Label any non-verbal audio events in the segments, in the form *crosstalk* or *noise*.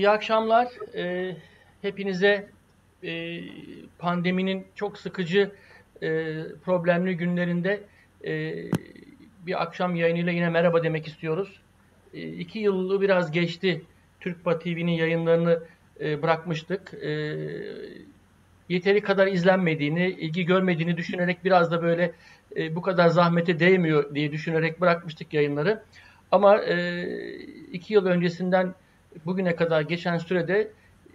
İyi akşamlar. Ee, hepinize e, pandeminin çok sıkıcı, e, problemli günlerinde e, bir akşam yayınıyla yine merhaba demek istiyoruz. E, iki yılı biraz geçti. Türkpa TV'nin yayınlarını e, bırakmıştık. E, yeteri kadar izlenmediğini, ilgi görmediğini düşünerek biraz da böyle e, bu kadar zahmete değmiyor diye düşünerek bırakmıştık yayınları. Ama e, iki yıl öncesinden bugüne kadar geçen sürede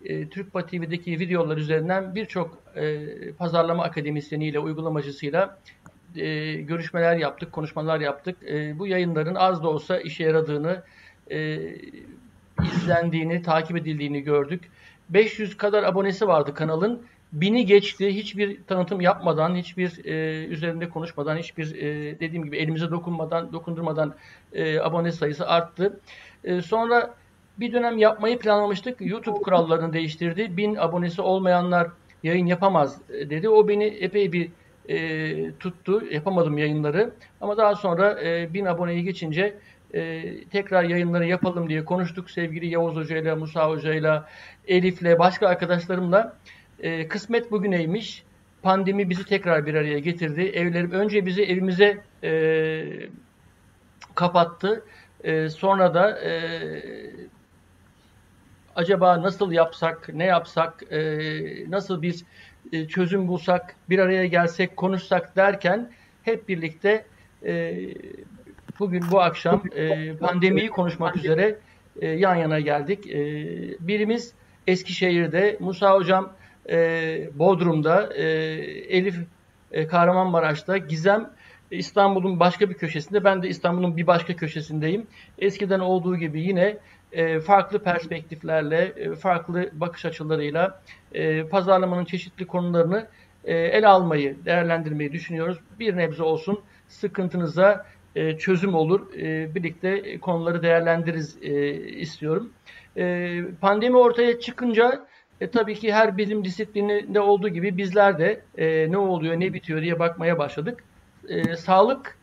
e, Türkpa TV'deki videolar üzerinden birçok e, pazarlama akademisyeniyle, uygulamacısıyla e, görüşmeler yaptık, konuşmalar yaptık. E, bu yayınların az da olsa işe yaradığını, e, izlendiğini, takip edildiğini gördük. 500 kadar abonesi vardı kanalın. Bini geçti. Hiçbir tanıtım yapmadan, hiçbir e, üzerinde konuşmadan, hiçbir e, dediğim gibi elimize dokunmadan, dokundurmadan e, abone sayısı arttı. E, sonra bir dönem yapmayı planlamıştık. YouTube kurallarını değiştirdi. Bin abonesi olmayanlar yayın yapamaz e, dedi. O beni epey bir e, tuttu. Yapamadım yayınları. Ama daha sonra e, bin aboneyi geçince e, tekrar yayınları yapalım diye konuştuk. Sevgili Yavuz Hoca ile, Musa Hoca ile, Elif'le, başka arkadaşlarımla. E, kısmet bugüneymiş. Pandemi bizi tekrar bir araya getirdi. Evlerim önce bizi evimize e, kapattı. E, sonra da e, acaba nasıl yapsak, ne yapsak, e, nasıl bir e, çözüm bulsak, bir araya gelsek, konuşsak derken hep birlikte e, bugün bu akşam e, pandemiyi konuşmak üzere e, yan yana geldik. E, birimiz Eskişehir'de, Musa Hocam e, Bodrum'da, e, Elif e, Kahramanmaraş'ta, Gizem İstanbul'un başka bir köşesinde, ben de İstanbul'un bir başka köşesindeyim. Eskiden olduğu gibi yine farklı perspektiflerle, e, farklı bakış açılarıyla e, pazarlamanın çeşitli konularını ele almayı, değerlendirmeyi düşünüyoruz. Bir nebze olsun sıkıntınıza çözüm olur. Birlikte konuları değerlendiririz istiyorum. Pandemi ortaya çıkınca e, tabii ki her bilim disiplininde olduğu gibi bizler de e, ne oluyor, ne bitiyor diye bakmaya başladık. E, sağlık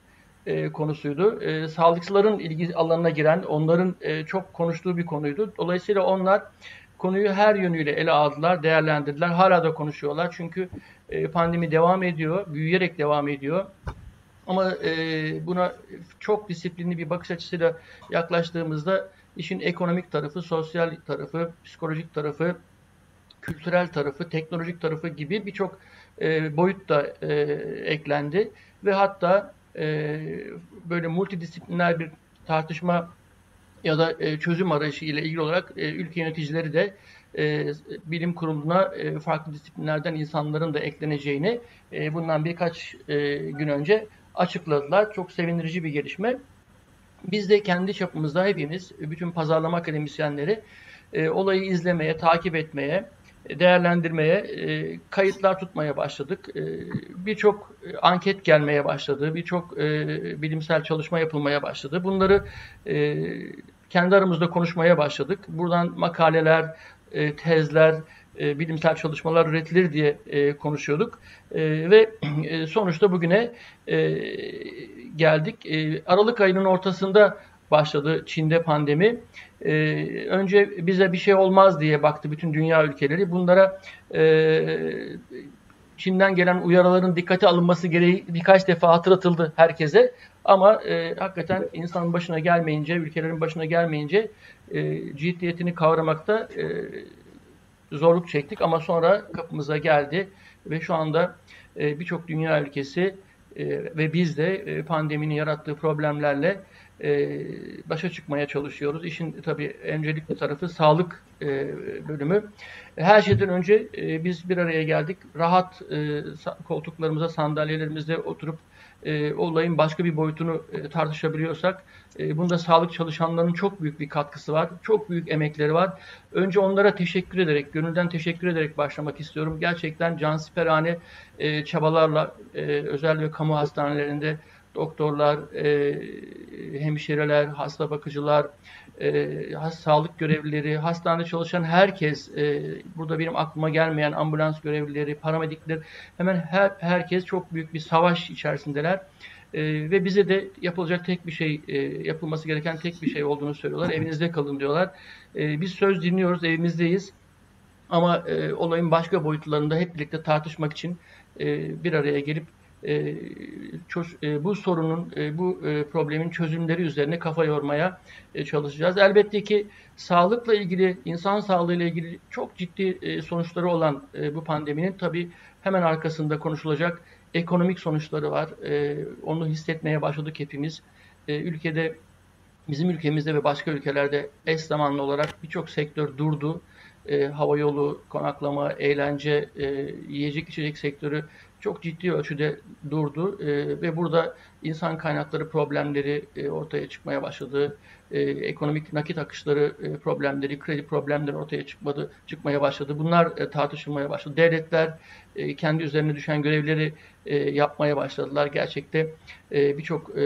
e, konusuydu. E, sağlıkçıların ilgi alanına giren, onların e, çok konuştuğu bir konuydu. Dolayısıyla onlar konuyu her yönüyle ele aldılar, değerlendirdiler. Hala da konuşuyorlar çünkü e, pandemi devam ediyor, büyüyerek devam ediyor. Ama e, buna çok disiplinli bir bakış açısıyla yaklaştığımızda işin ekonomik tarafı, sosyal tarafı, psikolojik tarafı, kültürel tarafı, teknolojik tarafı gibi birçok e, boyut da e, eklendi ve hatta e, böyle multidisipliner bir tartışma ya da e, çözüm arayışı ile ilgili olarak e, ülke yöneticileri de e, bilim kuruluna e, farklı disiplinlerden insanların da ekleneceğini e, bundan birkaç e, gün önce açıkladılar. Çok sevindirici bir gelişme. Biz de kendi çapımızda hepimiz, bütün pazarlama akademisyenleri e, olayı izlemeye, takip etmeye, değerlendirmeye, e, kayıtlar tutmaya başladık. E, birçok e, anket gelmeye başladı, birçok bilimsel çalışma yapılmaya başladı. Bunları kendi aramızda konuşmaya başladık. Buradan makaleler, tezler, bilimsel çalışmalar üretilir diye konuşuyorduk. Ve sonuçta bugüne geldik. Aralık ayının ortasında başladı Çin'de pandemi. E, önce bize bir şey olmaz diye baktı bütün dünya ülkeleri. Bunlara e, Çin'den gelen uyarıların dikkate alınması gereği birkaç defa hatırlatıldı herkese. Ama e, hakikaten insanın başına gelmeyince, ülkelerin başına gelmeyince e, ciddiyetini kavramakta e, zorluk çektik. Ama sonra kapımıza geldi ve şu anda e, birçok dünya ülkesi e, ve biz de e, pandeminin yarattığı problemlerle e, başa çıkmaya çalışıyoruz. İşin tabii öncelikli tarafı sağlık e, bölümü. Her şeyden önce e, biz bir araya geldik. Rahat koltuklarımıza, sandalyelerimizde oturup olayın başka bir boyutunu tartışabiliyorsak bunda sağlık çalışanlarının çok büyük bir katkısı var. Çok büyük emekleri var. Önce onlara teşekkür ederek, gönülden teşekkür ederek başlamak istiyorum. Gerçekten cansiperhane çabalarla özel ve kamu hastanelerinde doktorlar, e, hemşireler, hasta bakıcılar, e, sağlık görevlileri, hastanede çalışan herkes, e, burada benim aklıma gelmeyen ambulans görevlileri, paramedikler, hemen her, herkes çok büyük bir savaş içerisindeler. E, ve bize de yapılacak tek bir şey, e, yapılması gereken tek bir şey olduğunu söylüyorlar. Evinizde kalın diyorlar. E, biz söz dinliyoruz, evimizdeyiz. Ama e, olayın başka boyutlarında hep birlikte tartışmak için e, bir araya gelip bu sorunun, e, bu problemin çözümleri üzerine kafa yormaya çalışacağız. Elbette ki sağlıkla ilgili, insan sağlığıyla ilgili çok ciddi sonuçları olan bu pandeminin tabii hemen arkasında konuşulacak ekonomik sonuçları var. Onu hissetmeye başladık hepimiz. Ülkede, bizim ülkemizde ve başka ülkelerde eş zamanlı olarak birçok sektör durdu. Hava yolu, konaklama, eğlence, yiyecek içecek sektörü çok ciddi ölçüde durdu e, ve burada insan kaynakları problemleri e, ortaya çıkmaya başladı. E, ekonomik nakit akışları e, problemleri, kredi problemleri ortaya çıkmadı, çıkmaya başladı. Bunlar e, tartışılmaya başladı. Devletler e, kendi üzerine düşen görevleri e, yapmaya başladılar. Gerçekte e, birçok e,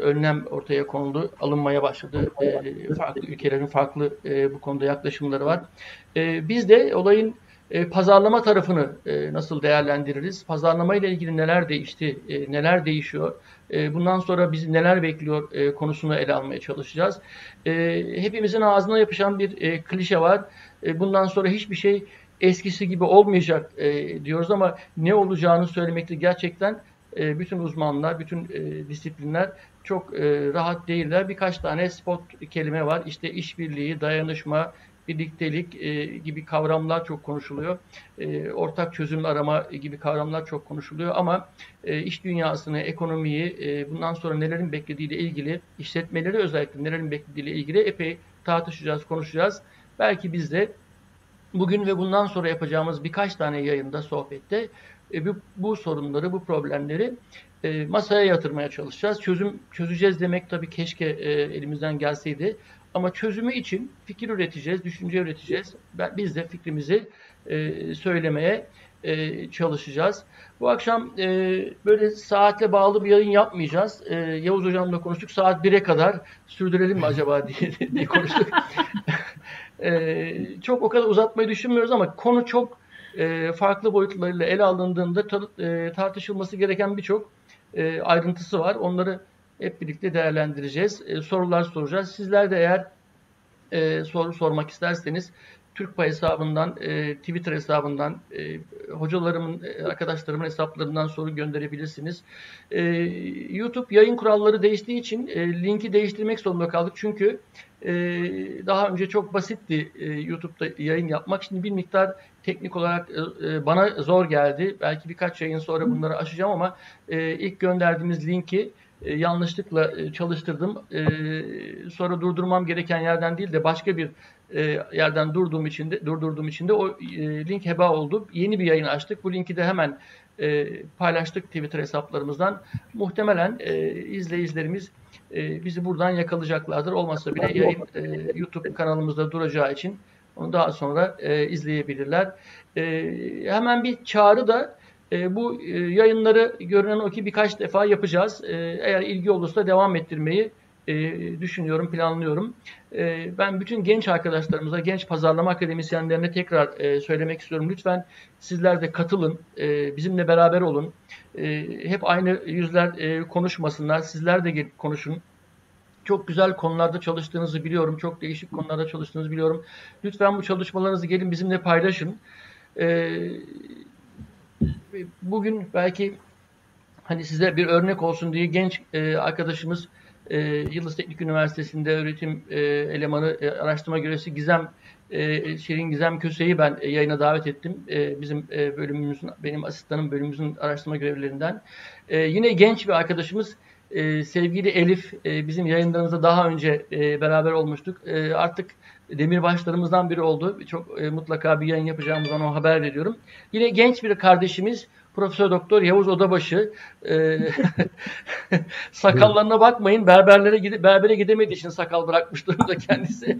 önlem ortaya konuldu, alınmaya başladı. E, farklı ülkelerin farklı e, bu konuda yaklaşımları var. E, biz de olayın e, pazarlama tarafını e, nasıl değerlendiririz? Pazarlama ile ilgili neler değişti, e, neler değişiyor? E, bundan sonra bizi neler bekliyor e, konusunu ele almaya çalışacağız. E, hepimizin ağzına yapışan bir e, klişe var. E, bundan sonra hiçbir şey eskisi gibi olmayacak e, diyoruz ama ne olacağını söylemekte gerçekten e, bütün uzmanlar, bütün e, disiplinler çok e, rahat değiller. Birkaç tane spot kelime var. İşte işbirliği, dayanışma, birliktelik e, gibi kavramlar çok konuşuluyor. E, ortak çözüm arama gibi kavramlar çok konuşuluyor ama e, iş dünyasını, ekonomiyi, e, bundan sonra nelerin beklediğiyle ilgili, işletmeleri özellikle nelerin beklediğiyle ilgili epey tartışacağız, konuşacağız. Belki biz de bugün ve bundan sonra yapacağımız birkaç tane yayında, sohbette e, bu, bu sorunları, bu problemleri e, masaya yatırmaya çalışacağız. Çözüm çözeceğiz demek tabii keşke e, elimizden gelseydi. Ama çözümü için fikir üreteceğiz, düşünce üreteceğiz. Ben, biz de fikrimizi e, söylemeye e, çalışacağız. Bu akşam e, böyle saatle bağlı bir yayın yapmayacağız. E, Yavuz Hocam'la konuştuk. Saat 1'e kadar sürdürelim mi acaba *laughs* diye, diye konuştuk. *laughs* e, çok o kadar uzatmayı düşünmüyoruz ama konu çok e, farklı boyutlarıyla ele alındığında e, tartışılması gereken birçok e, ayrıntısı var. Onları hep birlikte değerlendireceğiz. E, sorular soracağız. Sizler de eğer e, soru sormak isterseniz Türkpay hesabından, e, Twitter hesabından, e, hocalarımın, e, arkadaşlarımın hesaplarından soru gönderebilirsiniz. E, YouTube yayın kuralları değiştiği için e, linki değiştirmek zorunda kaldık. Çünkü e, daha önce çok basitti e, YouTube'da yayın yapmak. Şimdi bir miktar teknik olarak e, e bana zor geldi. Belki birkaç yayın sonra bunları aşacağım ama e, ilk gönderdiğimiz linki e, yanlışlıkla e, çalıştırdım. E, sonra durdurmam gereken yerden değil de başka bir e, yerden durduğum için de durdurduğum için de o e, link heba oldu. Yeni bir yayın açtık. Bu linki de hemen e, paylaştık Twitter hesaplarımızdan. Muhtemelen e, izleyicilerimiz e, bizi buradan yakalayacaklardır. Olmazsa bile yayın e, YouTube kanalımızda duracağı için onu daha sonra e, izleyebilirler. E, hemen bir çağrı da e, bu e, yayınları görünen o ki birkaç defa yapacağız. E, eğer ilgi olursa devam ettirmeyi e, düşünüyorum, planlıyorum. E, ben bütün genç arkadaşlarımıza, genç pazarlama akademisyenlerine tekrar e, söylemek istiyorum. Lütfen sizler de katılın, e, bizimle beraber olun. E, hep aynı yüzler e, konuşmasınlar, sizler de gelip konuşun. Çok güzel konularda çalıştığınızı biliyorum. Çok değişik konularda çalıştığınızı biliyorum. Lütfen bu çalışmalarınızı gelin bizimle paylaşın. Ee, bugün belki hani size bir örnek olsun diye genç e, arkadaşımız e, Yıldız Teknik Üniversitesi'nde öğretim e, elemanı e, araştırma görevlisi Gizem e, Şirin Gizem Köse'yi ben e, yayına davet ettim. E, bizim e, bölümümüzün, benim asistanım bölümümüzün araştırma görevlilerinden. E, yine genç bir arkadaşımız e, sevgili Elif e, bizim yayınlarımızda daha önce e, beraber olmuştuk. E, artık demirbaşlarımızdan biri oldu. Çok e, mutlaka bir yayın yapacağımızdan o haber veriyorum. Yine genç bir kardeşimiz Profesör Doktor Yavuz Odabaşı e, *laughs* sakallarına bakmayın. Berberlere gide, berbere gidemediği için sakal bırakmış durumda kendisi.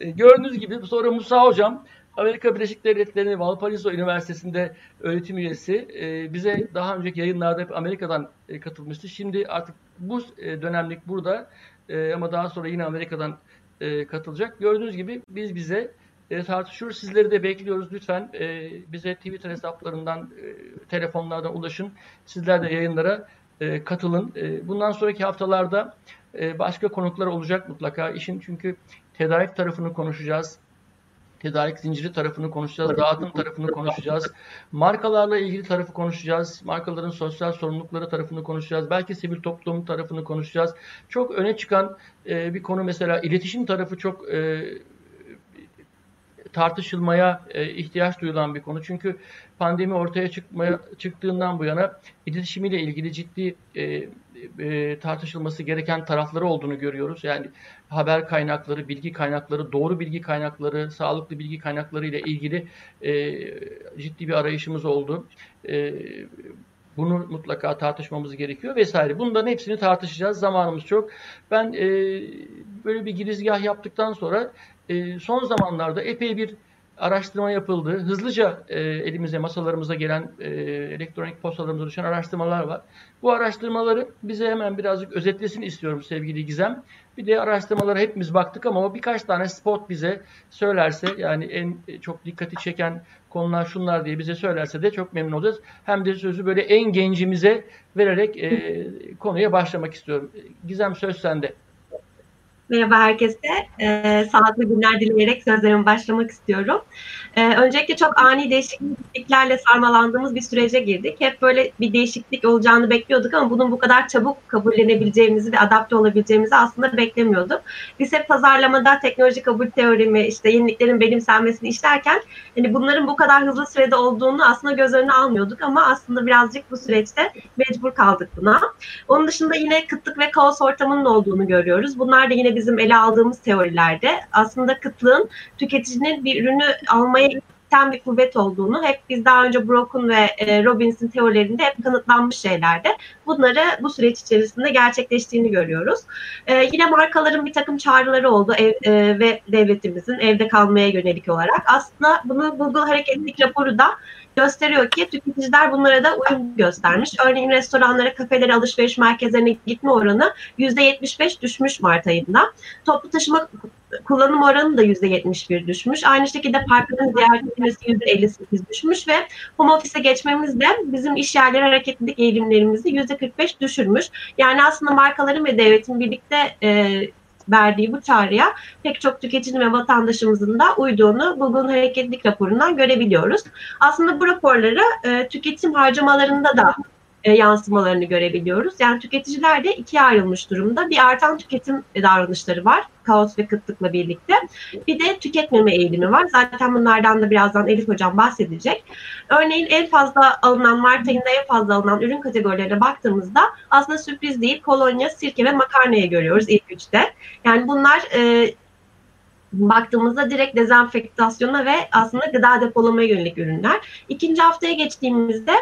E, gördüğünüz gibi sonra Musa hocam Amerika Birleşik Devletleri Valparaiso Üniversitesi'nde öğretim üyesi. E, bize daha önceki yayınlarda hep Amerika'dan e, katılmıştı. Şimdi artık bu e, dönemlik burada e, ama daha sonra yine Amerika'dan e, katılacak. Gördüğünüz gibi biz bize e, tartışıyoruz. Sizleri de bekliyoruz. Lütfen e, bize Twitter hesaplarından, e, telefonlardan ulaşın. Sizler de yayınlara e, katılın. E, bundan sonraki haftalarda e, başka konuklar olacak mutlaka. İşin çünkü tedarik tarafını konuşacağız. Tedarik zinciri tarafını konuşacağız. Dağıtım tarafını konuşacağız. Markalarla ilgili tarafı konuşacağız. Markaların sosyal sorumlulukları tarafını konuşacağız. Belki sivil toplum tarafını konuşacağız. Çok öne çıkan e, bir konu mesela iletişim tarafı çok e, tartışılmaya e, ihtiyaç duyulan bir konu. Çünkü pandemi ortaya çıkmaya çıktığından bu yana iletişimiyle ilgili ciddi e, e, tartışılması gereken tarafları olduğunu görüyoruz. Yani haber kaynakları, bilgi kaynakları, doğru bilgi kaynakları, sağlıklı bilgi kaynakları ile ilgili e, ciddi bir arayışımız oldu. E, bunu mutlaka tartışmamız gerekiyor vesaire. Bunların hepsini tartışacağız. Zamanımız çok. Ben e, böyle bir girizgah yaptıktan sonra e, son zamanlarda epey bir araştırma yapıldı. Hızlıca e, elimize, masalarımıza gelen e, elektronik postalarımıza düşen araştırmalar var. Bu araştırmaları bize hemen birazcık özetlesin istiyorum sevgili Gizem. Bir de araştırmalara hepimiz baktık ama birkaç tane spot bize söylerse yani en çok dikkati çeken konular şunlar diye bize söylerse de çok memnun olacağız. Hem de sözü böyle en gencimize vererek e, konuya başlamak istiyorum. Gizem söz sende. Merhaba herkese. Ee, sağlıklı günler dileyerek sözlerime başlamak istiyorum. Ee, öncelikle çok ani değişikliklerle sarmalandığımız bir sürece girdik. Hep böyle bir değişiklik olacağını bekliyorduk ama bunun bu kadar çabuk kabullenebileceğimizi ve adapte olabileceğimizi aslında beklemiyorduk. Biz hep pazarlamada teknoloji kabul teorimi, işte yeniliklerin benimsenmesini işlerken hani bunların bu kadar hızlı sürede olduğunu aslında göz önüne almıyorduk ama aslında birazcık bu süreçte mecbur kaldık buna. Onun dışında yine kıtlık ve kaos ortamının olduğunu görüyoruz. Bunlar da yine bizim ele aldığımız teorilerde aslında kıtlığın tüketicinin bir ürünü almaya iten bir kuvvet olduğunu hep biz daha önce Brock'un ve e, Robbins'in teorilerinde hep kanıtlanmış şeylerde bunları bu süreç içerisinde gerçekleştiğini görüyoruz. E, yine markaların bir takım çağrıları oldu ev, e, ve devletimizin evde kalmaya yönelik olarak. Aslında bunu Google hareketlilik raporu da gösteriyor ki tüketiciler bunlara da uyum göstermiş. Örneğin restoranlara, kafelere, alışveriş merkezlerine gitme oranı %75 düşmüş Mart ayında. Toplu taşıma kullanım oranı da %71 düşmüş. Aynı şekilde parkların ziyaret edilmesi %58 düşmüş ve home office'e geçmemiz de bizim iş yerleri hareketlilik eğilimlerimizi %45 düşürmüş. Yani aslında markaların ve devletin birlikte e, verdiği bu çağrıya pek çok tüketicinin ve vatandaşımızın da uyduğunu Google'un hareketlilik raporundan görebiliyoruz. Aslında bu raporları e, tüketim harcamalarında da e, yansımalarını görebiliyoruz. Yani tüketiciler de ikiye ayrılmış durumda. Bir artan tüketim davranışları var. Kaos ve kıtlıkla birlikte. Bir de tüketmeme eğilimi var. Zaten bunlardan da birazdan Elif Hocam bahsedecek. Örneğin en fazla alınan Mart ayında en fazla alınan ürün kategorilerine baktığımızda aslında sürpriz değil kolonya, sirke ve makarnayı görüyoruz ilk üçte. Yani bunlar e, baktığımızda direkt dezenfektasyona ve aslında gıda depolamaya yönelik ürünler. İkinci haftaya geçtiğimizde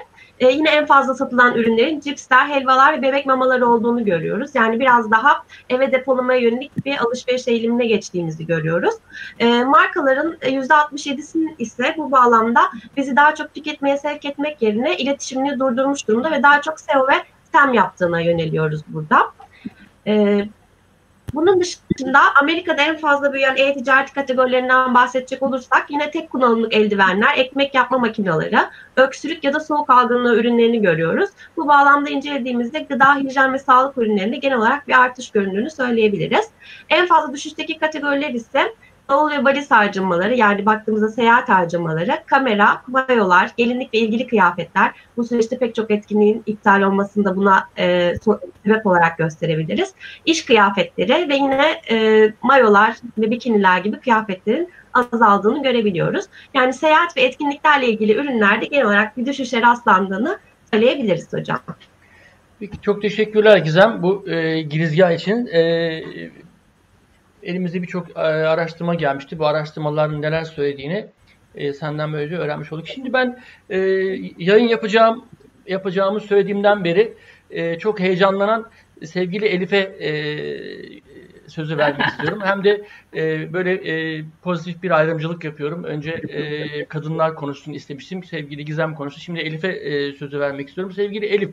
e, yine en fazla satılan ürünlerin cipsler, helvalar ve bebek mamaları olduğunu görüyoruz. Yani biraz daha eve depolamaya yönelik bir alışveriş eğilimine geçtiğimizi görüyoruz. E, markaların %67'sinin ise bu bağlamda bizi daha çok tüketmeye sevk etmek yerine iletişimini durdurmuş durumda ve daha çok SEO ve SEM yaptığına yöneliyoruz burada. E, bunun dışında Amerika'da en fazla büyüyen e-ticaret kategorilerinden bahsedecek olursak yine tek kullanımlık eldivenler, ekmek yapma makineleri, öksürük ya da soğuk algınlığı ürünlerini görüyoruz. Bu bağlamda incelediğimizde gıda, hijyen ve sağlık ürünlerinde genel olarak bir artış göründüğünü söyleyebiliriz. En fazla düşüşteki kategoriler ise Bavul ve valiz harcamaları yani baktığımızda seyahat harcamaları, kamera, mayolar, gelinlik ve ilgili kıyafetler. Bu süreçte pek çok etkinliğin iptal olmasında buna e, sebep olarak gösterebiliriz. İş kıyafetleri ve yine e, mayolar ve bikiniler gibi kıyafetlerin azaldığını görebiliyoruz. Yani seyahat ve etkinliklerle ilgili ürünlerde genel olarak bir düşüşe rastlandığını söyleyebiliriz hocam. Peki, çok teşekkürler Gizem bu e, girizgah için. E, elimizde birçok e, araştırma gelmişti. Bu araştırmaların neler söylediğini e, senden böylece öğrenmiş olduk. Şimdi ben e, yayın yapacağım yapacağımı söylediğimden beri e, çok heyecanlanan sevgili Elif'e e, sözü vermek *laughs* istiyorum. Hem de e, böyle e, pozitif bir ayrımcılık yapıyorum. Önce e, kadınlar konuşsun istemiştim. Sevgili Gizem konuştu. Şimdi Elif'e e, sözü vermek istiyorum. Sevgili Elif,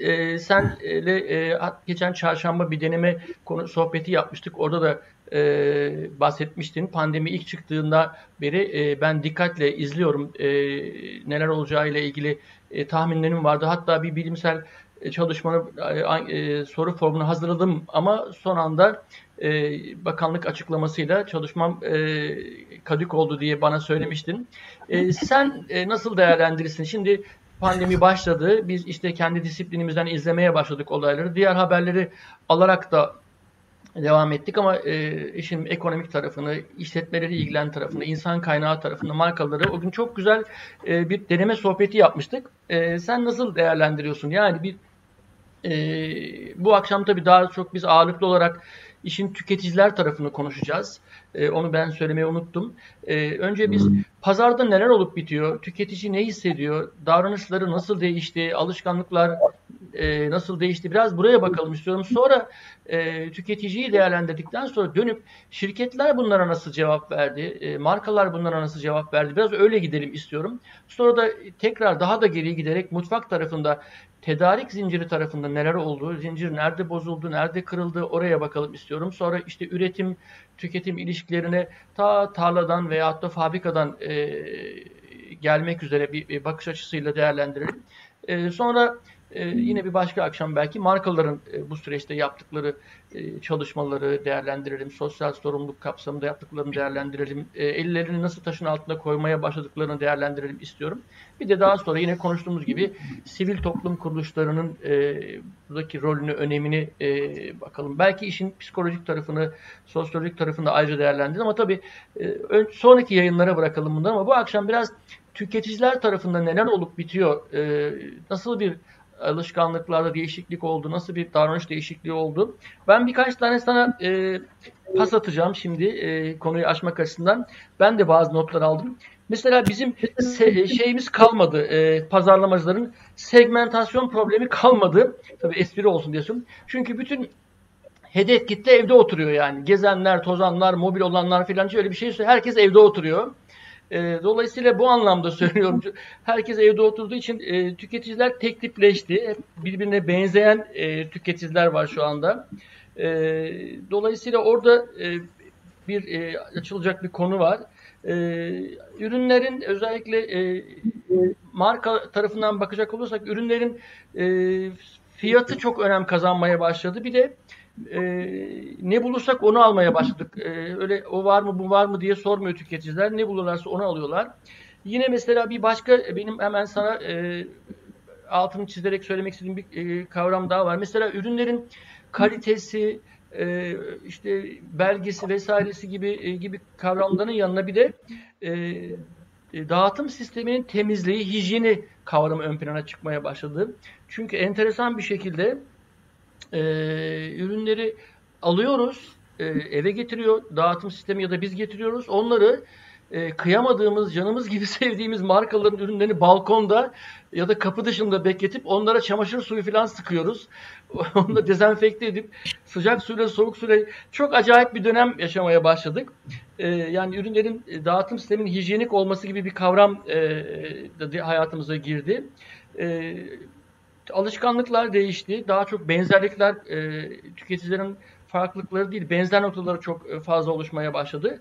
e, senle e, geçen çarşamba bir deneme konu sohbeti yapmıştık. Orada da e, bahsetmiştin. Pandemi ilk çıktığında beri e, ben dikkatle izliyorum e, neler olacağıyla ilgili e, tahminlerim vardı. Hatta bir bilimsel çalışmanı soru formunu hazırladım ama son anda bakanlık açıklamasıyla çalışmam kadük oldu diye bana söylemiştin. Sen nasıl değerlendirirsin? Şimdi pandemi başladı. Biz işte kendi disiplinimizden izlemeye başladık olayları. Diğer haberleri alarak da devam ettik ama e, işin ekonomik tarafını, işletmeleri ilgilen tarafını, insan kaynağı tarafını, markaları o gün çok güzel e, bir deneme sohbeti yapmıştık. E, sen nasıl değerlendiriyorsun? Yani bir e, bu akşam tabii daha çok biz ağırlıklı olarak işin tüketiciler tarafını konuşacağız. E, onu ben söylemeyi unuttum. E, önce biz pazarda neler olup bitiyor, tüketici ne hissediyor, davranışları nasıl değişti, alışkanlıklar e, nasıl değişti biraz buraya bakalım istiyorum. Sonra e, tüketiciyi değerlendirdikten sonra dönüp şirketler bunlara nasıl cevap verdi, e, markalar bunlara nasıl cevap verdi biraz öyle gidelim istiyorum. Sonra da tekrar daha da geriye giderek mutfak tarafında tedarik zinciri tarafında neler oldu, zincir nerede bozuldu, nerede kırıldı oraya bakalım istiyorum. Sonra işte üretim, tüketim ilişkilerine ta tarladan veya da fabrikadan e, gelmek üzere bir, bir bakış açısıyla değerlendirelim. E, sonra ee, yine bir başka akşam belki markaların e, bu süreçte yaptıkları e, çalışmaları değerlendirelim. Sosyal sorumluluk kapsamında yaptıklarını değerlendirelim. E, ellerini nasıl taşın altında koymaya başladıklarını değerlendirelim istiyorum. Bir de daha sonra yine konuştuğumuz gibi sivil toplum kuruluşlarının e, buradaki rolünü, önemini e, bakalım. Belki işin psikolojik tarafını, sosyolojik tarafını da ayrıca değerlendirelim ama tabii e, sonraki yayınlara bırakalım bunları ama bu akşam biraz tüketiciler tarafında neler olup bitiyor, e, nasıl bir alışkanlıklarda değişiklik oldu? Nasıl bir davranış değişikliği oldu? Ben birkaç tane sana e, pas atacağım şimdi e, konuyu açmak açısından. Ben de bazı notlar aldım. Mesela bizim şeyimiz kalmadı. E, pazarlamacıların segmentasyon problemi kalmadı. Tabii espri olsun diyorsun. Çünkü bütün hedef kitle evde oturuyor yani. Gezenler, tozanlar, mobil olanlar filan öyle bir şey herkes evde oturuyor. E, dolayısıyla bu anlamda *laughs* söylüyorum. Herkes evde oturduğu için e, tüketiciler tek tipleşti. birbirine benzeyen e, tüketiciler var şu anda. E, dolayısıyla orada e, bir e, açılacak bir konu var. E, ürünlerin özellikle e, marka tarafından bakacak olursak ürünlerin e, fiyatı çok önem kazanmaya başladı. Bir de ne bulursak onu almaya başladık. E, öyle o var mı bu var mı diye sormuyor tüketiciler. Ne bulurlarsa onu alıyorlar. Yine mesela bir başka benim hemen sana e, altını çizerek söylemek istediğim bir e, kavram daha var. Mesela ürünlerin kalitesi, e, işte belgesi vesairesi gibi e, gibi kavramların yanına bir de e, e, dağıtım sisteminin temizliği, hijyeni kavramı ön plana çıkmaya başladı. Çünkü enteresan bir şekilde e, ürünleri alıyoruz, e, eve getiriyor dağıtım sistemi ya da biz getiriyoruz. Onları e, kıyamadığımız, canımız gibi *laughs* sevdiğimiz markaların ürünlerini balkonda ya da kapı dışında bekletip onlara çamaşır suyu falan sıkıyoruz. *laughs* Onu da dezenfekte edip sıcak suyla soğuk suyla çok acayip bir dönem yaşamaya başladık. E, yani ürünlerin dağıtım sisteminin hijyenik olması gibi bir kavram e, hayatımıza girdi. E, alışkanlıklar değişti. Daha çok benzerlikler e, tüketicilerin farklılıkları değil, benzer noktaları çok e, fazla oluşmaya başladı.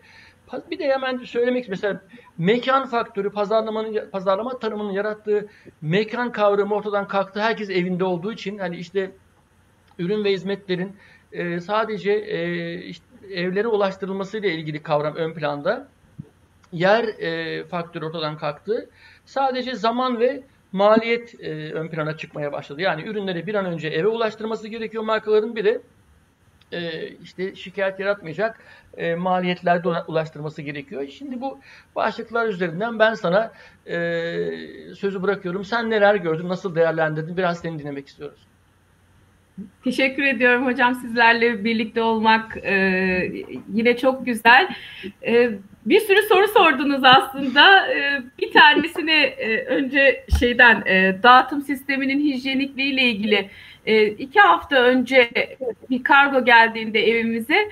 Bir de hemen söylemek mesela mekan faktörü, pazarlamanın pazarlama tanımının yarattığı mekan kavramı ortadan kalktı. Herkes evinde olduğu için hani işte ürün ve hizmetlerin e, sadece e, işte evlere ulaştırılmasıyla ilgili kavram ön planda. Yer e, faktörü ortadan kalktı. Sadece zaman ve maliyet e, ön plana çıkmaya başladı. Yani ürünleri bir an önce eve ulaştırması gerekiyor markaların bir de e, işte şikayet yaratmayacak e, maliyetlerde ulaştırması gerekiyor. Şimdi bu başlıklar üzerinden ben sana e, sözü bırakıyorum. Sen neler gördün, nasıl değerlendirdin? Biraz seni dinlemek istiyoruz. Teşekkür ediyorum hocam sizlerle birlikte olmak e, yine çok güzel. E, bir sürü soru sordunuz aslında. E, bir tanesini e, önce şeyden e, dağıtım sisteminin hijyenikliği ile ilgili e, iki hafta önce bir kargo geldiğinde evimize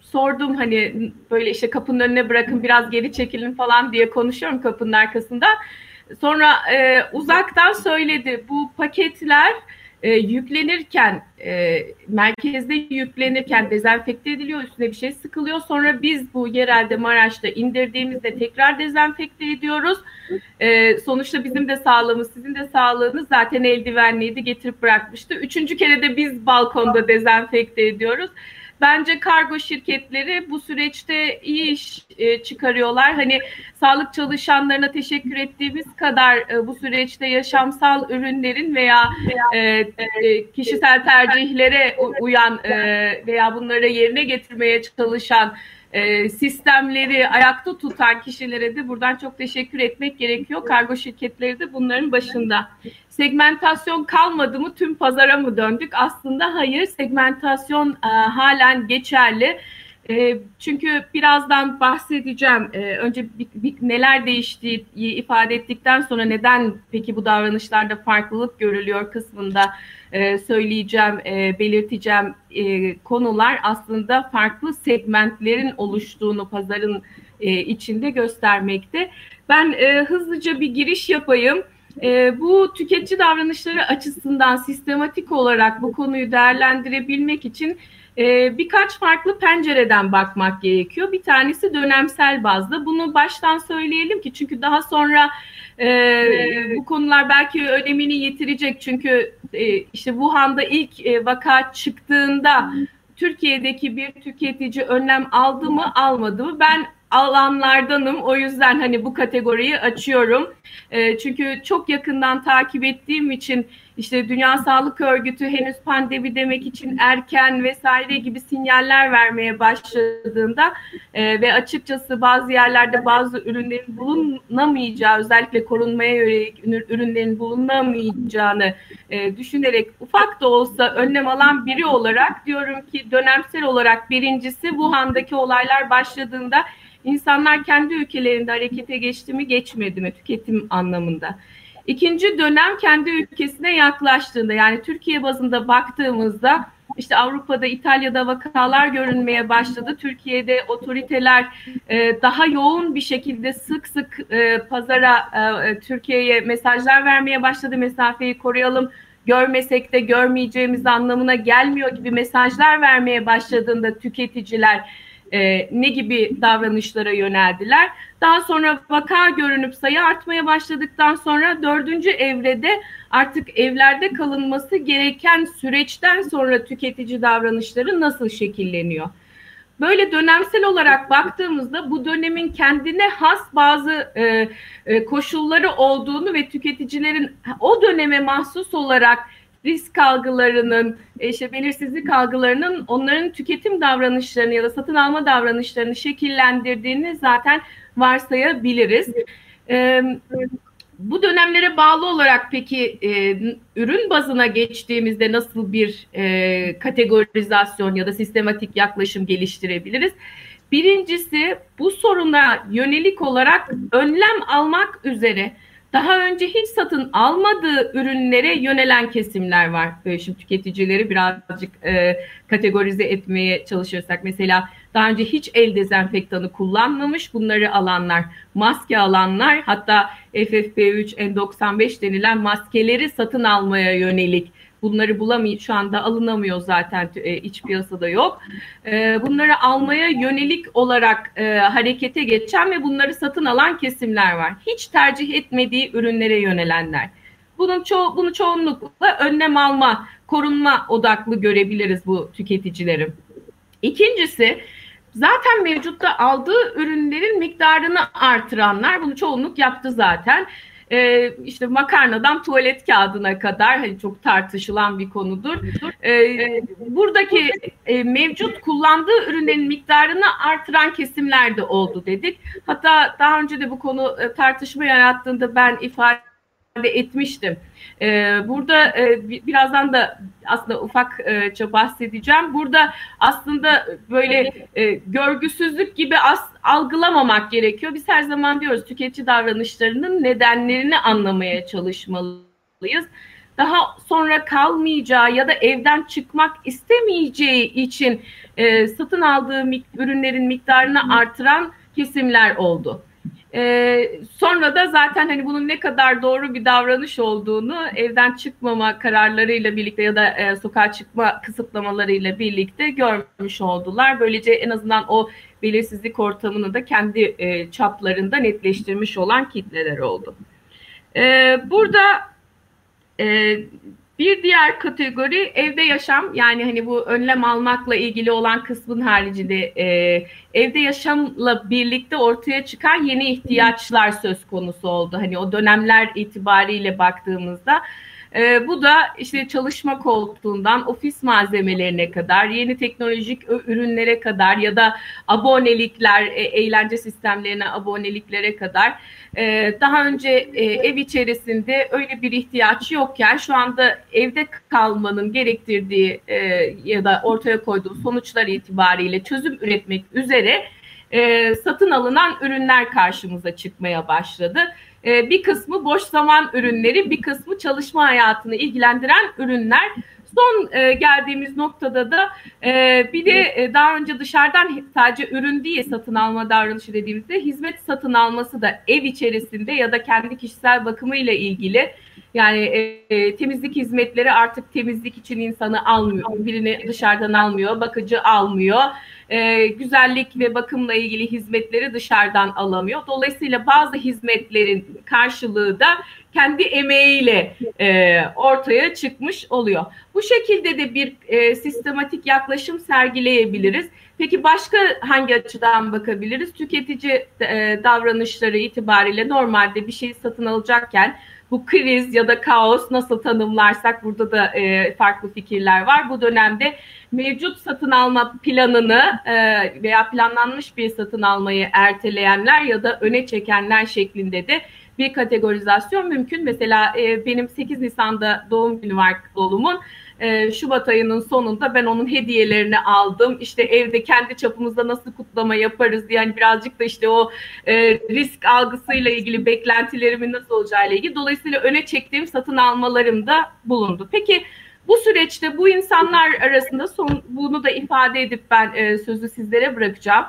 sordum hani böyle işte kapının önüne bırakın biraz geri çekilin falan diye konuşuyorum kapının arkasında. Sonra uzaktan söyledi bu paketler e, yüklenirken e, merkezde yüklenirken dezenfekte ediliyor, üstüne bir şey sıkılıyor. Sonra biz bu yerelde Maraş'ta indirdiğimizde tekrar dezenfekte ediyoruz. E, sonuçta bizim de sağlığımız, sizin de sağlığınız zaten eldivenliydi, getirip bırakmıştı. Üçüncü kere de biz balkonda dezenfekte ediyoruz. Bence kargo şirketleri bu süreçte iyi iş e, çıkarıyorlar. Hani sağlık çalışanlarına teşekkür ettiğimiz kadar e, bu süreçte yaşamsal ürünlerin veya e, e, kişisel tercihlere uyan e, veya bunları yerine getirmeye çalışan e, sistemleri ayakta tutan kişilere de buradan çok teşekkür etmek gerekiyor. Kargo şirketleri de bunların başında. Segmentasyon kalmadı mı tüm pazara mı döndük? Aslında hayır segmentasyon e, halen geçerli. E, çünkü birazdan bahsedeceğim. Önce bir, bir, neler değiştiği ifade ettikten sonra neden peki bu davranışlarda farklılık görülüyor kısmında e, söyleyeceğim, e, belirteceğim e, konular aslında farklı segmentlerin oluştuğunu pazarın içinde göstermekte. Ben hızlıca bir giriş yapayım. Bu tüketici davranışları açısından sistematik olarak bu konuyu değerlendirebilmek için birkaç farklı pencereden bakmak gerekiyor. Bir tanesi dönemsel bazda. Bunu baştan söyleyelim ki çünkü daha sonra e, bu konular belki önemini yitirecek. Çünkü e, işte Wuhan'da ilk e, vaka çıktığında Türkiye'deki bir tüketici önlem aldı mı almadı mı? Ben alanlardanım. O yüzden hani bu kategoriyi açıyorum. E, çünkü çok yakından takip ettiğim için işte Dünya Sağlık Örgütü henüz pandemi demek için erken vesaire gibi sinyaller vermeye başladığında e, ve açıkçası bazı yerlerde bazı ürünlerin bulunamayacağı özellikle korunmaya yönelik ürünlerin bulunamayacağını e, düşünerek ufak da olsa önlem alan biri olarak diyorum ki dönemsel olarak birincisi Wuhan'daki olaylar başladığında insanlar kendi ülkelerinde harekete geçti mi geçmedi mi tüketim anlamında. İkinci dönem kendi ülkesine yaklaştığında yani Türkiye bazında baktığımızda işte Avrupa'da, İtalya'da vakalar görünmeye başladı. Türkiye'de otoriteler e, daha yoğun bir şekilde sık sık e, pazara e, Türkiye'ye mesajlar vermeye başladı. Mesafeyi koruyalım, görmesek de görmeyeceğimiz anlamına gelmiyor gibi mesajlar vermeye başladığında tüketiciler e, ne gibi davranışlara yöneldiler. Daha sonra vaka görünüp sayı artmaya başladıktan sonra dördüncü evrede artık evlerde kalınması gereken süreçten sonra tüketici davranışları nasıl şekilleniyor? Böyle dönemsel olarak baktığımızda bu dönemin kendine has bazı e, e, koşulları olduğunu ve tüketicilerin o döneme mahsus olarak risk algılarının, e, işte belirsizlik algılarının onların tüketim davranışlarını ya da satın alma davranışlarını şekillendirdiğini zaten varsayabiliriz. E, bu dönemlere bağlı olarak peki e, ürün bazına geçtiğimizde nasıl bir e, kategorizasyon ya da sistematik yaklaşım geliştirebiliriz? Birincisi bu soruna yönelik olarak önlem almak üzere daha önce hiç satın almadığı ürünlere yönelen kesimler var. Şimdi tüketicileri birazcık e, kategorize etmeye çalışırsak mesela daha önce hiç el dezenfektanı kullanmamış bunları alanlar, maske alanlar hatta FFP3, N95 denilen maskeleri satın almaya yönelik Bunları bulamıyor şu anda alınamıyor zaten e, iç piyasada yok. E, bunları almaya yönelik olarak e, harekete geçen ve bunları satın alan kesimler var. Hiç tercih etmediği ürünlere yönelenler. Bunun ço bunu çoğunlukla önlem alma, korunma odaklı görebiliriz bu tüketicileri. İkincisi zaten mevcutta aldığı ürünlerin miktarını artıranlar bunu çoğunluk yaptı zaten e, işte makarnadan tuvalet kağıdına kadar hani çok tartışılan bir konudur. E, buradaki e, mevcut kullandığı ürünlerin miktarını artıran kesimler de oldu dedik. Hatta daha önce de bu konu e, tartışma yarattığında ben ifade etmiştim. Ee, burada e, birazdan da aslında ufakça bahsedeceğim. Burada aslında böyle e, görgüsüzlük gibi as, algılamamak gerekiyor. Biz her zaman diyoruz tüketici davranışlarının nedenlerini anlamaya çalışmalıyız. Daha sonra kalmayacağı ya da evden çıkmak istemeyeceği için e, satın aldığı ürünlerin miktarını artıran kesimler oldu. E, sonra da zaten hani bunun ne kadar doğru bir davranış olduğunu evden çıkmama kararlarıyla birlikte ya da e, sokağa çıkma kısıtlamalarıyla birlikte görmüş oldular. Böylece en azından o belirsizlik ortamını da kendi e, çaplarında netleştirmiş olan kitleler oldu. E, burada e, bir diğer kategori evde yaşam yani hani bu önlem almakla ilgili olan kısmın haricinde e, evde yaşamla birlikte ortaya çıkan yeni ihtiyaçlar söz konusu oldu. Hani o dönemler itibariyle baktığımızda e, bu da işte çalışma koltuğundan ofis malzemelerine kadar, yeni teknolojik ürünlere kadar ya da abonelikler, e, eğlence sistemlerine aboneliklere kadar e, daha önce e, ev içerisinde öyle bir ihtiyaç yokken şu anda evde kalmanın gerektirdiği e, ya da ortaya koyduğu sonuçlar itibariyle çözüm üretmek üzere e, satın alınan ürünler karşımıza çıkmaya başladı. E, bir kısmı boş zaman ürünleri, bir kısmı çalışma hayatını ilgilendiren ürünler. Son e, geldiğimiz noktada da e, bir de e, daha önce dışarıdan sadece ürün değil satın alma davranışı dediğimizde hizmet satın alması da ev içerisinde ya da kendi kişisel bakımıyla ilgili yani e, temizlik hizmetleri artık temizlik için insanı almıyor. Birini dışarıdan almıyor, bakıcı almıyor. E, güzellik ve bakımla ilgili hizmetleri dışarıdan alamıyor. Dolayısıyla bazı hizmetlerin karşılığı da kendi emeğiyle e, ortaya çıkmış oluyor. Bu şekilde de bir e, sistematik yaklaşım sergileyebiliriz. Peki başka hangi açıdan bakabiliriz? Tüketici e, davranışları itibariyle normalde bir şeyi satın alacakken bu kriz ya da kaos nasıl tanımlarsak burada da e, farklı fikirler var. Bu dönemde mevcut satın alma planını e, veya planlanmış bir satın almayı erteleyenler ya da öne çekenler şeklinde de bir kategorizasyon mümkün. Mesela e, benim 8 Nisan'da doğum günü var oğlumun. E, Şubat ayının sonunda ben onun hediyelerini aldım. İşte evde kendi çapımızda nasıl kutlama yaparız diye yani birazcık da işte o e, risk algısıyla ilgili beklentilerimin nasıl olacağıyla ilgili. Dolayısıyla öne çektiğim satın almalarım da bulundu. Peki bu süreçte bu insanlar arasında son bunu da ifade edip ben e, sözü sizlere bırakacağım.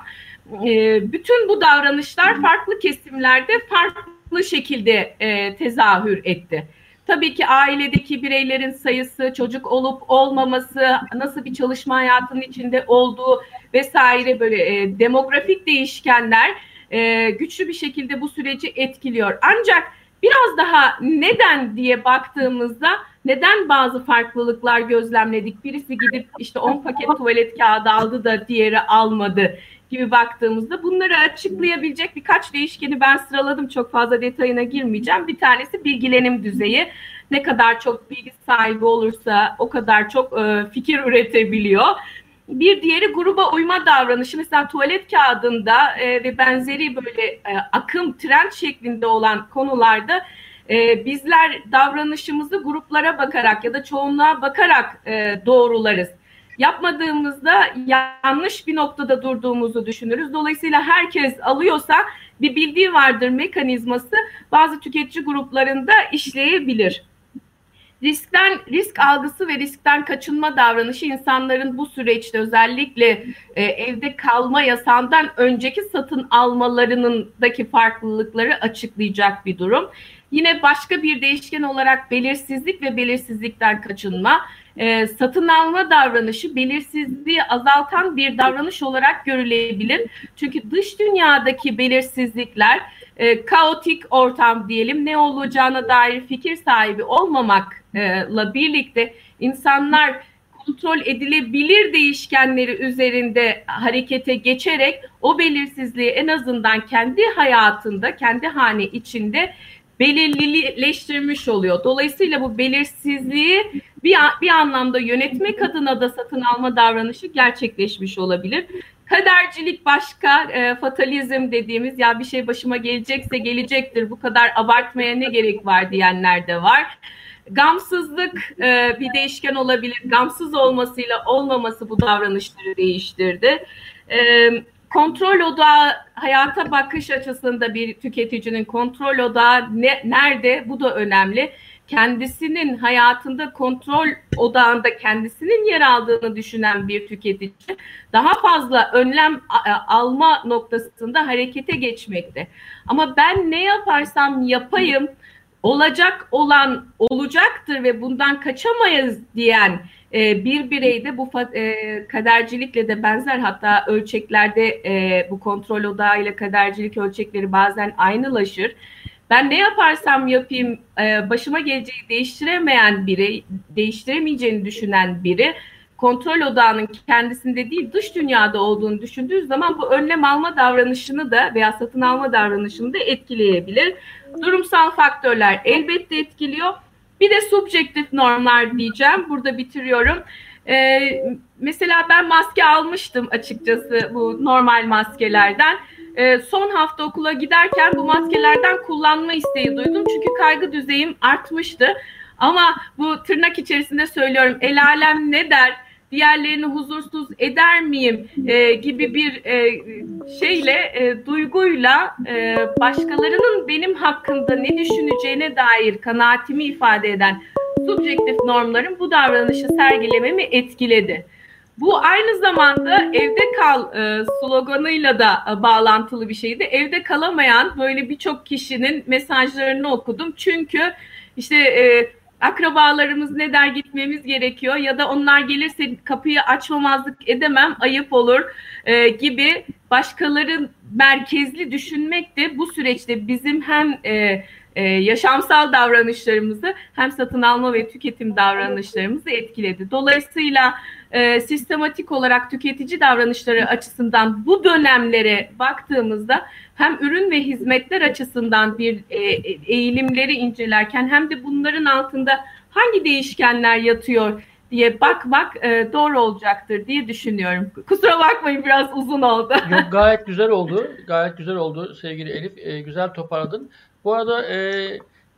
E, bütün bu davranışlar farklı kesimlerde farklı şekilde tezahür etti. Tabii ki ailedeki bireylerin sayısı, çocuk olup olmaması, nasıl bir çalışma hayatının içinde olduğu vesaire böyle e, demografik değişkenler e, güçlü bir şekilde bu süreci etkiliyor. Ancak biraz daha neden diye baktığımızda neden bazı farklılıklar gözlemledik? Birisi gidip işte 10 paket tuvalet kağıdı aldı da diğeri almadı gibi baktığımızda bunları açıklayabilecek birkaç değişkeni ben sıraladım. Çok fazla detayına girmeyeceğim. Bir tanesi bilgilenim düzeyi. Ne kadar çok bilgi sahibi olursa o kadar çok e, fikir üretebiliyor. Bir diğeri gruba uyma davranışı. Mesela tuvalet kağıdında e, ve benzeri böyle e, akım, trend şeklinde olan konularda e, bizler davranışımızı gruplara bakarak ya da çoğunluğa bakarak e, doğrularız yapmadığımızda yanlış bir noktada durduğumuzu düşünürüz. Dolayısıyla herkes alıyorsa bir bildiği vardır mekanizması bazı tüketici gruplarında işleyebilir. Riskten risk algısı ve riskten kaçınma davranışı insanların bu süreçte özellikle e, evde kalma yasağından önceki satın almalarınındaki farklılıkları açıklayacak bir durum. Yine başka bir değişken olarak belirsizlik ve belirsizlikten kaçınma e, satın alma davranışı belirsizliği azaltan bir davranış olarak görülebilir. Çünkü dış dünyadaki belirsizlikler e, kaotik ortam diyelim ne olacağına dair fikir sahibi olmamakla birlikte insanlar kontrol edilebilir değişkenleri üzerinde harekete geçerek o belirsizliği en azından kendi hayatında, kendi hane içinde belirlileştirmiş oluyor. Dolayısıyla bu belirsizliği bir, bir anlamda yönetmek adına da satın alma davranışı gerçekleşmiş olabilir. Kadercilik başka, e, fatalizm dediğimiz ya bir şey başıma gelecekse gelecektir bu kadar abartmaya ne gerek var diyenler de var. Gamsızlık e, bir değişken olabilir. Gamsız olmasıyla olmaması bu davranışları değiştirdi. E, kontrol odağı hayata bakış açısında bir tüketicinin kontrol odağı ne, nerede? Bu da önemli kendisinin hayatında kontrol odağında kendisinin yer aldığını düşünen bir tüketici daha fazla önlem alma noktasında harekete geçmekte. Ama ben ne yaparsam yapayım olacak olan olacaktır ve bundan kaçamayız diyen e, bir bireyde bu e, kadercilikle de benzer hatta ölçeklerde e, bu kontrol odağı ile kadercilik ölçekleri bazen aynılaşır. Ben ne yaparsam yapayım e, başıma geleceği değiştiremeyen biri, değiştiremeyeceğini düşünen biri kontrol odağının kendisinde değil dış dünyada olduğunu düşündüğü zaman bu önlem alma davranışını da veya satın alma davranışını da etkileyebilir. Durumsal faktörler elbette etkiliyor. Bir de subjektif normlar diyeceğim. Burada bitiriyorum. Ee, mesela ben maske almıştım açıkçası bu normal maskelerden e, son hafta okula giderken bu maskelerden kullanma isteği duydum. Çünkü kaygı düzeyim artmıştı. Ama bu tırnak içerisinde söylüyorum el alem ne der? Diğerlerini huzursuz eder miyim e, gibi bir e, şeyle e, duyguyla e, başkalarının benim hakkında ne düşüneceğine dair kanaatimi ifade eden subjektif normların bu davranışı sergilememi etkiledi. Bu aynı zamanda evde kal e, sloganıyla da e, bağlantılı bir şeydi. Evde kalamayan böyle birçok kişinin mesajlarını okudum. Çünkü işte e, akrabalarımız ne der gitmemiz gerekiyor ya da onlar gelirse kapıyı açmamazlık edemem ayıp olur e, gibi başkaların merkezli düşünmek de bu süreçte bizim hem e, e, yaşamsal davranışlarımızı hem satın alma ve tüketim davranışlarımızı etkiledi. Dolayısıyla e, sistematik olarak tüketici davranışları açısından bu dönemlere baktığımızda hem ürün ve hizmetler açısından bir e, eğilimleri incelerken hem de bunların altında hangi değişkenler yatıyor diye bakmak e, doğru olacaktır diye düşünüyorum. Kusura bakmayın biraz uzun oldu. Yok *laughs* gayet güzel oldu. Gayet güzel oldu sevgili Elif. E, güzel toparladın. Bu arada e,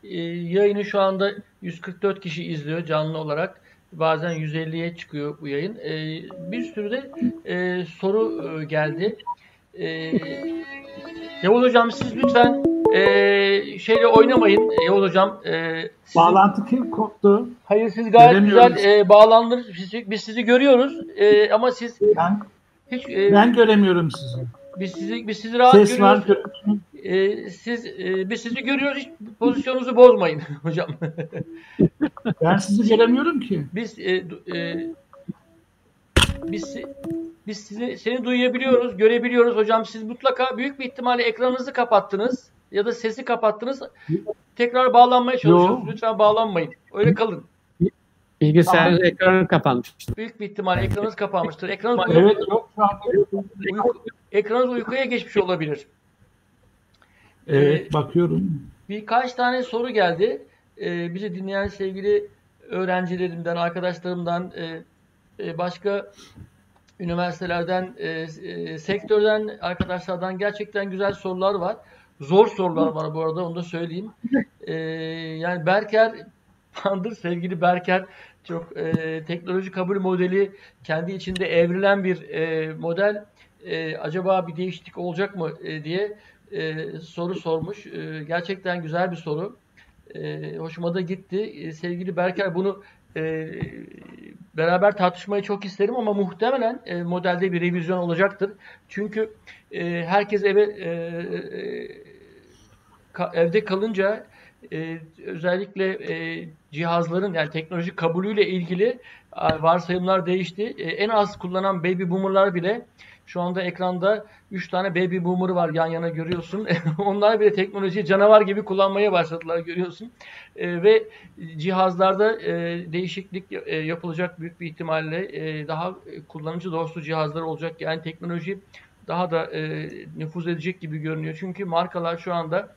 e, yayını şu anda 144 kişi izliyor canlı olarak. Bazen 150'ye çıkıyor bu yayın. E, bir sürü de e, soru e, geldi. E, Yavuz Hocam siz lütfen e, şeyle oynamayın. Yavuz Hocam. E, sizin... Bağlantı kim koptu? Hayır siz gayet güzel e, bağlandınız. Biz, biz sizi görüyoruz. E, ama siz ben, hiç, e, ben göremiyorum sizi. Biz sizi biz sizi rahat Ses görüyoruz. Var, e, siz e, biz sizi görüyoruz. Hiç pozisyonunuzu bozmayın *laughs* hocam. ben sizi göremiyorum ki. Biz e, e, biz biz sizi seni duyabiliyoruz, görebiliyoruz hocam. Siz mutlaka büyük bir ihtimalle ekranınızı kapattınız ya da sesi kapattınız. Tekrar bağlanmaya çalışıyorsunuz. Yo. Lütfen bağlanmayın. Öyle kalın. Bilgisayar tamam. ekranı kapanmıştır. Büyük bir ihtimal ekranınız kapanmıştır. Ekranınız evet, yok. Uyku, ekranınız uykuya geçmiş olabilir. Evet, ee, bakıyorum. Birkaç tane soru geldi. Ee, bizi dinleyen sevgili öğrencilerimden, arkadaşlarımdan, e, e, başka üniversitelerden, e, e, sektörden arkadaşlardan gerçekten güzel sorular var. Zor sorular var bu arada onu da söyleyeyim. E, yani Berker Pandır sevgili Berker çok e, teknoloji kabul modeli kendi içinde evrilen bir e, model. E, acaba bir değişiklik olacak mı e, diye e, soru sormuş. E, gerçekten güzel bir soru. E, hoşuma da gitti. E, sevgili Berker bunu e, beraber tartışmayı çok isterim ama muhtemelen e, modelde bir revizyon olacaktır. Çünkü e, herkes eve e, e, ka, evde kalınca e, özellikle e, cihazların yani teknoloji kabulüyle ilgili varsayımlar değişti. E, en az kullanan baby boomerlar bile şu anda ekranda 3 tane baby boomer var yan yana görüyorsun. *laughs* Onlar bile teknolojiyi canavar gibi kullanmaya başladılar görüyorsun. E, ve cihazlarda e, değişiklik e, yapılacak büyük bir ihtimalle e, daha kullanıcı dostu cihazlar olacak. Yani teknoloji daha da e, nüfuz edecek gibi görünüyor. Çünkü markalar şu anda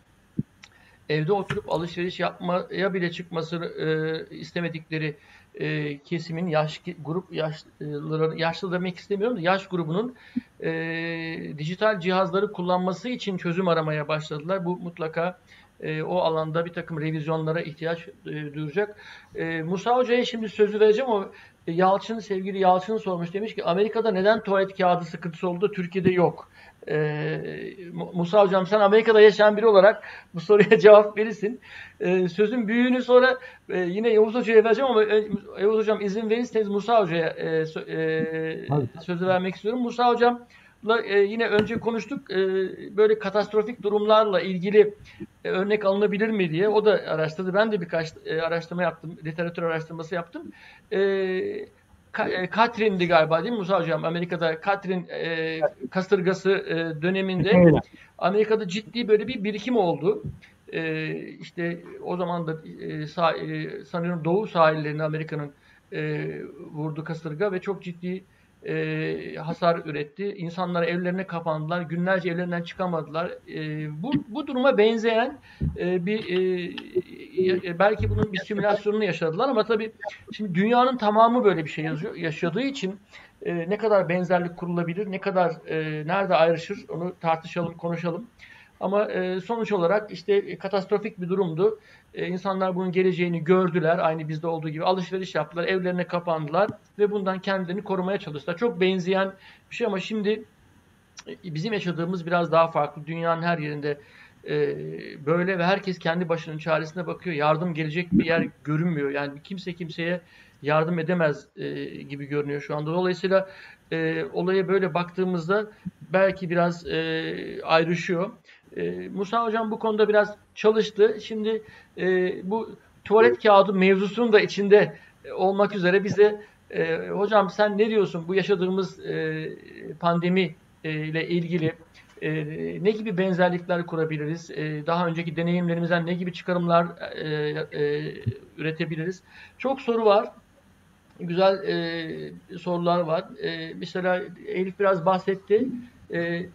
evde oturup alışveriş yapmaya bile çıkmasını e, istemedikleri e, kesimin yaş grup yaşlıları yaşlı demek istemiyorum da yaş grubunun e, dijital cihazları kullanması için çözüm aramaya başladılar. Bu mutlaka e, o alanda bir takım revizyonlara ihtiyaç e, duyacak. E, Musa Hoca'ya şimdi sözü vereceğim. O Yalçın, sevgili Yalçın sormuş. Demiş ki Amerika'da neden tuvalet kağıdı sıkıntısı oldu, Türkiye'de yok. E, Musa Hocam sen Amerika'da yaşayan biri olarak bu soruya *laughs* cevap verirsin. E, sözün büyüğünü sonra e, yine Yavuz Hoca'ya vereceğim ama e, Yavuz Hocam izin verirseniz Musa Hoca'ya e, e, sözü vermek istiyorum. Musa Hocam e, yine önce konuştuk. E, böyle katastrofik durumlarla ilgili e, örnek alınabilir mi diye. O da araştırdı. Ben de birkaç e, araştırma yaptım. Literatür araştırması yaptım. E, Katrin'di galiba değil mi Musa Hocam? Amerika'da Katrin e, kasırgası e, döneminde Amerika'da ciddi böyle bir birikim oldu. E, işte o zaman da e, sah, e, sanıyorum doğu sahillerini Amerika'nın e, vurdu kasırga ve çok ciddi e, hasar üretti. İnsanlar evlerine kapandılar. Günlerce evlerinden çıkamadılar. E, bu, bu duruma benzeyen e, bir e, belki bunun bir simülasyonunu yaşadılar ama tabii şimdi dünyanın tamamı böyle bir şey yazıyor, yaşadığı için e, ne kadar benzerlik kurulabilir, ne kadar e, nerede ayrışır onu tartışalım, konuşalım. Ama e, sonuç olarak işte katastrofik bir durumdu. E, insanlar bunun geleceğini gördüler. Aynı bizde olduğu gibi alışveriş yaptılar, evlerine kapandılar ve bundan kendilerini korumaya çalıştılar. Çok benzeyen bir şey ama şimdi e, bizim yaşadığımız biraz daha farklı. Dünyanın her yerinde e, böyle ve herkes kendi başının çaresine bakıyor. Yardım gelecek bir yer görünmüyor. Yani kimse kimseye yardım edemez e, gibi görünüyor şu anda. Dolayısıyla e, olaya böyle baktığımızda belki biraz ayrışıyor. E, Musa Hocam bu konuda biraz çalıştı. Şimdi e, bu tuvalet kağıdı mevzusunun da içinde e, olmak üzere bize e, hocam sen ne diyorsun bu yaşadığımız e, pandemi e, ile ilgili e, ne gibi benzerlikler kurabiliriz? E, daha önceki deneyimlerimizden ne gibi çıkarımlar e, e, üretebiliriz? Çok soru var. Güzel e, sorular var. E, mesela Elif biraz bahsetti. E,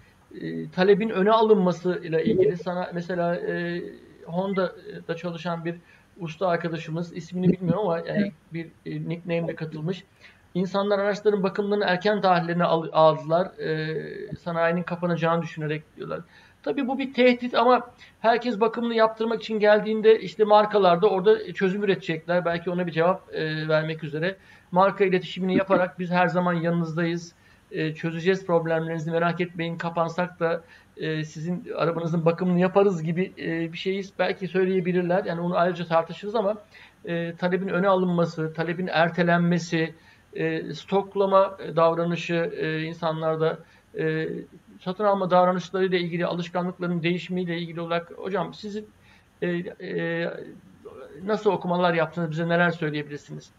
e, talebin öne alınması ile ilgili sana mesela e, Honda'da çalışan bir usta arkadaşımız ismini bilmiyorum ama yani bir e, nickname'le katılmış. İnsanlar araçların bakımlarını erken tarihlerine aldılar. E, sanayinin kapanacağını düşünerek diyorlar. Tabii bu bir tehdit ama herkes bakımını yaptırmak için geldiğinde işte markalarda orada çözüm üretecekler. Belki ona bir cevap e, vermek üzere. Marka iletişimini yaparak biz her zaman yanınızdayız e, çözeceğiz problemlerinizi merak etmeyin kapansak da e, sizin arabanızın bakımını yaparız gibi e, bir şeyi belki söyleyebilirler. Yani onu ayrıca tartışırız ama e, talebin öne alınması, talebin ertelenmesi, stoklama davranışı insanlarda satın alma davranışlarıyla ilgili alışkanlıkların değişimiyle ilgili olarak hocam sizin nasıl okumalar yaptınız bize neler söyleyebilirsiniz?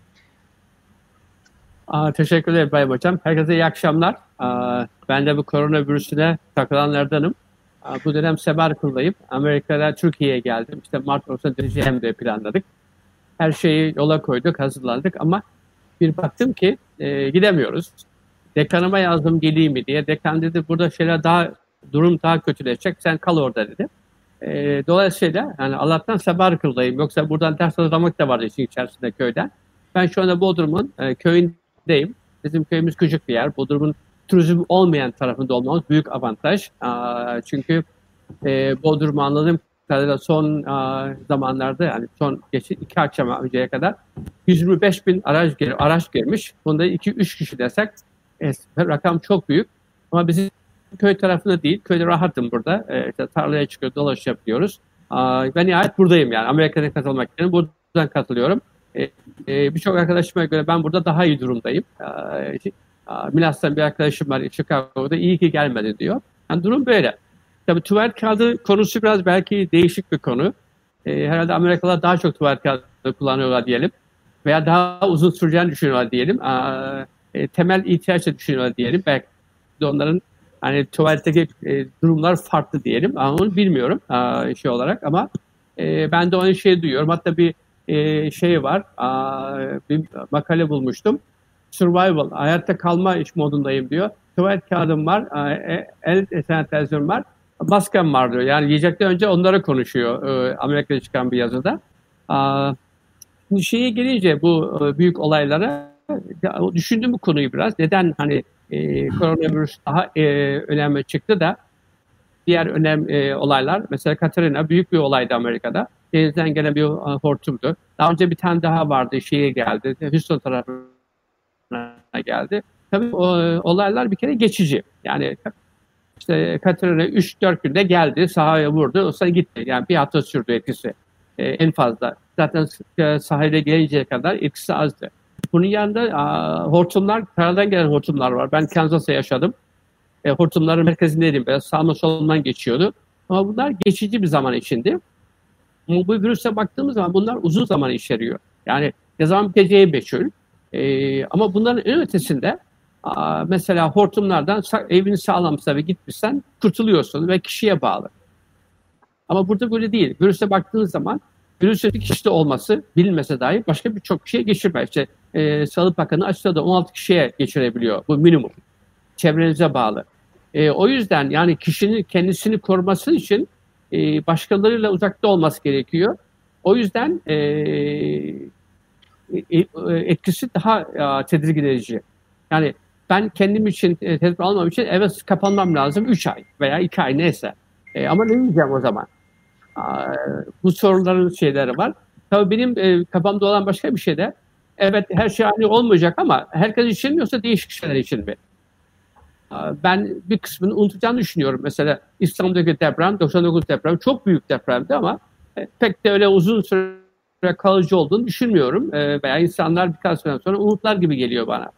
Aa, teşekkür Bay Hocam. Herkese iyi akşamlar. Aa, ben de bu koronavirüsüne takılanlardanım. Aa, bu dönem Semerkur'dayım. Amerika'da Türkiye'ye geldim. İşte Mart ortasında döneceğim diye planladık. Her şeyi yola koyduk, hazırlandık ama bir baktım ki e, gidemiyoruz. Dekanıma yazdım geleyim mi diye. Dekan dedi burada şeyler daha durum daha kötüleşecek. Sen kal orada dedi. E, dolayısıyla yani Allah'tan Semerkur'dayım. Yoksa buradan ders hazırlamak da vardı işin içerisinde köyden. Ben şu anda Bodrum'un e, köyün deyim. Bizim köyümüz küçük bir yer. Bodrum'un turizm olmayan tarafında olmamız büyük avantaj. Çünkü e, Bodrum'u anladığım kadarıyla son zamanlarda yani son geçti iki akşam önceye kadar 125 bin araç, araç girmiş. Bunda 2-3 kişi desek e, rakam çok büyük. Ama bizim köy tarafında değil. Köyde rahatım burada. E, tarlaya çıkıyor, dolaşabiliyoruz. Ben nihayet buradayım yani. Amerika'da katılmak için buradan katılıyorum. E, e, Birçok arkadaşıma göre ben burada daha iyi durumdayım. E, Milas'tan bir arkadaşım var Chicago'da iyi ki gelmedi diyor. Yani durum böyle. Tabii tuvalet kağıdı konusu biraz belki değişik bir konu. E, herhalde Amerikalılar daha çok tuvalet kağıdı kullanıyorlar diyelim. Veya daha uzun süreceğini düşünüyorlar diyelim. E, temel ihtiyaç düşünüyorlar diyelim. Belki de onların hani tuvaletteki e, durumlar farklı diyelim. Ama onu bilmiyorum e, şey olarak ama e, ben de onun şey duyuyorum. Hatta bir e, şey var. A, bir makale bulmuştum. Survival, hayatta kalma iş modundayım diyor. Tuvalet kağıdım var, e, el sanitizasyonum var, maskem var diyor. Yani yiyecekten önce onlara konuşuyor e, Amerika'da çıkan bir yazıda. A, şimdi şeye gelince bu e, büyük olaylara düşündüm bu konuyu biraz. Neden hani e, koronavirüs daha e, önemli çıktı da diğer önemli e, olaylar mesela Katrina büyük bir olaydı Amerika'da denizden gelen bir e, hortumdu. Daha önce bir tane daha vardı, şeye geldi, Houston tarafına geldi. Tabii o, olaylar bir kere geçici. Yani İşte Katrina 3-4 günde geldi, sahaya vurdu, o sonra gitti. Yani bir hafta sürdü etkisi e, en fazla. Zaten e, sahile gelinceye kadar etkisi azdı. Bunun yanında a, hortumlar, karadan gelen hortumlar var. Ben Kansas'ta yaşadım. E, hortumların merkezindeydim. Biraz sağma solundan geçiyordu. Ama bunlar geçici bir zaman içindi. Bu virüse baktığımız zaman bunlar uzun zaman içeriyor. Yani ne zaman biteceği meçhul. E, ama bunların en ötesinde mesela hortumlardan evini sağlamsa ve gitmişsen kurtuluyorsun ve kişiye bağlı. Ama burada böyle değil. Virüse baktığınız zaman virüsün bir kişide olması bilinmese dahi başka birçok kişiye geçirmez. İşte e, Sağlık Bakanı açıkladı 16 kişiye geçirebiliyor. Bu minimum. Çevrenize bağlı. E, o yüzden yani kişinin kendisini koruması için e, başkalarıyla uzakta olması gerekiyor. O yüzden e, e, e etkisi daha e, tedirgin edici. Yani ben kendim için e, tedbir almam için eve kapanmam lazım 3 ay veya 2 ay neyse. E, ama ne diyeceğim o zaman? Aa, bu soruların şeyleri var. Tabii benim e, kafamda olan başka bir şey de evet her şey aynı olmayacak ama herkes için mi yoksa değişik şeyler için mi? Ben bir kısmını unutacağını düşünüyorum. Mesela İstanbul'daki deprem, 99 deprem çok büyük depremdi ama e, pek de öyle uzun süre kalıcı olduğunu düşünmüyorum. E, veya insanlar birkaç sene sonra unutlar gibi geliyor bana.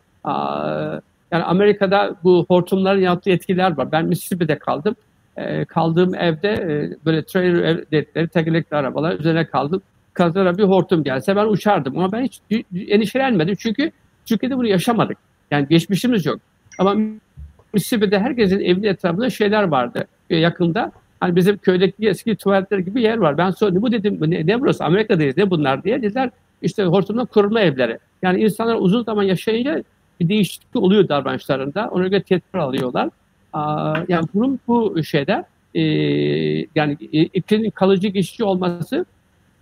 yani Amerika'da bu hortumların yaptığı etkiler var. Ben Mississippi'de kaldım. E, kaldığım evde böyle trailer ev dedikleri tekerlekli arabalar üzerine kaldım. Kazara bir hortum gelse ben uçardım ama ben hiç endişelenmedim çünkü Türkiye'de bunu yaşamadık. Yani geçmişimiz yok. Ama Mississippi'de herkesin evinin etrafında şeyler vardı e, yakında. Hani bizim köydeki eski tuvaletler gibi yer var. Ben sordum bu dedim ne, ne burası Amerika'dayız ne bunlar diye. Dediler işte hortumdan korunma evleri. Yani insanlar uzun zaman yaşayınca bir değişiklik oluyor davranışlarında. Ona göre tedbir alıyorlar. Aa, yani bunun bu şeyde e, yani iklimin kalıcı geçici olması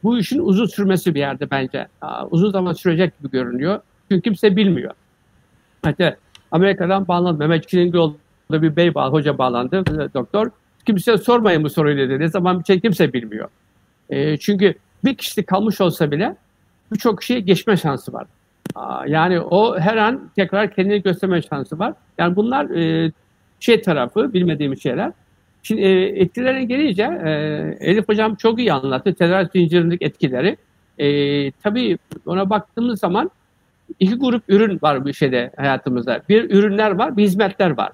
bu işin uzun sürmesi bir yerde bence. Aa, uzun zaman sürecek gibi görünüyor. Çünkü kimse bilmiyor. Hatta Amerika'dan bağlandı. Mehmet Çilingioğlu'da bir bey bağ, hoca bağlandı, doktor. Kimse sormayın bu soruyu dedi. Ne zaman bir şey kimse bilmiyor. E, çünkü bir kişi kalmış olsa bile birçok kişiye geçme şansı var. Aa, yani o her an tekrar kendini gösterme şansı var. Yani bunlar e, şey tarafı, bilmediğim şeyler. Şimdi e, etkilerine gelince e, Elif Hocam çok iyi anlattı. Tedarik zincirindeki etkileri. E, tabii ona baktığımız zaman iki grup ürün var bu şeyde hayatımızda. Bir ürünler var, bir hizmetler var.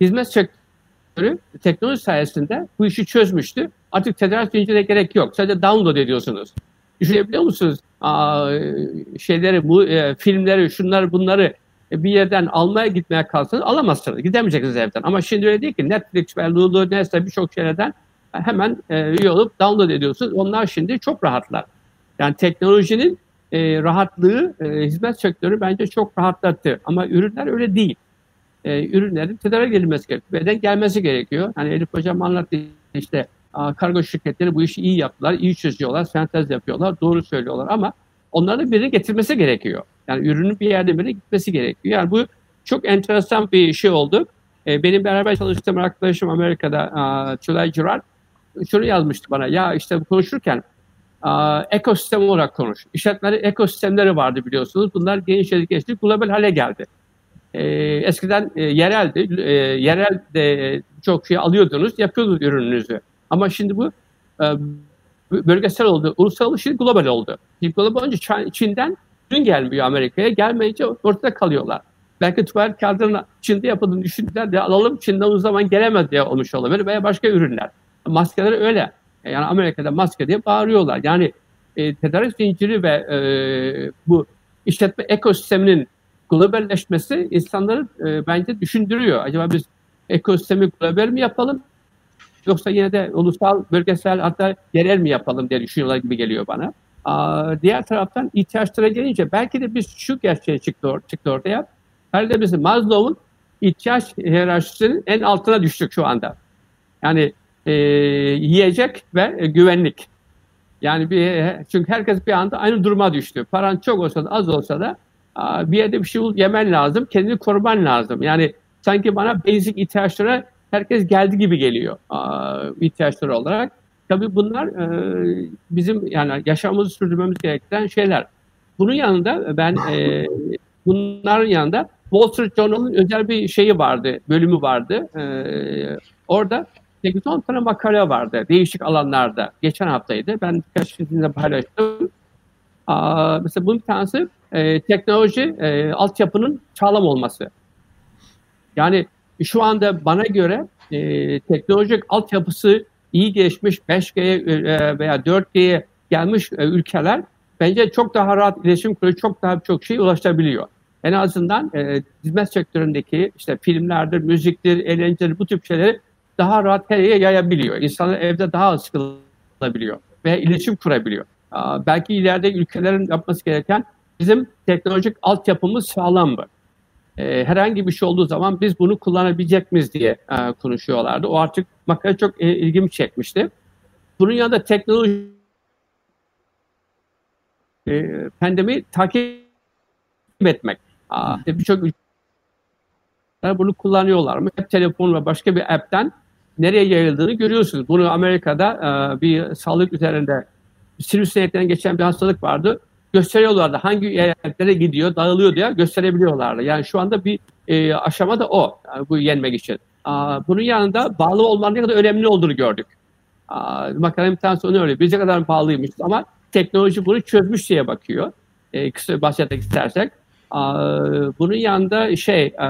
Hizmet sektörü teknoloji sayesinde bu işi çözmüştü. Artık tedarik zincirine gerek yok. Sadece download ediyorsunuz. Düşünebiliyor musunuz? Aa, şeyleri, bu e, filmleri, şunları, bunları bir yerden almaya gitmeye kalsanız alamazsınız. Gidemeyeceksiniz evden. Ama şimdi öyle değil ki Netflix ve Lulu neyse birçok şeylerden hemen e, üye olup download ediyorsunuz. Onlar şimdi çok rahatlar. Yani teknolojinin e, rahatlığı e, hizmet sektörü bence çok rahatlattı. Ama ürünler öyle değil. E, ürünlerin tedarik edilmesi gerekiyor. Beden gelmesi gerekiyor. Hani Elif Hocam anlattı işte kargo şirketleri bu işi iyi yaptılar, iyi çözüyorlar, sentez yapıyorlar, doğru söylüyorlar ama onların birini getirmesi gerekiyor. Yani ürünün bir yerde birine gitmesi gerekiyor. Yani bu çok enteresan bir şey oldu. E, benim beraber çalıştığım arkadaşım Amerika'da Tülay Girard şunu yazmıştı bana. Ya işte konuşurken ekosistem olarak konuş. İşletmeleri ekosistemleri vardı biliyorsunuz. Bunlar genişledik geçti, global hale geldi. E, eskiden e, yereldi. E, yerel çok şey alıyordunuz, yapıyordunuz ürününüzü. Ama şimdi bu e, bölgesel oldu. Ulusal şimdi global oldu. Şimdi global önce Çin'den ürün gelmiyor Amerika'ya. Gelmeyince ortada kalıyorlar. Belki tuvalet kağıdının Çin'de yapıldığını düşündüler de alalım Çin'den o zaman gelemez diye olmuş olabilir veya başka ürünler. Maskeler öyle. Yani Amerika'da maske diye bağırıyorlar. Yani e, tedarik zinciri ve e, bu işletme ekosisteminin globalleşmesi insanları e, bence düşündürüyor. Acaba biz ekosistemi global mi yapalım yoksa yine de ulusal, bölgesel hatta yerel mi yapalım diye düşünüyorlar gibi geliyor bana. Aa, diğer taraftan ihtiyaçlara gelince belki de biz şu gerçeğe çıktı, çıktı ortaya. Herhalde biz Maslow'un ihtiyaç hiyerarşisinin en altına düştük şu anda. Yani e, yiyecek ve e, güvenlik. Yani bir çünkü herkes bir anda aynı duruma düştü. Paran çok olsa da az olsa da bir yerde bir şey yemen lazım, kendini koruman lazım. Yani sanki bana basic ihtiyaçlara herkes geldi gibi geliyor ihtiyaçlar olarak. Tabii bunlar e, bizim yani yaşamımızı sürdürmemiz gereken şeyler. Bunun yanında ben e, bunların yanında Wall Street Journal'ın özel bir şeyi vardı, bölümü vardı. E, Orada 8-10 tane makale vardı değişik alanlarda. Geçen haftaydı. Ben birkaç sizinle paylaştım. Aa, mesela bunun bir tanesi e, teknoloji e, altyapının sağlam olması. Yani şu anda bana göre e, teknolojik altyapısı iyi gelişmiş 5G'ye e, veya 4G'ye gelmiş e, ülkeler bence çok daha rahat iletişim kuruyor, çok daha çok şey ulaşabiliyor. En azından e, hizmet sektöründeki işte filmlerdir, müziktir, eğlencedir bu tip şeyleri daha rahat her yere yayabiliyor. İnsanlar evde daha az sıkılabiliyor ve iletişim kurabiliyor. Belki ileride ülkelerin yapması gereken bizim teknolojik altyapımız sağlam mı? Ee, herhangi bir şey olduğu zaman biz bunu kullanabilecek miyiz diye e, konuşuyorlardı. O artık makale çok e, ilgimi çekmişti. Bunun yanında teknoloji e, pandemi takip etmek. Birçok ülkeler bunu kullanıyorlar mı? Hep telefon ve başka bir app'ten nereye yayıldığını görüyorsunuz. Bunu Amerika'da e, bir sağlık üzerinde sivrisinekten geçen bir hastalık vardı. Gösteriyorlardı hangi yerlere gidiyor, dağılıyor diye gösterebiliyorlardı. Yani şu anda bir e, aşama da o yani bu yenmek için. Aa, bunun yanında bağlı olmanın ne kadar önemli olduğunu gördük. Makalenin bir tanesi onu öyle. Bize kadar bağlıymış ama teknoloji bunu çözmüş diye bakıyor. E, kısa bahsetmek istersek. Aa, bunun yanında şey e,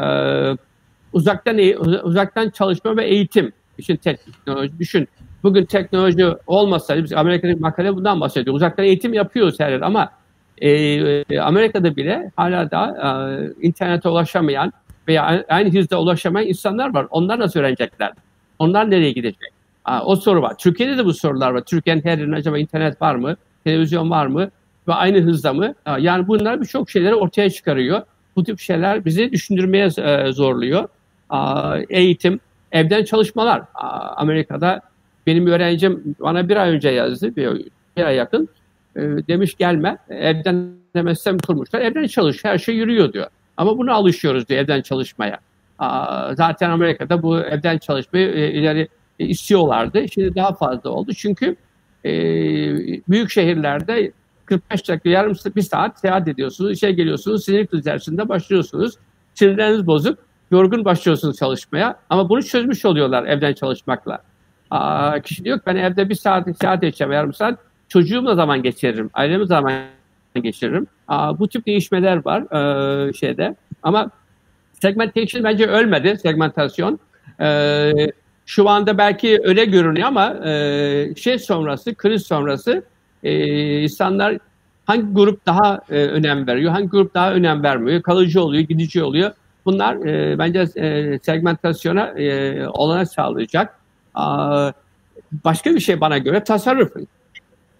uzaktan uzaktan çalışma ve eğitim için teknoloji düşün. Bugün teknoloji olmasaydı, biz Amerika'daki makale bundan bahsediyor. Uzaktan eğitim yapıyoruz her yer ama e, Amerika'da bile hala da e, internete ulaşamayan veya aynı hızda ulaşamayan insanlar var. Onlar nasıl öğrenecekler? Onlar nereye gidecek? Aa, o soru var. Türkiye'de de bu sorular var. Türkiye'nin her yerinde acaba internet var mı? Televizyon var mı? Ve aynı hızda mı? Aa, yani bunlar birçok şeyleri ortaya çıkarıyor. Bu tip şeyler bizi düşündürmeye e, zorluyor. Aa, eğitim, evden çalışmalar. Amerika'da benim öğrencim bana bir ay önce yazdı, bir, bir ay yakın. E, demiş gelme, evden demezsem kurmuşlar. Evden çalış, her şey yürüyor diyor. Ama buna alışıyoruz diyor evden çalışmaya. Aa, zaten Amerika'da bu evden çalışmayı e, ileri e, istiyorlardı. Şimdi daha fazla oldu. Çünkü e, büyük şehirlerde 45 dakika, yarım bir saat seyahat ediyorsunuz, işe geliyorsunuz, sinir krizi başlıyorsunuz. Sinirleriniz bozuk, yorgun başlıyorsunuz çalışmaya. Ama bunu çözmüş oluyorlar evden çalışmakla. Aa, kişi diyor ki ben evde bir saat, bir saat edeceğim, yarım saat. Çocuğumla zaman geçiririm, ailemle zaman geçiririm. Aa, bu tip değişmeler var e, şeyde. Ama segmentation bence ölmedi, segmentasyon. E, şu anda belki öyle görünüyor ama e, şey sonrası, kriz sonrası e, insanlar hangi grup daha e, önem veriyor, hangi grup daha önem vermiyor, kalıcı oluyor, gidici oluyor. Bunlar e, bence e, segmentasyona e, olanak sağlayacak. Aa, başka bir şey bana göre tasarruf.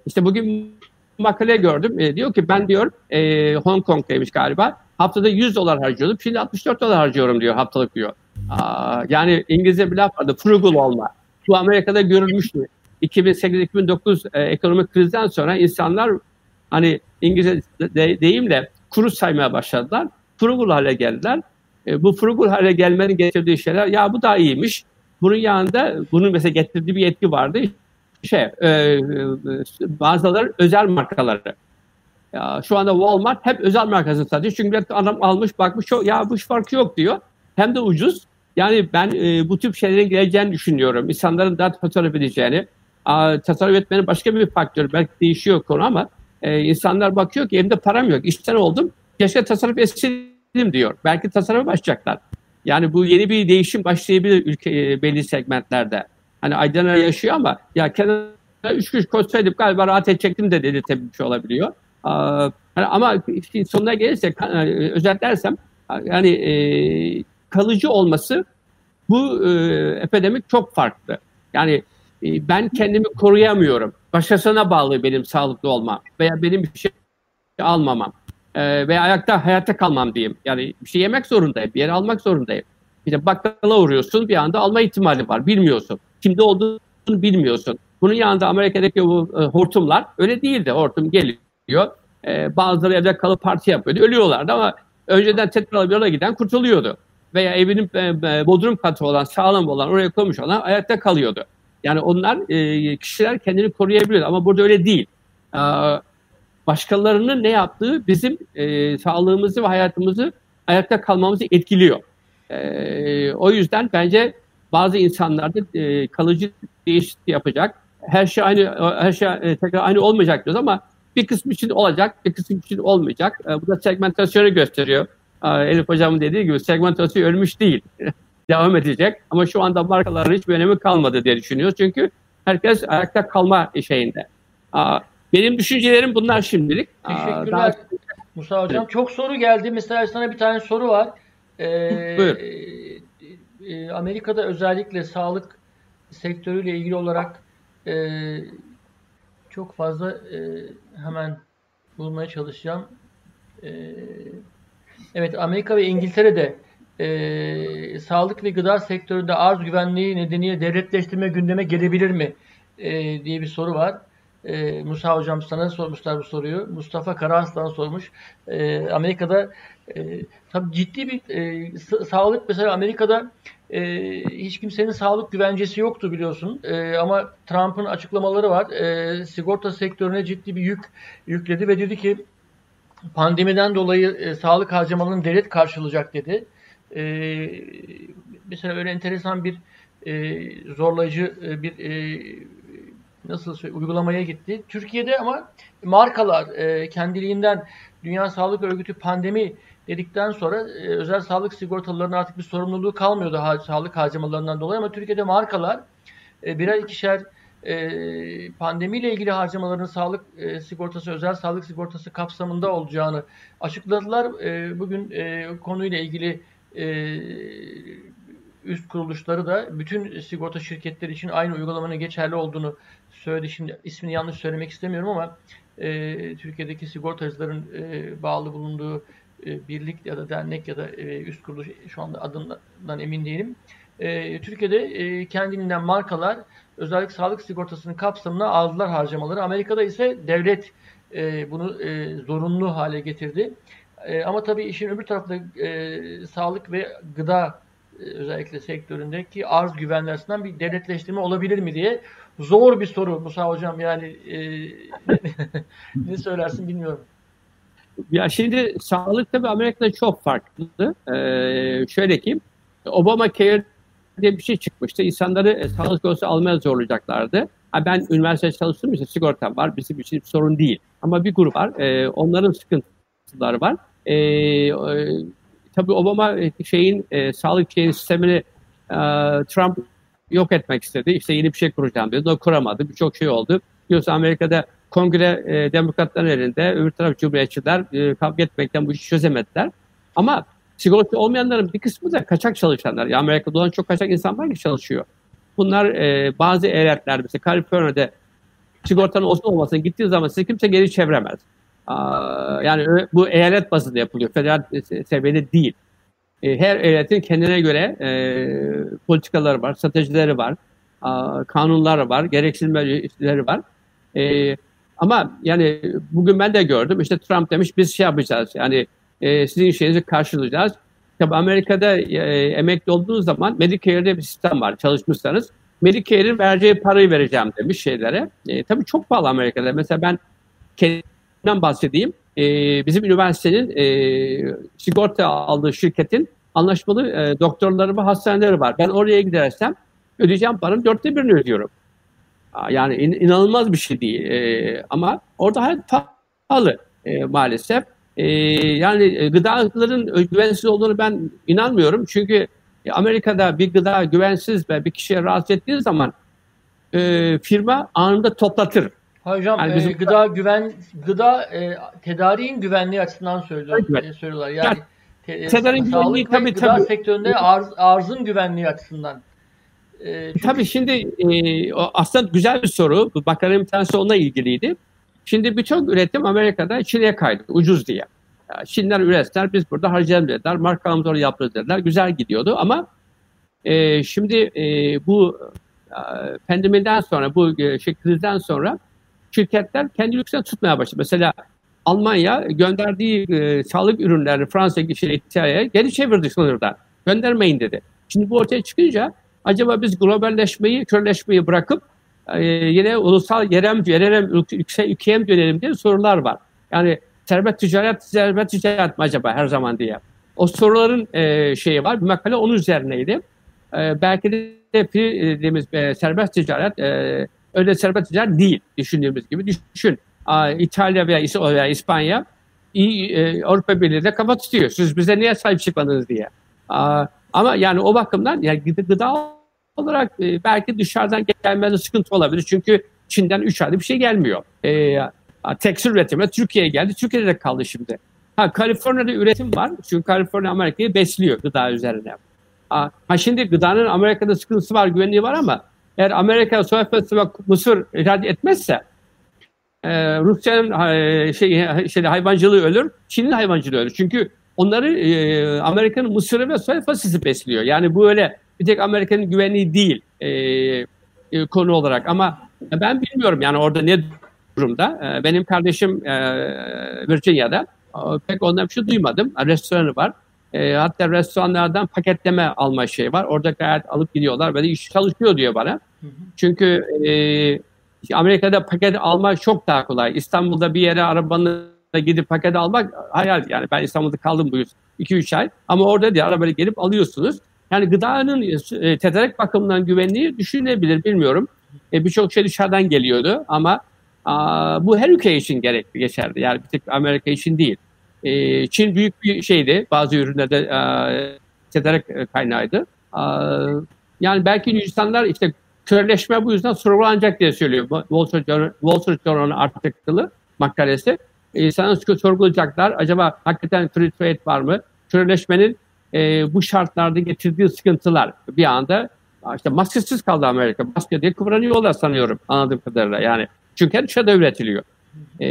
İşte bugün makale gördüm. E, diyor ki ben diyor e, Hong Kong'daymış galiba. Haftada 100 dolar harcıyordum. Şimdi 64 dolar harcıyorum diyor haftalık diyor. Aa, yani İngilizce bir laf vardı. Frugal olma. Bu Amerika'da görülmüştü. 2008-2009 e, ekonomik krizden sonra insanlar hani İngilizce de, deyimle kuru saymaya başladılar. Frugal hale geldiler. E, bu frugal hale gelmenin getirdiği şeyler ya bu da iyiymiş. Bunun yanında bunun mesela getirdiği bir etki vardı. Şey, e, e, bazıları özel markaları. Ya, şu anda Walmart hep özel markası satıyor. Çünkü adam almış bakmış ya bu farkı yok diyor. Hem de ucuz. Yani ben e, bu tip şeylerin geleceğini düşünüyorum. İnsanların daha tasarruf edeceğini. A, tasarruf etmenin başka bir faktör. Belki değişiyor konu ama e, insanlar bakıyor ki elimde param yok. İşten oldum. Keşke tasarruf etseydim diyor. Belki tasarrufa başlayacaklar. Yani bu yeni bir değişim başlayabilir ülke e, belli segmentlerde. Hani Aydın'a yaşıyor ama ya kenara üç kuruş koşsaydım galiba rahat edecektim de dedirtebilmiş olabiliyor. Aa, hani ama sonuna gelirse e, özetlersem yani e, kalıcı olması bu e, epidemik çok farklı. Yani e, ben kendimi koruyamıyorum. Başkasına bağlı benim sağlıklı olmam veya benim bir şey almamam e, veya ayakta hayatta kalmam diyeyim. Yani bir şey yemek zorundayım, bir yere almak zorundayım. Bir de bakkala uğruyorsun bir anda alma ihtimali var. Bilmiyorsun. Kimde olduğunu bilmiyorsun. Bunun yanında Amerika'daki bu e, hortumlar öyle değildi. Hortum geliyor. E, bazıları evde kalıp parti yapıyordu. Ölüyorlardı ama önceden tekrar bir yola giden kurtuluyordu. Veya evinin e, e, bodrum katı olan, sağlam olan, oraya koymuş olan ayakta kalıyordu. Yani onlar e, kişiler kendini koruyabiliyor ama burada öyle değil. E, başkalarının ne yaptığı bizim e, sağlığımızı ve hayatımızı ayakta kalmamızı etkiliyor. E, o yüzden bence bazı insanlarda e, kalıcı değişiklik yapacak. Her şey aynı her şey e, tekrar aynı olmayacak diyoruz ama bir kısmı için olacak, bir kısmı için olmayacak. E, bu da segmentasyonu gösteriyor. E, Elif Hocam'ın dediği gibi segmentasyon ölmüş değil. *laughs* Devam edecek. Ama şu anda markaların hiçbir önemi kalmadı diye düşünüyoruz. Çünkü herkes ayakta kalma şeyinde. Benim düşüncelerim bunlar şimdilik. Teşekkürler. Daha... Musa Hocam. Çok soru geldi. Mesela sana bir tane soru var. Ee, Buyur. E, Amerika'da özellikle sağlık sektörüyle ilgili olarak e, çok fazla e, hemen bulmaya çalışacağım. E, evet Amerika ve İngiltere'de e, sağlık ve gıda sektöründe arz güvenliği nedeniyle devletleştirme gündeme gelebilir mi e, diye bir soru var. E, Musa Hocam sana sormuşlar bu soruyu. Mustafa Karahanslan sormuş. E, Amerika'da e, tabii ciddi bir e, sağlık mesela Amerika'da e, hiç kimsenin sağlık güvencesi yoktu biliyorsun. E, ama Trump'ın açıklamaları var. E, sigorta sektörüne ciddi bir yük yükledi ve dedi ki pandemiden dolayı e, sağlık harcamalarını devlet karşılayacak dedi. E, mesela öyle enteresan bir e, zorlayıcı e, bir e, nasıl söyleyeyim, uygulamaya gitti. Türkiye'de ama markalar e, kendiliğinden Dünya Sağlık Örgütü pandemi dedikten sonra e, özel sağlık sigortalarının artık bir sorumluluğu kalmıyordu ha, sağlık harcamalarından dolayı ama Türkiye'de markalar e, birer ikişer e, pandemiyle ilgili harcamaların sağlık e, sigortası, özel sağlık sigortası kapsamında olacağını açıkladılar. E, bugün e, konuyla ilgili e, üst kuruluşları da bütün sigorta şirketleri için aynı uygulamanın geçerli olduğunu söyledi. Şimdi ismini yanlış söylemek istemiyorum ama e, Türkiye'deki sigortacıların e, bağlı bulunduğu e, birlik ya da dernek ya da e, üst kuruluş şu anda adından emin değilim. E, Türkiye'de e, kendinden markalar özellikle sağlık sigortasının kapsamına aldılar harcamaları. Amerika'da ise devlet e, bunu e, zorunlu hale getirdi. E, ama tabii işin öbür tarafında e, sağlık ve gıda e, özellikle sektöründeki arz güvenliği açısından bir devletleştirme olabilir mi diye zor bir soru Musa Hocam yani e, *laughs* ne söylersin bilmiyorum. Ya şimdi sağlık tabii Amerika'da çok farklı. Ee, şöyle ki Obama Care diye bir şey çıkmıştı. İnsanları e, sağlık sigortası almaya zorlayacaklardı. Ha, ben üniversitede çalıştığım için sigortam var. Bizim için bir sorun değil. Ama bir grup var. E, onların sıkıntıları var. E, e, tabii Obama şeyin e, sağlık şeyin sistemini e, Trump yok etmek istedi. İşte yeni bir şey kuracağım dedi. O kuramadı. Birçok şey oldu. Biliyorsun Amerika'da kongre e, demokratların elinde, öbür taraf cumhuriyetçiler e, kavga etmekten bu işi çözemediler. Ama sigorta olmayanların bir kısmı da kaçak çalışanlar. Yani Amerika'da olan çok kaçak insan var ki çalışıyor. Bunlar e, bazı eyaletler mesela Kaliforniya'da sigortanın olsun olmasın gittiği zaman size kimse geri çeviremez. Aa, yani bu eyalet bazında yapılıyor. Federal seviyede değil. E, her eyaletin kendine göre e, politikaları var, stratejileri var, a, kanunlar var, gereksinimleri var. E, ama yani bugün ben de gördüm işte Trump demiş biz şey yapacağız yani e, sizin şeyinizi karşılayacağız. Tabii Amerika'da e, emekli olduğunuz zaman Medicare'de bir sistem var çalışmışsanız. Medicare'in vereceği parayı vereceğim demiş şeylere. E, tabii çok pahalı Amerika'da. Mesela ben kendimden bahsedeyim. E, bizim üniversitenin e, sigorta aldığı şirketin anlaşmalı e, doktorları ve hastaneleri var. Ben oraya gidersem ödeyeceğim paranın dörtte birini ödüyorum. Yani in, inanılmaz bir şey değil. E, ama orada hayat pahalı e, maalesef. E, yani gıdaların güvensiz olduğunu ben inanmıyorum. Çünkü Amerika'da bir gıda güvensiz ve bir kişiye rahatsız ettiği zaman e, firma anında toplatır. Hocam yani bizim... e, gıda güven gıda e, tedariğin güvenliği açısından söylüyor, evet. e, söylüyorlar. Yani, yani te, e, tedariğin güvenliği tabii gıda tabii. sektöründe arz, arzın güvenliği açısından. E, çünkü... Tabii şimdi e, aslında güzel bir soru. Bakanın bir tanesi onunla ilgiliydi. Şimdi birçok üretim Amerika'da Çin'e kaydı ucuz diye. Yani Çinler ürettiler biz burada harcayalım dediler. Markamızı oraya yaparız dediler. Güzel gidiyordu ama e, şimdi e, bu e, pandemiden sonra bu e, şey, krizden sonra şirketler kendi lükslerini tutmaya başladı. Mesela Almanya gönderdiği e, sağlık ürünlerini Fransa, şey, İtalya'ya geri çevirdi sınırda. Göndermeyin dedi. Şimdi bu ortaya çıkınca acaba biz globalleşmeyi, körleşmeyi bırakıp e, yine ulusal yerem, yerem, yüksek ülkeye dönelim diye sorular var. Yani serbest ticaret, serbest ticaret mi acaba her zaman diye. O soruların e, şeyi var. Bir makale onun üzerineydi. e, belki de dediğimiz e, serbest ticaret e, öyle serbest ticaret değil düşündüğümüz gibi. Düşün İtalya veya, veya İspanya e, Avrupa Birliği de kafa tutuyor. Siz bize niye sahip çıkmadınız diye. Ama yani o bakımdan yani gıda olarak e, belki dışarıdan gelmesi sıkıntı olabilir. Çünkü Çin'den 3 ayda bir şey gelmiyor. E, tekstil üretimi Türkiye'ye geldi. Türkiye'de de kaldı şimdi. Ha Kaliforniya'da üretim var. Çünkü Kaliforniya Amerika'yı besliyor gıda üzerine. Ha şimdi gıdanın Amerika'da sıkıntısı var, güvenliği var ama eğer Amerika soya ve mısır ihraç etmezse e, Rusya'nın e, şey, şey, hayvancılığı ölür, Çin'in hayvancılığı ölür. Çünkü onları e, Amerika'nın mısırı ve soya fasulyesi besliyor. Yani bu öyle bir tek Amerika'nın güvenliği değil e, e, konu olarak ama ben bilmiyorum yani orada ne durumda. E, benim kardeşim e, Virginia'da pek ondan bir şey duymadım. Restoranı var. E, hatta restoranlardan paketleme alma şey var. Orada gayet alıp gidiyorlar de iş çalışıyor diyor bana. Hı hı. Çünkü e, Amerika'da paket almak çok daha kolay. İstanbul'da bir yere arabanın gidip paket almak hayal yani. Ben İstanbul'da kaldım bu 2-3 ay. Ama orada diye arabayla gelip alıyorsunuz. Yani gıdanın e, tedarik bakımından güvenliği düşünülebilir bilmiyorum. E, Birçok şey dışarıdan geliyordu ama a, bu her ülke için gerekli geçerli. Yani bir tek Amerika için değil. E, Çin büyük bir şeydi. Bazı ürünlerde e, tedarik kaynağıydı. A, yani belki insanlar işte körleşme bu yüzden sorgulanacak diye söylüyor. Wall Street, Wall Street Journal'ın artikülü, makalesi. İnsanlar sorgulayacaklar. Acaba hakikaten free trade var mı? Körleşmenin e, bu şartlarda getirdiği sıkıntılar bir anda işte maskesiz kaldı Amerika. Maske diye kıvranıyorlar sanıyorum anladığım kadarıyla. Yani çünkü her şeyde üretiliyor. E,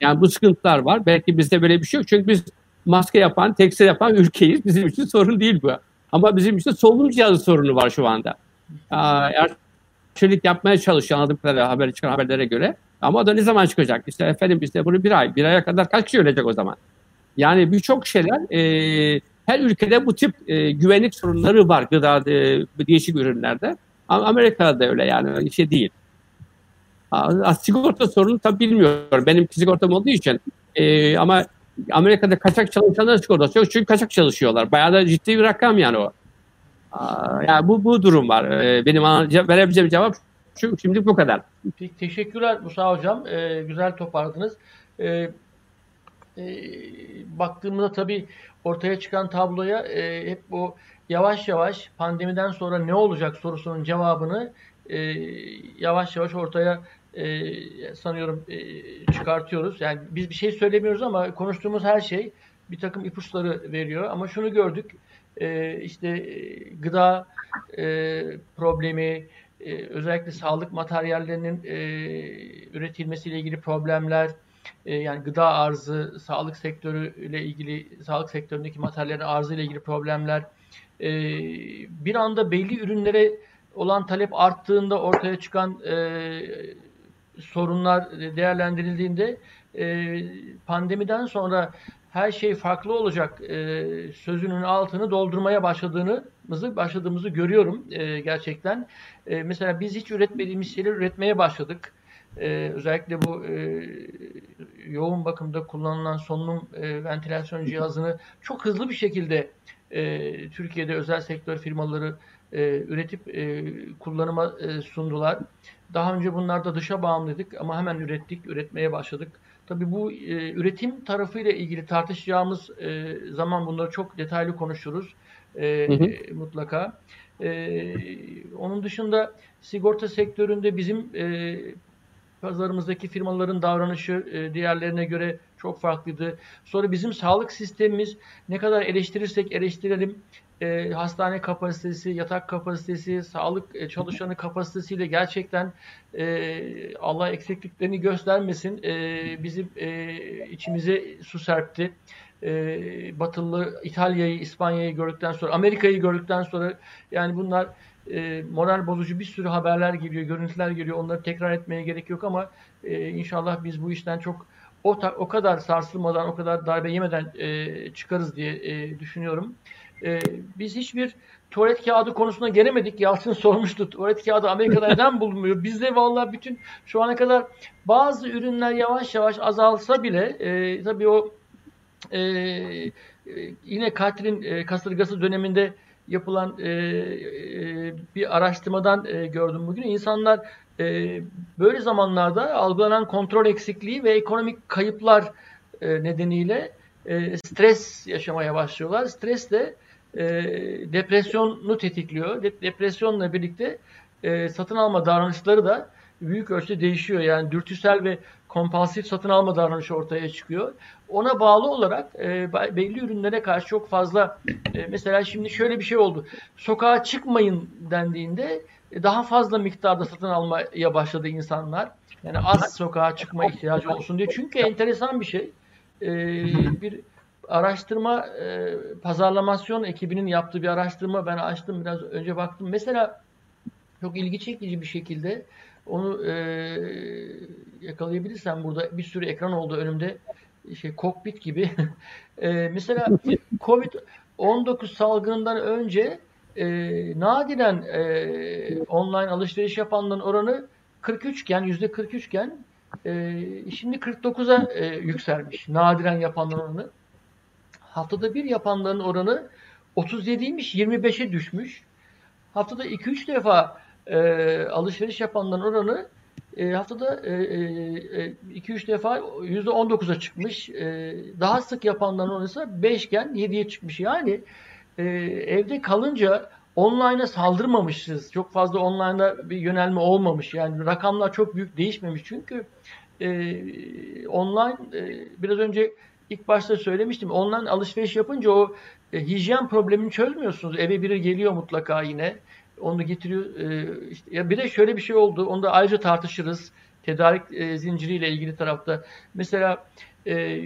yani bu sıkıntılar var. Belki bizde böyle bir şey yok. Çünkü biz maske yapan, tekstil yapan ülkeyiz. Bizim için *laughs* sorun değil bu. Ama bizim için solunum cihazı sorunu var şu anda. Eğer çelik yapmaya çalışıyor anladığım kadarıyla haber çıkan haberlere göre. Ama o da ne zaman çıkacak? İşte efendim işte bunu bir ay, bir aya kadar kaç kişi ölecek o zaman? Yani birçok şeyler e, her ülkede bu tip e, güvenlik sorunları var gıda e, değişik ürünlerde. Ama Amerika'da da öyle yani şey değil. A, sigorta sorunu tabii bilmiyorum. Benim sigortam olduğu için. E, ama Amerika'da kaçak çalışanlar sigortası yok. Çünkü kaçak çalışıyorlar. Bayağı da ciddi bir rakam yani o. Aa, yani bu bu durum var. Ee, benim verebileceğim cevap şu, şimdi bu kadar. Peki, teşekkürler Musa Hocam. Ee, güzel toparladınız. Ee, e, baktığımızda tabii ortaya çıkan tabloya e, hep bu yavaş yavaş pandemiden sonra ne olacak sorusunun cevabını e, yavaş yavaş ortaya e, sanıyorum e, çıkartıyoruz. Yani biz bir şey söylemiyoruz ama konuştuğumuz her şey bir takım ipuçları veriyor. Ama şunu gördük, e, işte e, gıda e, problemi, e, özellikle sağlık materyallerinin e, üretilmesiyle ilgili problemler, e, yani gıda arzı, sağlık sektörü ile ilgili, sağlık sektöründeki materyallerin arzı ile ilgili problemler, e, bir anda belli ürünlere olan talep arttığında ortaya çıkan sorunlar değerlendirildiğinde e, pandemiden sonra her şey farklı olacak e, sözünün altını doldurmaya başladığımızı başladığımızı görüyorum e, gerçekten. E, mesela biz hiç üretmediğimiz şeyler üretmeye başladık. E, özellikle bu e, yoğun bakımda kullanılan solunum e, ventilasyon cihazını çok hızlı bir şekilde e, Türkiye'de özel sektör firmaları e, üretip e, kullanıma e, sundular. Daha önce bunlarda dışa bağımlıydık ama hemen ürettik, üretmeye başladık. Tabii bu e, üretim tarafıyla ilgili tartışacağımız e, zaman bunları çok detaylı konuşuruz e, hı hı. mutlaka. E, onun dışında sigorta sektöründe bizim e, pazarımızdaki firmaların davranışı e, diğerlerine göre çok farklıydı. Sonra bizim sağlık sistemimiz ne kadar eleştirirsek eleştirelim e, hastane kapasitesi, yatak kapasitesi, sağlık e, çalışanı kapasitesiyle gerçekten e, Allah eksikliklerini göstermesin e, bizim e, içimize su serpti. E, Batılı İtalya'yı, İspanya'yı gördükten sonra, Amerika'yı gördükten sonra yani bunlar e, moral bozucu bir sürü haberler geliyor, görüntüler geliyor. Onları tekrar etmeye gerek yok ama e, inşallah biz bu işten çok o, o kadar sarsılmadan, o kadar darbe yemeden e, çıkarız diye e, düşünüyorum. E, biz hiçbir tuvalet kağıdı konusuna gelemedik. Yalçın sormuştu. Tuvalet kağıdı Amerika'da *laughs* neden bulunmuyor? Bizde vallahi bütün şu ana kadar bazı ürünler yavaş yavaş azalsa bile e, tabii o e, yine Katrin e, kasırgası döneminde yapılan e, e, bir araştırmadan e, gördüm bugün. İnsanlar e, böyle zamanlarda algılanan kontrol eksikliği ve ekonomik kayıplar e, nedeniyle e, stres yaşamaya başlıyorlar. Stres de e, depresyonu tetikliyor. De, depresyonla birlikte e, satın alma davranışları da büyük ölçüde değişiyor. Yani dürtüsel ve kompulsif satın alma davranışı ortaya çıkıyor. Ona bağlı olarak e, belli ürünlere karşı çok fazla e, mesela şimdi şöyle bir şey oldu. Sokağa çıkmayın dendiğinde e, daha fazla miktarda satın almaya başladı insanlar. Yani az sokağa çıkma ihtiyacı olsun diye. Çünkü enteresan bir şey. E, bir araştırma e, pazarlamasyon ekibinin yaptığı bir araştırma ben açtım biraz önce baktım. Mesela çok ilgi çekici bir şekilde onu e, yakalayabilirsem burada bir sürü ekran oldu önümde şey kokpit gibi. *laughs* e, mesela Covid-19 salgınından önce e, nadiren e, online alışveriş yapanların oranı 43 iken yüzde 43 iken e, şimdi 49'a e, yükselmiş. Nadiren yapanların oranı. Haftada bir yapanların oranı 37'ymiş 25'e düşmüş. Haftada 2-3 defa e, alışveriş yapanların oranı e, haftada 2-3 e, e, e defa %19'a çıkmış. E, daha sık yapanların oranı ise 5 iken 7'ye çıkmış. Yani e, evde kalınca online'a saldırmamışız. Çok fazla online'a bir yönelme olmamış. Yani rakamlar çok büyük değişmemiş. Çünkü e, online e, biraz önce ilk başta söylemiştim. Online alışveriş yapınca o e, hijyen problemini çözmüyorsunuz. Eve biri geliyor mutlaka yine. Onu getiriyor. E, işte, ya bir de şöyle bir şey oldu. Onu da ayrıca tartışırız. Tedarik e, zinciriyle ilgili tarafta. Mesela e,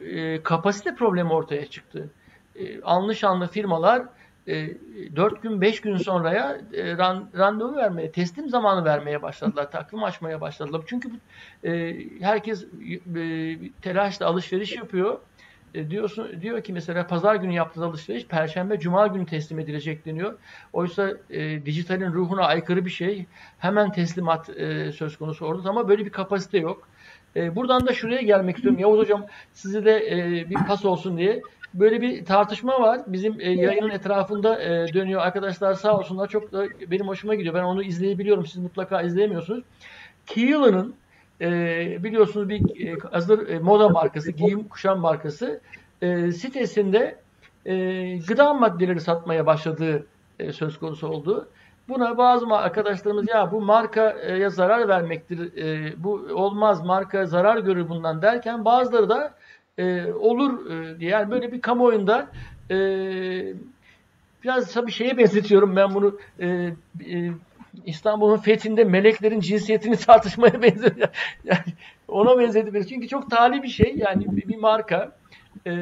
e, kapasite problemi ortaya çıktı. E, anlı şanlı firmalar 4 gün 5 gün sonraya e, randevu vermeye, teslim zamanı vermeye başladılar. Takvim açmaya başladılar. Çünkü e, herkes e, telaşla alışveriş yapıyor. E, diyorsun diyor ki mesela pazar günü yaptığı alışveriş perşembe cuma günü teslim edilecek deniyor. Oysa e, dijitalin ruhuna aykırı bir şey. Hemen teslimat e, söz konusu orada ama böyle bir kapasite yok. E, buradan da şuraya gelmek istiyorum. Yavuz hocam size de e, bir pas olsun diye. Böyle bir tartışma var. Bizim e, yayının etrafında e, dönüyor. Arkadaşlar sağ olsunlar. Çok da benim hoşuma gidiyor. Ben onu izleyebiliyorum. Siz mutlaka izleyemiyorsunuz. Keelan'ın e, biliyorsunuz bir e, hazır e, moda markası, giyim kuşam markası e, sitesinde e, gıda maddeleri satmaya başladığı e, söz konusu oldu. Buna bazı arkadaşlarımız ya bu markaya zarar vermektir, e, bu olmaz marka zarar görür bundan derken bazıları da e, olur e, diye yani böyle bir kamuoyunda e, biraz tabii şeye benzetiyorum ben bunu e, e, İstanbul'un fethinde meleklerin cinsiyetini *laughs* tartışmaya benziyor. Yani ona benzedi. Çünkü çok tali bir şey. Yani bir, bir marka. E,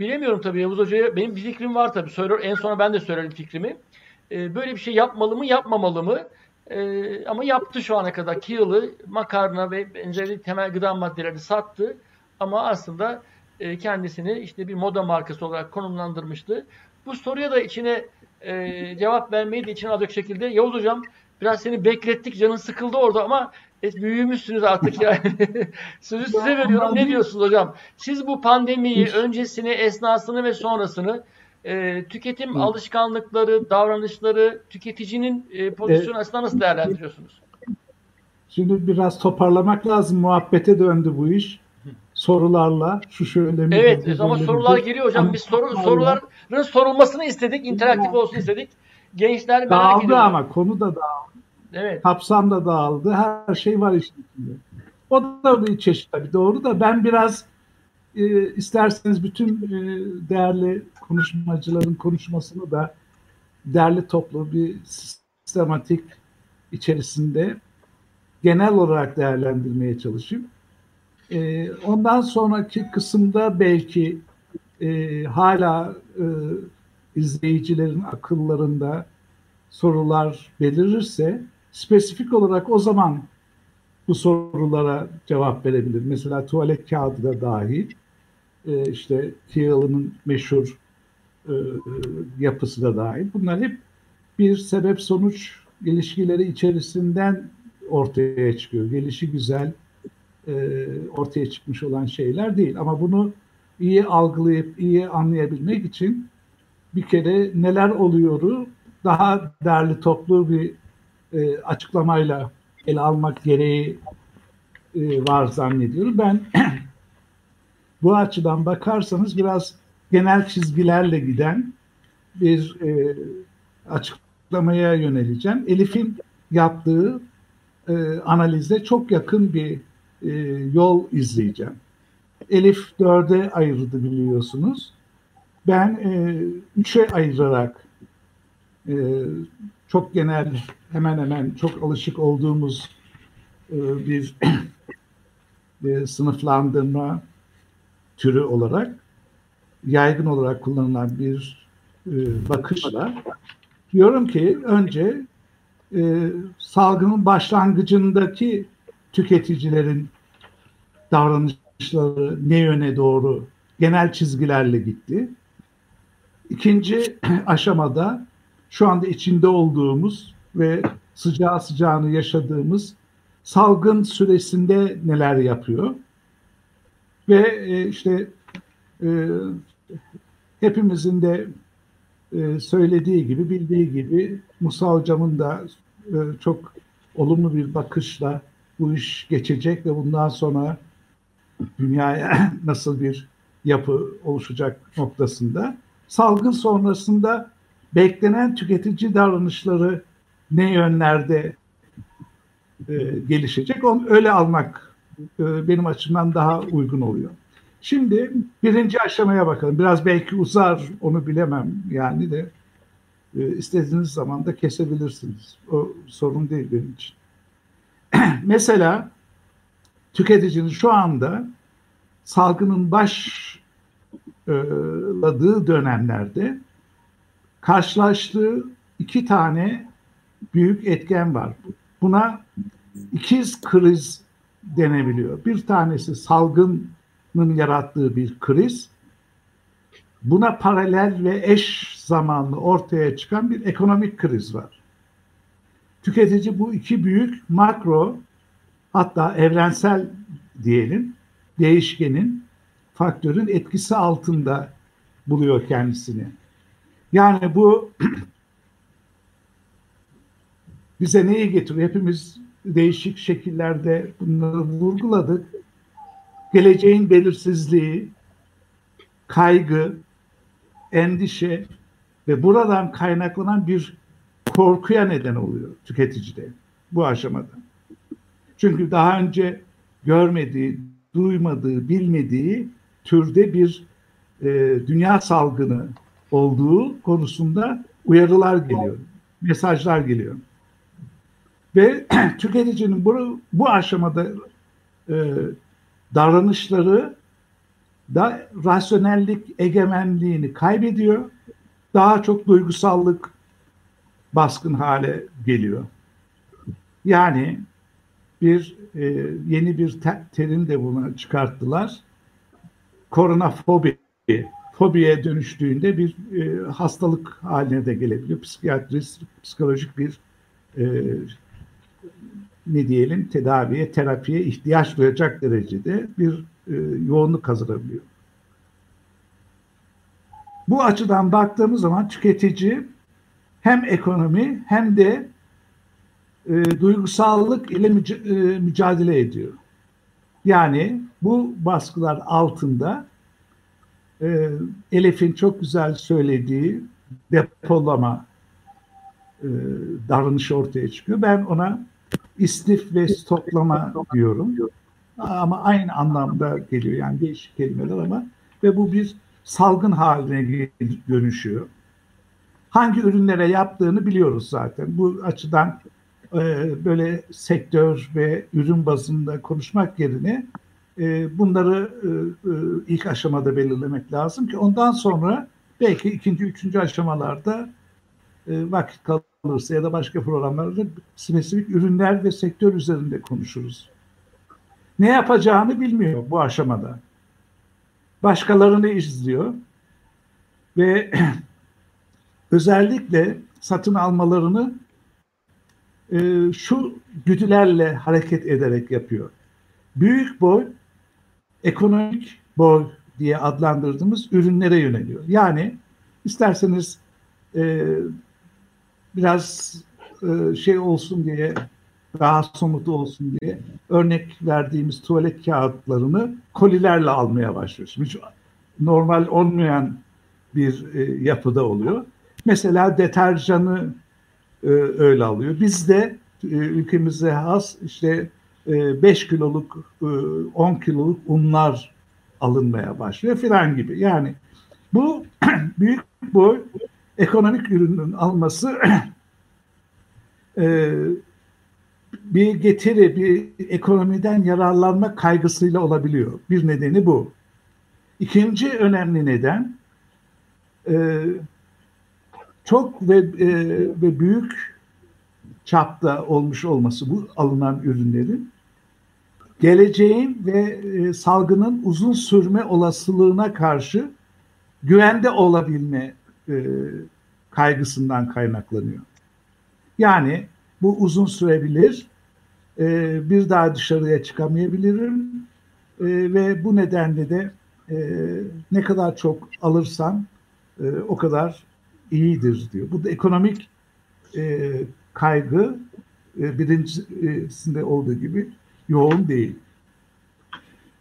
bilemiyorum tabii Yavuz Hoca'ya. Benim bir fikrim var tabii. Söyler, en sona ben de söylerim fikrimi. E, böyle bir şey yapmalı mı, yapmamalı mı? E, ama yaptı şu ana kadar. Kiyılı, makarna ve benzeri temel gıda maddeleri sattı. Ama aslında e, kendisini işte bir moda markası olarak konumlandırmıştı. Bu soruya da içine e, cevap vermeyi de içine alacak şekilde Yavuz Hocam biraz seni beklettik canın sıkıldı orada ama e, büyümüşsünüz artık yani. *laughs* Sözü size veriyorum. Ne diyorsunuz hocam? Siz bu pandemiyi öncesini, esnasını ve sonrasını e, tüketim Hı. alışkanlıkları, davranışları, tüketicinin e, pozisyonu e, açısından nasıl değerlendiriyorsunuz? Şimdi biraz toparlamak lazım. Muhabbete döndü bu iş sorularla şu şöyle mi? Evet ama sorular mi? geliyor hocam. Biz soru, soruların sorulmasını istedik. interaktif olsun istedik. Gençler merak dağıldı ediyor. ama konu da dağıldı. Evet. Kapsam da dağıldı. Her şey var içinde. O da bir çeşit tabii doğru da ben biraz e, isterseniz bütün e, değerli konuşmacıların konuşmasını da değerli toplu bir sistematik içerisinde genel olarak değerlendirmeye çalışayım. E, ondan sonraki kısımda belki e, hala e, izleyicilerin akıllarında sorular belirirse spesifik olarak o zaman bu sorulara cevap verebilir. Mesela tuvalet kağıdı da dahil. E, işte Thiel'in meşhur e, yapısı da dahil. Bunlar hep bir sebep-sonuç ilişkileri içerisinden ortaya çıkıyor. Gelişi güzel, e, ortaya çıkmış olan şeyler değil. Ama bunu iyi algılayıp iyi anlayabilmek için bir kere neler oluyoru daha değerli toplu bir e, açıklamayla ele almak gereği e, var zannediyorum. Ben *clears throat* bu açıdan bakarsanız biraz genel çizgilerle giden bir açıklamaya yöneleceğim. Elif'in yaptığı analize çok yakın bir e, yol izleyeceğim. Elif dörde ayırdı biliyorsunuz. Ben e, üçe ayırarak e, çok genel, hemen hemen çok alışık olduğumuz e, bir *clears throat* e, sınıflandırma türü olarak yaygın olarak kullanılan bir e, bakışla diyorum ki önce e, salgının başlangıcındaki tüketicilerin davranışları ne yöne doğru genel çizgilerle gitti. İkinci *clears throat* aşamada şu anda içinde olduğumuz ve sıcağı sıcağını yaşadığımız salgın süresinde neler yapıyor ve e, işte e, hepimizin de e, söylediği gibi bildiği gibi Musa hocamın da çok olumlu bir bakışla bu iş geçecek ve bundan sonra dünyaya *clears throat* nasıl bir yapı oluşacak noktasında salgın sonrasında beklenen tüketici davranışları ne yönlerde e, gelişecek onu öyle almak e, benim açımdan daha uygun oluyor. Şimdi birinci aşamaya bakalım. Biraz belki uzar onu bilemem yani de e, istediğiniz zaman da kesebilirsiniz. O sorun değil benim için. *clears throat* Mesela tüketicinin şu anda salgının başladığı dönemlerde karşılaştığı iki tane büyük etken var. Buna ikiz kriz denebiliyor. Bir tanesi salgının yarattığı bir kriz. Buna paralel ve eş zamanlı ortaya çıkan bir ekonomik kriz var. Tüketici bu iki büyük makro hatta evrensel diyelim değişkenin faktörün etkisi altında buluyor kendisini. Yani bu *clears throat* bize neyi getiriyor? Hepimiz değişik şekillerde bunları vurguladık. Geleceğin belirsizliği, kaygı, endişe ve buradan kaynaklanan bir korkuya neden oluyor tüketicide bu aşamada. Çünkü daha önce görmediği, duymadığı, bilmediği türde bir e, dünya salgını olduğu konusunda uyarılar geliyor, mesajlar geliyor. Ve *clears throat* tüketicinin bu, bu aşamada e, davranışları da rasyonellik egemenliğini kaybediyor. Daha çok duygusallık baskın hale geliyor. Yani bir e, yeni bir te- terim de buna çıkarttılar. Koronafobi fobiye dönüştüğünde bir e, hastalık haline de gelebiliyor. Psikiyatrist, psikolojik bir e, ne diyelim tedaviye, terapiye ihtiyaç duyacak derecede bir e, yoğunluk kazanabiliyor. Bu açıdan baktığımız zaman tüketici hem ekonomi hem de e, duygusallık ile müc- e, mücadele ediyor. Yani bu baskılar altında e, Elif'in çok güzel söylediği depolama e, davranışı ortaya çıkıyor. Ben ona istif ve stoklama diyorum. Ama aynı anlamda geliyor. Yani değişik kelimeler ama ve bu bir salgın haline dönüşüyor. Hangi ürünlere yaptığını biliyoruz zaten. Bu açıdan e, böyle sektör ve ürün bazında konuşmak yerine e, bunları e, e, ilk aşamada belirlemek lazım ki ondan sonra belki ikinci, üçüncü aşamalarda e, vakit kalırsa ya da başka programlarda spesifik ürünler ve sektör üzerinde konuşuruz. Ne yapacağını bilmiyor bu aşamada. Başkalarını izliyor ve *clears throat* özellikle satın almalarını e, şu güdülerle hareket ederek yapıyor. Büyük boy ekonomik boy diye adlandırdığımız ürünlere yöneliyor. Yani isterseniz e, biraz e, şey olsun diye daha somut olsun diye örnek verdiğimiz tuvalet kağıtlarını kolilerle almaya başlıyoruz. Hiç normal olmayan bir e, yapıda oluyor. Mesela deterjanı e, öyle alıyor. Bizde e, ülkemize has işte 5 e, kiloluk, 10 e, kiloluk unlar alınmaya başlıyor filan gibi. Yani bu *clears throat* büyük boy ekonomik ürünün alması *clears throat* e, bir getiri, bir ekonomiden yararlanma kaygısıyla olabiliyor. Bir nedeni bu. İkinci önemli neden çok ve, ve büyük çapta olmuş olması bu alınan ürünlerin geleceğin ve e, salgının uzun sürme olasılığına karşı güvende olabilme e, kaygısından kaynaklanıyor. Yani bu uzun sürebilir, e, bir daha dışarıya çıkamayabilirim e, ve bu nedenle de e, ne kadar çok alırsam e, o kadar iyidir diyor. Bu da ekonomik e, kaygı e, birincisinde olduğu gibi yoğun değil.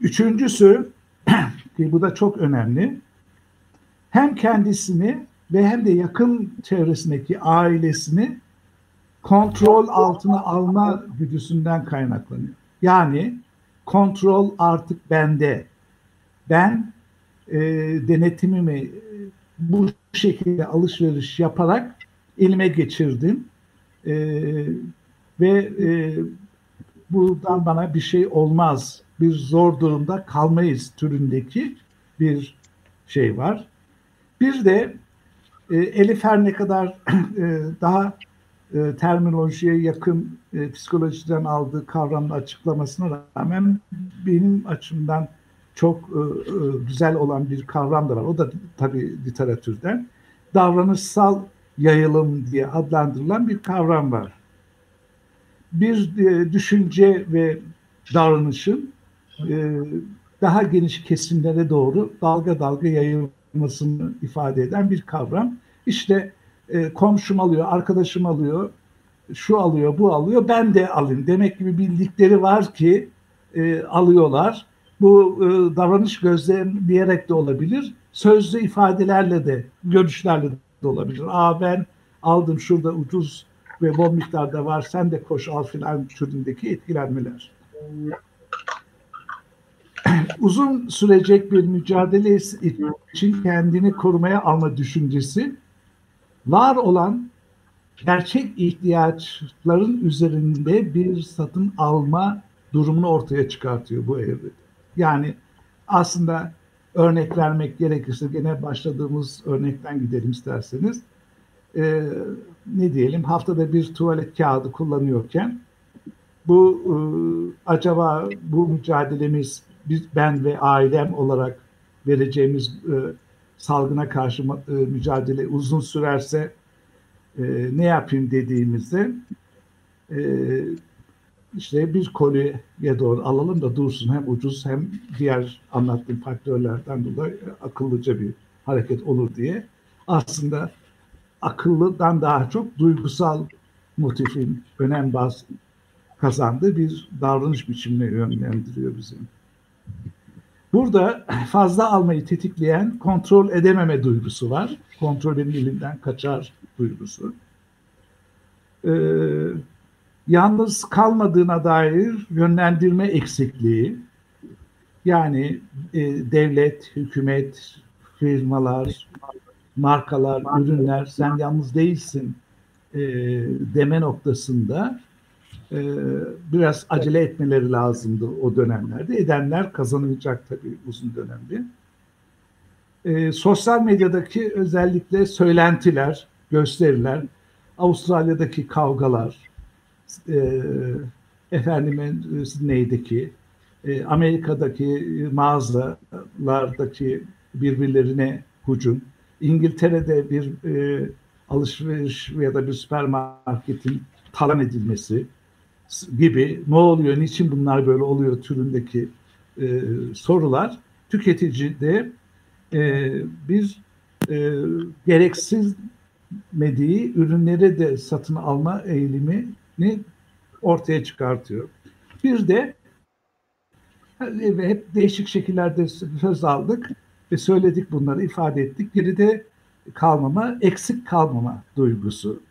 Üçüncüsü *clears throat* ki bu da çok önemli. Hem kendisini ve hem de yakın çevresindeki ailesini kontrol altına alma güdüsünden kaynaklanıyor. Yani kontrol artık bende. Ben e, denetimimi bu şekilde alışveriş yaparak elime geçirdim e, ve e, buradan bana bir şey olmaz, bir zor durumda kalmayız türündeki bir şey var. Bir de e, Elif her ne kadar e, daha e, terminolojiye yakın e, psikolojiden aldığı kavramın açıklamasına rağmen benim açımdan çok e, e, güzel olan bir kavram da var. O da tabii literatürden. Davranışsal yayılım diye adlandırılan bir kavram var. Bir e, düşünce ve davranışın daha geniş kesimlere doğru dalga dalga yayılmasını ifade eden bir kavram. İşte komşum alıyor, arkadaşım alıyor, şu alıyor, bu alıyor, ben de alayım. Demek gibi bildikleri var ki e, alıyorlar. Bu e, davranış gözlemleyerek de olabilir, sözlü ifadelerle de, görüşlerle de olabilir. Aa ben aldım şurada ucuz ve bol miktarda var, sen de koş al filan türündeki etkilenmeler. *clears throat* Uzun sürecek bir mücadele için kendini korumaya alma düşüncesi var olan gerçek ihtiyaçların üzerinde bir satın alma durumunu ortaya çıkartıyor bu evrede. Yani aslında örnek vermek gerekirse gene başladığımız örnekten gidelim isterseniz. Ee, ne diyelim haftada bir tuvalet kağıdı kullanıyorken bu e, acaba bu mücadelemiz biz ben ve ailem olarak vereceğimiz e, salgına karşı e, mücadele uzun sürerse e, ne yapayım dediğimizde e, işte bir kolye doğru alalım da dursun hem ucuz hem diğer anlattığım faktörlerden dolayı akıllıca bir hareket olur diye aslında akıllıdan daha çok duygusal motifin önem baz kazandığı bir davranış biçimine yönlendiriyor bizim. Burada fazla almayı tetikleyen kontrol edememe duygusu var. Kontrolün elinden kaçar duygusu. Ee, yalnız kalmadığına dair yönlendirme eksikliği. Yani e, devlet, hükümet, firmalar, markalar, ürünler sen yalnız değilsin e, deme noktasında e, biraz acele etmeleri lazımdı o dönemlerde. Edenler kazanacak tabii uzun dönemde. E, sosyal medyadaki özellikle söylentiler, gösteriler, Avustralya'daki kavgalar, e, efendimin Sydney'deki, e, Amerika'daki mağazalardaki birbirlerine hücum, İngiltere'de bir e, alışveriş ya da bir süpermarketin talan edilmesi, gibi ne oluyor, niçin bunlar böyle oluyor türündeki e, sorular tüketicide e, bir e, gereksiz mediği ürünleri de satın alma eğilimini ortaya çıkartıyor. Bir de hep değişik şekillerde söz aldık ve söyledik bunları ifade ettik. Geride kalmama, eksik kalmama duygusu.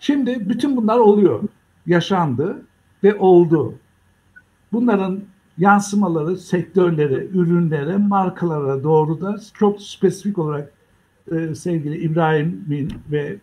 Şimdi bütün bunlar oluyor, yaşandı ve oldu. Bunların yansımaları sektörlere, ürünlere, markalara doğru da çok spesifik olarak e, sevgili İbrahim'in ve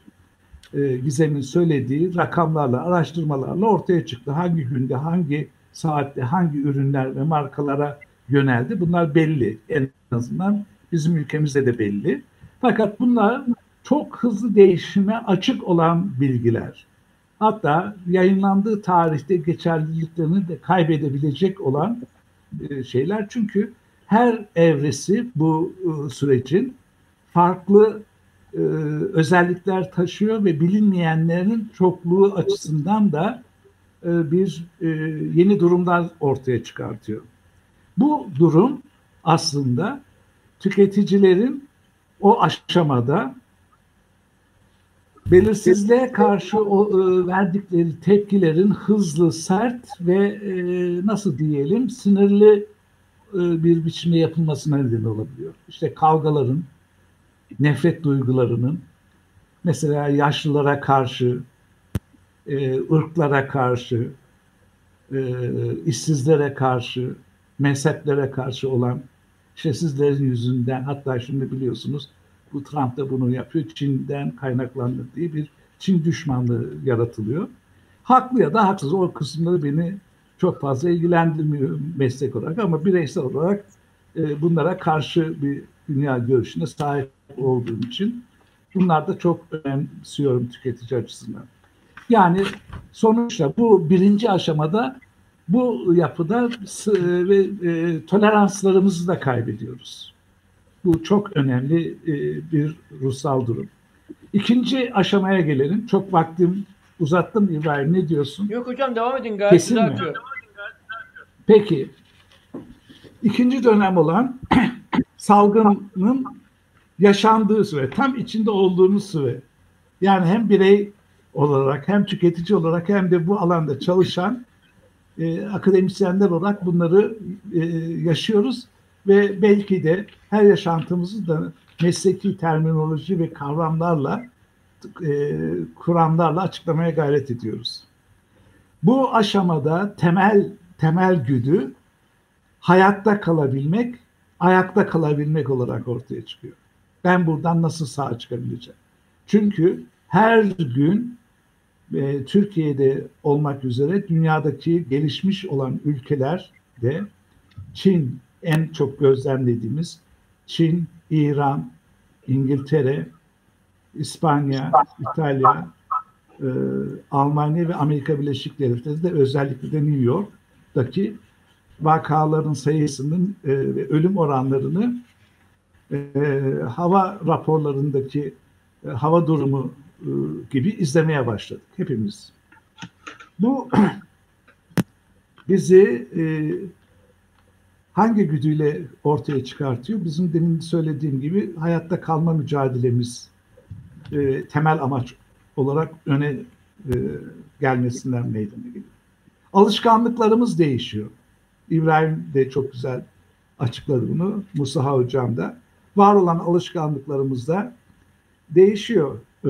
e, Gizem'in söylediği rakamlarla, araştırmalarla ortaya çıktı. Hangi günde, hangi saatte, hangi ürünler ve markalara yöneldi bunlar belli. En azından bizim ülkemizde de belli. Fakat bunlar çok hızlı değişime açık olan bilgiler. Hatta yayınlandığı tarihte geçerliliklerini de kaybedebilecek olan e, şeyler. Çünkü her evresi bu e, sürecin farklı e, özellikler taşıyor ve bilinmeyenlerin çokluğu açısından da bir yeni durumlar ortaya çıkartıyor. Bu durum aslında tüketicilerin o aşamada belirsizliğe karşı o, e, verdikleri tepkilerin hızlı, sert ve e, nasıl diyelim sinirli e, bir biçimde yapılmasına neden olabiliyor. İşte kavgaların, nefret duygularının, mesela yaşlılara karşı, e, ırklara karşı, e, işsizlere karşı, mezheplere karşı olan işte yüzünden hatta şimdi biliyorsunuz bu Trump da bunu yapıyor. Çin'den kaynaklandı diye bir Çin düşmanlığı yaratılıyor. Haklı ya da haksız o kısımları beni çok fazla ilgilendirmiyor meslek olarak ama bireysel olarak e, bunlara karşı bir dünya görüşüne sahip olduğum için bunlar da çok önemsiyorum tüketici açısından. Yani sonuçta bu birinci aşamada bu yapıda ve e, toleranslarımızı da kaybediyoruz. Bu çok önemli e, bir ruhsal durum. İkinci aşamaya gelelim. Çok vaktim uzattım İbrahim ne diyorsun? Yok hocam devam edin gayet Kesin güzel mi? akıyor. Peki. İkinci dönem olan *clears throat* salgının yaşandığı süre, tam içinde olduğumuz süre. Yani hem birey olarak hem tüketici olarak hem de bu alanda çalışan e, akademisyenler olarak bunları e, yaşıyoruz ve belki de her yaşantımızı da mesleki terminoloji ve kavramlarla e, kuramlarla açıklamaya gayret ediyoruz. Bu aşamada temel temel güdü hayatta kalabilmek, ayakta kalabilmek olarak ortaya çıkıyor. Ben buradan nasıl sağ çıkabileceğim? Çünkü her gün e, Türkiye'de olmak üzere dünyadaki gelişmiş olan ülkeler de Çin en çok gözlemlediğimiz Çin, İran, İngiltere, İspanya, İtalya, e, Almanya ve Amerika Birleşik Devletleri de özellikle de New York'taki vakaların sayısının e, ve ölüm oranlarını e, hava raporlarındaki e, hava durumu e, gibi izlemeye başladık hepimiz. Bu *clears throat* bizi e, hangi güdüyle ortaya çıkartıyor? Bizim demin söylediğim gibi hayatta kalma mücadelemiz e, temel amaç olarak öne e, gelmesinden meydana geliyor. Alışkanlıklarımız değişiyor. İbrahim de çok güzel açıkladı bunu. Musa Hocam da. Var olan alışkanlıklarımız da değişiyor. Ee,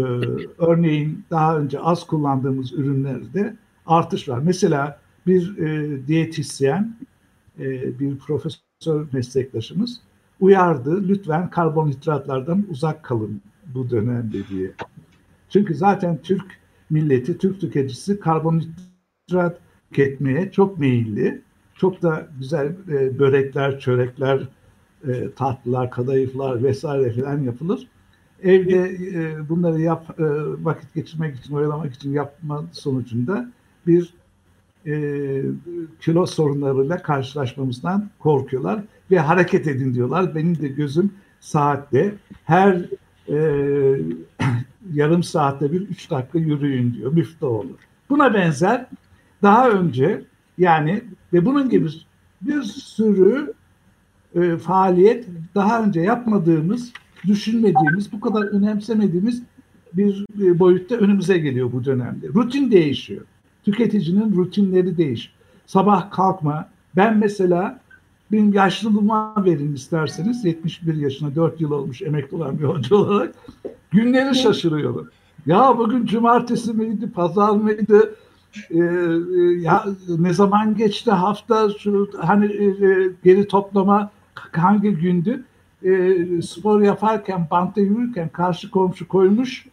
örneğin daha önce az kullandığımız ürünlerde artış var. Mesela bir e, diyetisyen, e, bir profesör meslektaşımız uyardı. Lütfen karbonhidratlardan uzak kalın bu dönemde diye. Çünkü zaten Türk milleti, Türk tüketicisi karbonhidrat tüketmeye çok meyilli. Çok da güzel e, börekler, çörekler, e, tatlılar, kadayıflar vesaire falan yapılır evde e, bunları yap e, vakit geçirmek için, oyalamak için yapma sonucunda bir e, kilo sorunlarıyla karşılaşmamızdan korkuyorlar ve hareket edin diyorlar. Benim de gözüm saatte her e, *clears throat* yarım saatte bir üç dakika yürüyün diyor. Müftü olur. Buna benzer daha önce yani ve bunun gibi bir sürü e, faaliyet daha önce yapmadığımız düşünmediğimiz, bu kadar önemsemediğimiz bir boyutta önümüze geliyor bu dönemde. Rutin değişiyor. Tüketicinin rutinleri değişiyor. Sabah kalkma. Ben mesela benim yaşlılığıma verin isterseniz 71 yaşına 4 yıl olmuş emekli olan bir hoca olarak günleri şaşırıyorum. Ya bugün cumartesi miydi, pazar mıydı? Ee, ya ne zaman geçti hafta şu hani e, geri toplama hangi gündü? E, spor yaparken, bantta yürürken karşı komşu koymuş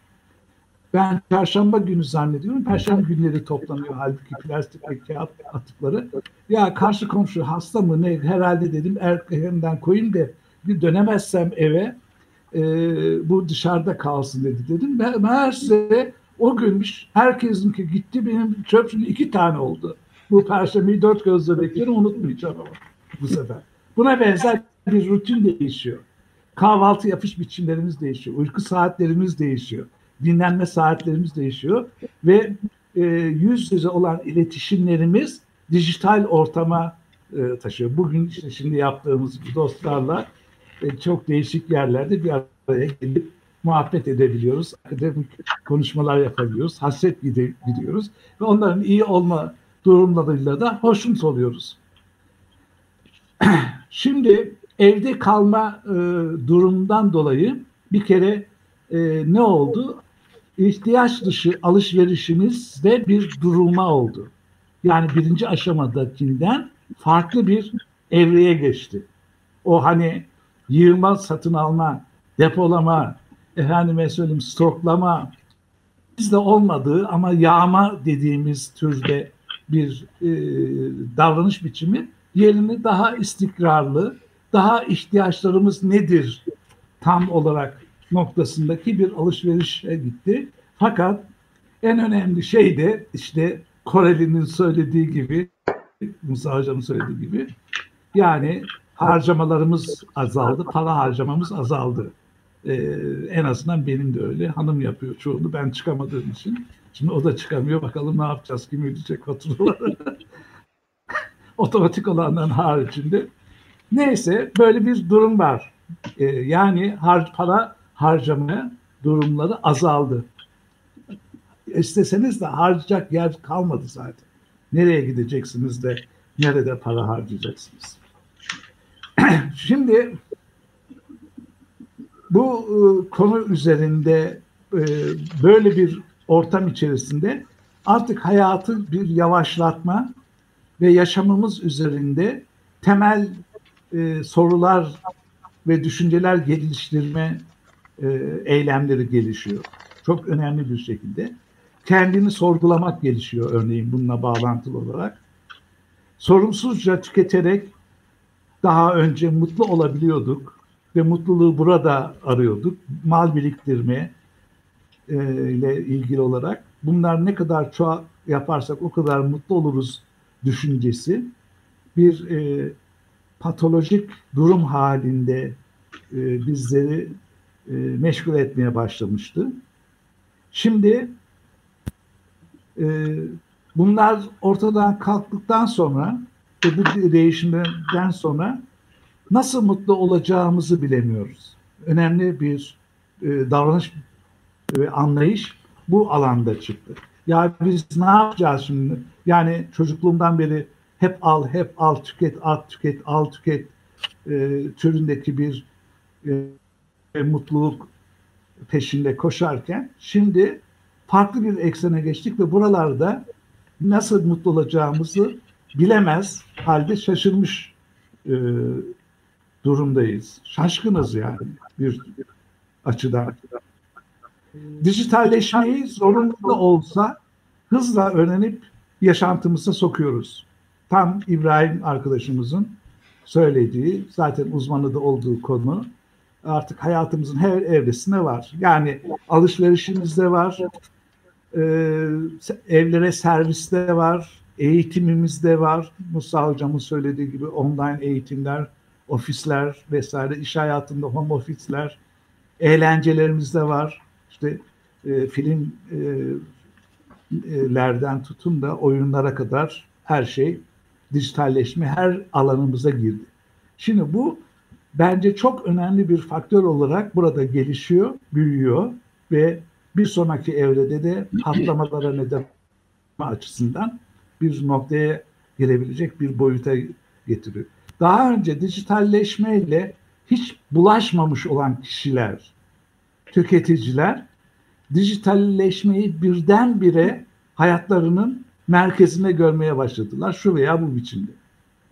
ben çarşamba günü zannediyorum. Perşembe günleri toplanıyor halbuki plastik ve kağıt atıkları. Ya karşı komşu hasta mı ne herhalde dedim erkenden koyayım da bir dönemezsem eve e, bu dışarıda kalsın dedi dedim. Meğerse o günmüş herkesinki gitti benim çöp iki tane oldu. Bu perşembeyi dört gözle bekliyorum unutmayacağım ama bu sefer. Buna benzer bir rutin değişiyor. Kahvaltı yapış biçimlerimiz değişiyor. Uyku saatlerimiz değişiyor dinlenme saatlerimiz değişiyor ve e, yüz yüze olan iletişimlerimiz dijital ortama e, taşıyor. Bugün işte şimdi yaptığımız dostlarla e, çok değişik yerlerde bir araya gelip muhabbet edebiliyoruz. Akademik konuşmalar yapabiliyoruz. Hasret gidiyoruz. Ve onların iyi olma durumlarıyla da hoşnut oluyoruz. *clears throat* Şimdi evde kalma e, durumundan dolayı bir kere e, ne oldu? ihtiyaç dışı alışverişimizde bir durulma oldu. Yani birinci aşamadakinden farklı bir evreye geçti. O hani yığma, satın alma, depolama, efendime söyleyeyim stoklama bizde olmadığı ama yağma dediğimiz türde bir e, davranış biçimi yerini daha istikrarlı, daha ihtiyaçlarımız nedir tam olarak noktasındaki bir alışverişe gitti. Fakat en önemli şey de işte Koreli'nin söylediği gibi, Musa Hocam'ın söylediği gibi yani harcamalarımız azaldı, para harcamamız azaldı. Ee, en azından benim de öyle. Hanım yapıyor çoğunu ben çıkamadığım için. Şimdi o da çıkamıyor. Bakalım ne yapacağız? Kim ödeyecek faturaları? *laughs* Otomatik olanların haricinde. Neyse böyle bir durum var. Ee, yani har para harcamaya durumları azaldı. İsteseniz de harcayacak yer kalmadı zaten. Nereye gideceksiniz de nerede para harcayacaksınız? *clears throat* Şimdi bu e, konu üzerinde e, böyle bir ortam içerisinde artık hayatı bir yavaşlatma ve yaşamımız üzerinde temel e, sorular ve düşünceler geliştirme e, eylemleri gelişiyor. Çok önemli bir şekilde. Kendini sorgulamak gelişiyor örneğin bununla bağlantılı olarak. Sorumsuzca tüketerek daha önce mutlu olabiliyorduk ve mutluluğu burada arıyorduk. Mal biriktirme e, ile ilgili olarak bunlar ne kadar çok yaparsak o kadar mutlu oluruz düşüncesi bir e, patolojik durum halinde e, bizleri e, meşgul etmeye başlamıştı. Şimdi e, bunlar ortadan kalktıktan sonra ve bu değişimden sonra nasıl mutlu olacağımızı bilemiyoruz. Önemli bir e, davranış ve anlayış bu alanda çıktı. Ya biz ne yapacağız şimdi? Yani çocukluğumdan beri hep al, hep al, tüket, at, tüket, al, tüket e, türündeki bir e, mutluluk peşinde koşarken şimdi farklı bir eksene geçtik ve buralarda nasıl mutlu olacağımızı bilemez halde şaşırmış e, durumdayız. Şaşkınız yani bir açıdan. Dijitalleşmeyi zorunlu olsa hızla öğrenip yaşantımıza sokuyoruz. Tam İbrahim arkadaşımızın söylediği, zaten uzmanı da olduğu konu artık hayatımızın her evresinde var. Yani alışverişimizde var, e, evlere serviste var, eğitimimizde var. Musa hocamın söylediği gibi online eğitimler, ofisler vesaire, iş hayatında home ofisler, eğlencelerimizde var. İşte e, filmlerden tutun da oyunlara kadar her şey dijitalleşme her alanımıza girdi. Şimdi bu bence çok önemli bir faktör olarak burada gelişiyor, büyüyor ve bir sonraki evrede de patlamalara neden açısından bir noktaya gelebilecek bir boyuta getiriyor. Daha önce dijitalleşmeyle hiç bulaşmamış olan kişiler, tüketiciler dijitalleşmeyi birdenbire hayatlarının merkezine görmeye başladılar şu veya bu biçimde.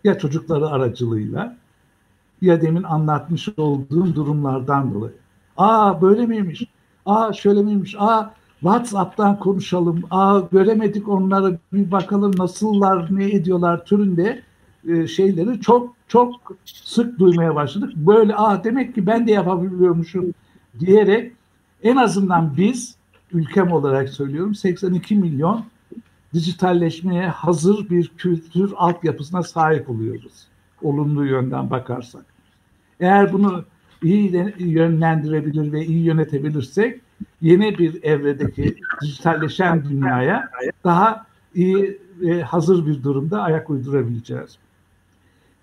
Ya çocukları aracılığıyla ya demin anlatmış olduğum durumlardan dolayı. Aa böyle miymiş? Aa şöyle miymiş? Aa WhatsApp'tan konuşalım. Aa göremedik onları bir bakalım nasıllar, ne ediyorlar türünde e, şeyleri çok çok sık duymaya başladık. Böyle aa demek ki ben de yapabiliyormuşum diyerek en azından biz ülkem olarak söylüyorum 82 milyon dijitalleşmeye hazır bir kültür altyapısına sahip oluyoruz. Olumlu yönden bakarsak. Eğer bunu iyi yönlendirebilir ve iyi yönetebilirsek yeni bir evredeki dijitalleşen dünyaya daha iyi hazır bir durumda ayak uydurabileceğiz.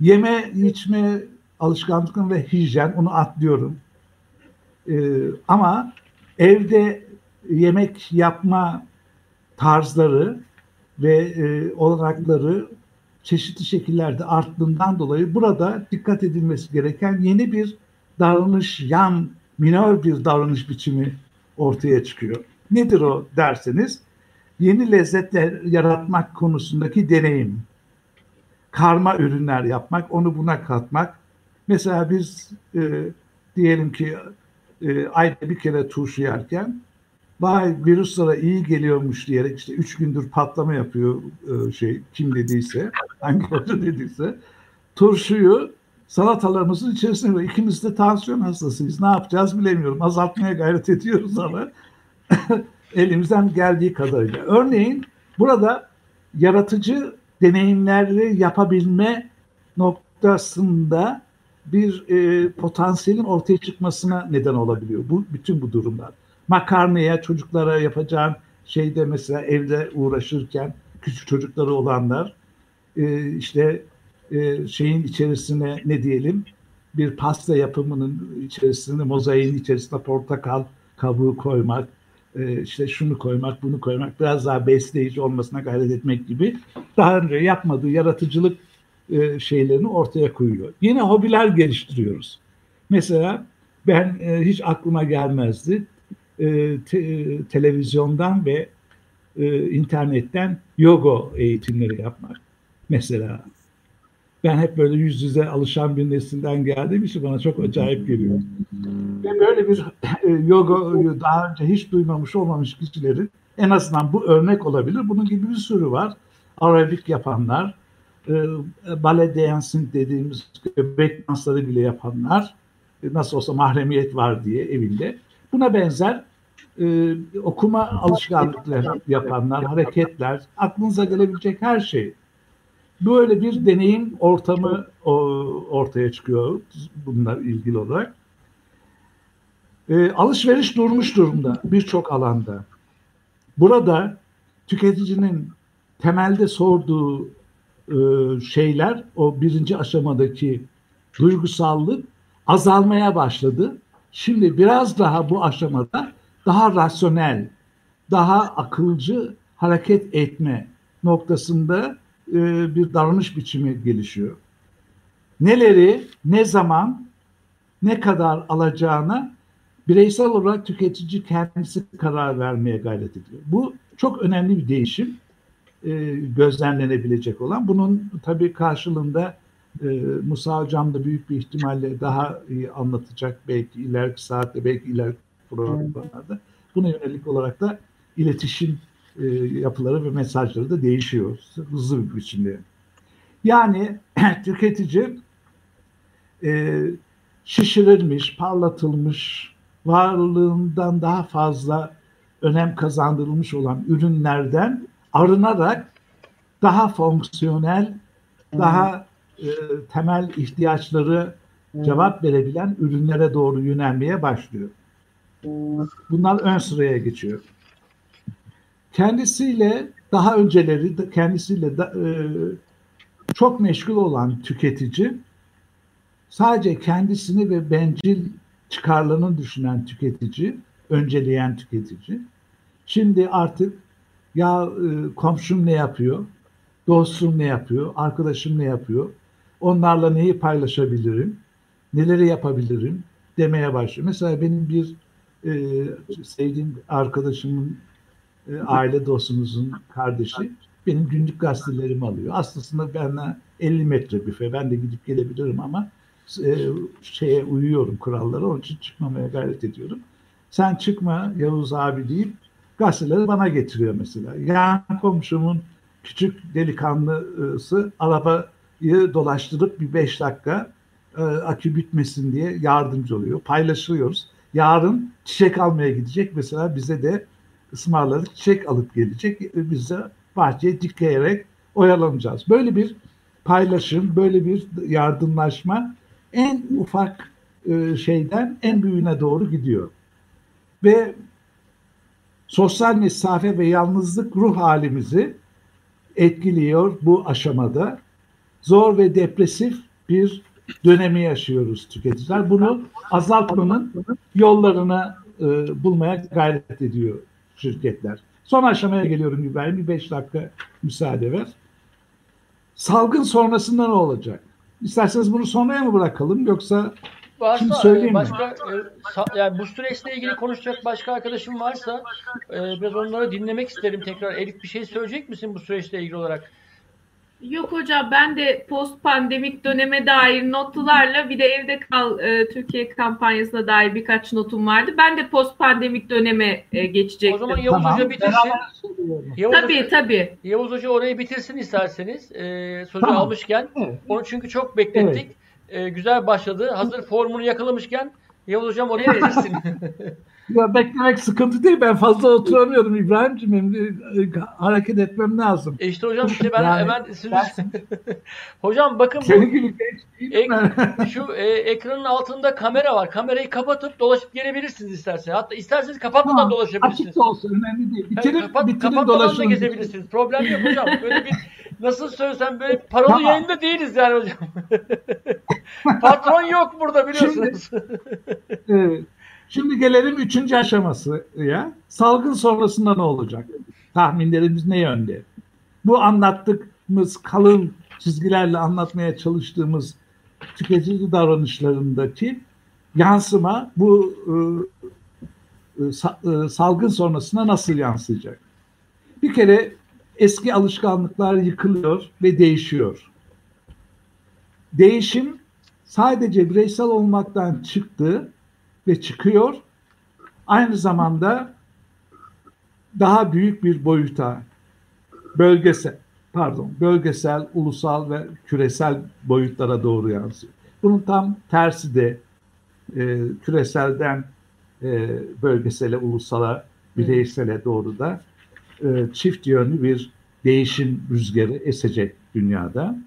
Yeme, içme alışkanlıkları ve hijyen onu atlıyorum. Ee, ama evde yemek yapma tarzları ve e, olanakları çeşitli şekillerde arttığından dolayı burada dikkat edilmesi gereken yeni bir davranış, yan minor bir davranış biçimi ortaya çıkıyor. Nedir o derseniz yeni lezzetler yaratmak konusundaki deneyim. Karma ürünler yapmak, onu buna katmak. Mesela biz e, diyelim ki e, ayda bir kere turşu yerken vay virüslere iyi geliyormuş diyerek işte üç gündür patlama yapıyor e, şey kim dediyse *laughs* hangi hoca dediyse turşuyu salatalarımızın içerisine koyuyor. İkimiz de tansiyon hastasıyız. Ne yapacağız bilemiyorum. Azaltmaya gayret ediyoruz ama *laughs* elimizden geldiği kadarıyla. Örneğin burada yaratıcı deneyimleri yapabilme noktasında bir e, potansiyelin ortaya çıkmasına neden olabiliyor. Bu bütün bu durumlar makarnaya çocuklara yapacağın şeyde mesela evde uğraşırken küçük çocukları olanlar e, işte e, şeyin içerisine ne diyelim bir pasta yapımının içerisine mozaiğin içerisine portakal kabuğu koymak e, işte şunu koymak bunu koymak biraz daha besleyici olmasına gayret etmek gibi daha önce yapmadığı yaratıcılık e, şeylerini ortaya koyuyor. Yine hobiler geliştiriyoruz. Mesela ben e, hiç aklıma gelmezdi e, te, televizyondan ve e, internetten yoga eğitimleri yapmak mesela. Ben hep böyle yüz yüze alışan bir nesilden geldiğim için bana çok acayip geliyor. Ve böyle bir e, yoga daha önce hiç duymamış olmamış kişilerin en azından bu örnek olabilir. Bunun gibi bir sürü var. Arabik yapanlar, bale dancing dediğimiz göbek dansları bile yapanlar, e, nasıl olsa mahremiyet var diye evinde. Buna benzer e, okuma alışkanlıkları yapanlar, hareketler, aklınıza gelebilecek her şey. Böyle bir deneyim ortamı o, ortaya çıkıyor bununla ilgili olarak. E, alışveriş durmuş durumda birçok alanda. Burada tüketicinin temelde sorduğu şeyler, o birinci aşamadaki duygusallık azalmaya başladı. Şimdi biraz daha bu aşamada daha rasyonel, daha akılcı hareket etme noktasında e, bir davranış biçimi gelişiyor. Neleri, ne zaman, ne kadar alacağına bireysel olarak tüketici kendisi karar vermeye gayret ediyor. Bu çok önemli bir değişim e, gözlemlenebilecek olan. Bunun tabii karşılığında e, Musa Hocam da büyük bir ihtimalle daha iyi anlatacak belki ileriki saatte belki ileriki programlarda. Buna yönelik olarak da iletişim e, yapıları ve mesajları da değişiyor hızlı bir biçimde. Yani *clears throat* tüketici e, şişirilmiş, parlatılmış, varlığından daha fazla önem kazandırılmış olan ürünlerden arınarak daha fonksiyonel, daha e, temel ihtiyaçları cevap verebilen ürünlere doğru yönelmeye başlıyor. Bunlar ön sıraya geçiyor. Kendisiyle daha önceleri kendisiyle da, e, çok meşgul olan tüketici sadece kendisini ve bencil çıkarlarını düşünen tüketici, önceleyen tüketici. Şimdi artık ya e, komşum ne yapıyor, dostum ne yapıyor, arkadaşım ne yapıyor, onlarla neyi paylaşabilirim, neleri yapabilirim demeye başlıyor. Mesela benim bir e, sevdiğim arkadaşımın e, aile dostumuzun kardeşi benim günlük gazetelerimi alıyor. Aslında benden 50 metre büfe. Ben de gidip gelebilirim ama e, şeye uyuyorum kurallara. Onun için çıkmamaya gayret ediyorum. Sen çıkma Yavuz abi deyip gazeteleri bana getiriyor mesela. Yan komşumun küçük delikanlısı arabayı dolaştırıp bir beş dakika e, akü bitmesin diye yardımcı oluyor. Paylaşıyoruz. Yarın çiçek almaya gidecek. Mesela bize de ısmarladık çiçek alıp gelecek. E, biz de bahçeye dikleyerek oyalanacağız. Böyle bir paylaşım, böyle bir yardımlaşma en ufak e, şeyden en büyüğüne doğru gidiyor. Ve sosyal mesafe ve yalnızlık ruh halimizi etkiliyor bu aşamada. Zor ve depresif bir dönemi yaşıyoruz tüketiciler. Bunu azaltmanın yollarını e, bulmaya gayret ediyor şirketler. Son aşamaya geliyorum İbrahim. Bir beş dakika müsaade ver. Salgın sonrasında ne olacak? İsterseniz bunu sonraya mı bırakalım yoksa varsa, şimdi söyleyeyim başka, mi? E, yani bu süreçle ilgili konuşacak başka arkadaşım varsa e, biraz onları dinlemek isterim tekrar. Elif bir şey söyleyecek misin bu süreçle ilgili olarak? Yok hocam ben de post pandemik döneme dair notlarla bir de evde kal e, Türkiye kampanyasına dair birkaç notum vardı. Ben de post pandemik döneme e, geçecektim. O zaman Yavuz tamam. Hoca bitirsin. Yavuz tabii Hoca, tabii. Yavuz Hoca orayı bitirsin isterseniz. E, sözü tamam. almışken. Evet. Onu çünkü çok beklettik. Evet. E, güzel başladı. Hazır formunu yakalamışken Yavuz Hocam oraya bitirsin. *laughs* Ya beklemek sıkıntı değil. Ben fazla oturamıyorum İbrahim'ciğim. E, hareket etmem lazım. E işte hocam işte ben yani, hemen ben... *laughs* hocam bakın gibi ek, *laughs* şu e, ekranın altında kamera var. Kamerayı kapatıp dolaşıp gelebilirsiniz isterseniz. Hatta isterseniz kapatmadan ha, dolaşabilirsiniz. Açık da olsun önemli değil. Bitirin, yani, kapat, bitirin kapatmadan da gezebilirsiniz. Problem yok hocam. Böyle bir nasıl söylesem böyle paralı tamam. yayında değiliz yani hocam. *laughs* Patron yok burada biliyorsunuz. Şimdi, evet. Şimdi gelelim üçüncü aşamasıya. Salgın sonrasında ne olacak? Tahminlerimiz ne yönde? Bu anlattığımız kalın çizgilerle anlatmaya çalıştığımız tüketici davranışlarındaki yansıma bu e, e, e, salgın sonrasında nasıl yansıyacak? Bir kere eski alışkanlıklar yıkılıyor ve değişiyor. Değişim sadece bireysel olmaktan çıktı ve çıkıyor. Aynı zamanda daha büyük bir boyuta bölgesel pardon bölgesel, ulusal ve küresel boyutlara doğru yansıyor. Bunun tam tersi de e, küreselden e, bölgesele, ulusala, bireysele doğru da e, çift yönlü bir değişim rüzgarı esecek dünyada.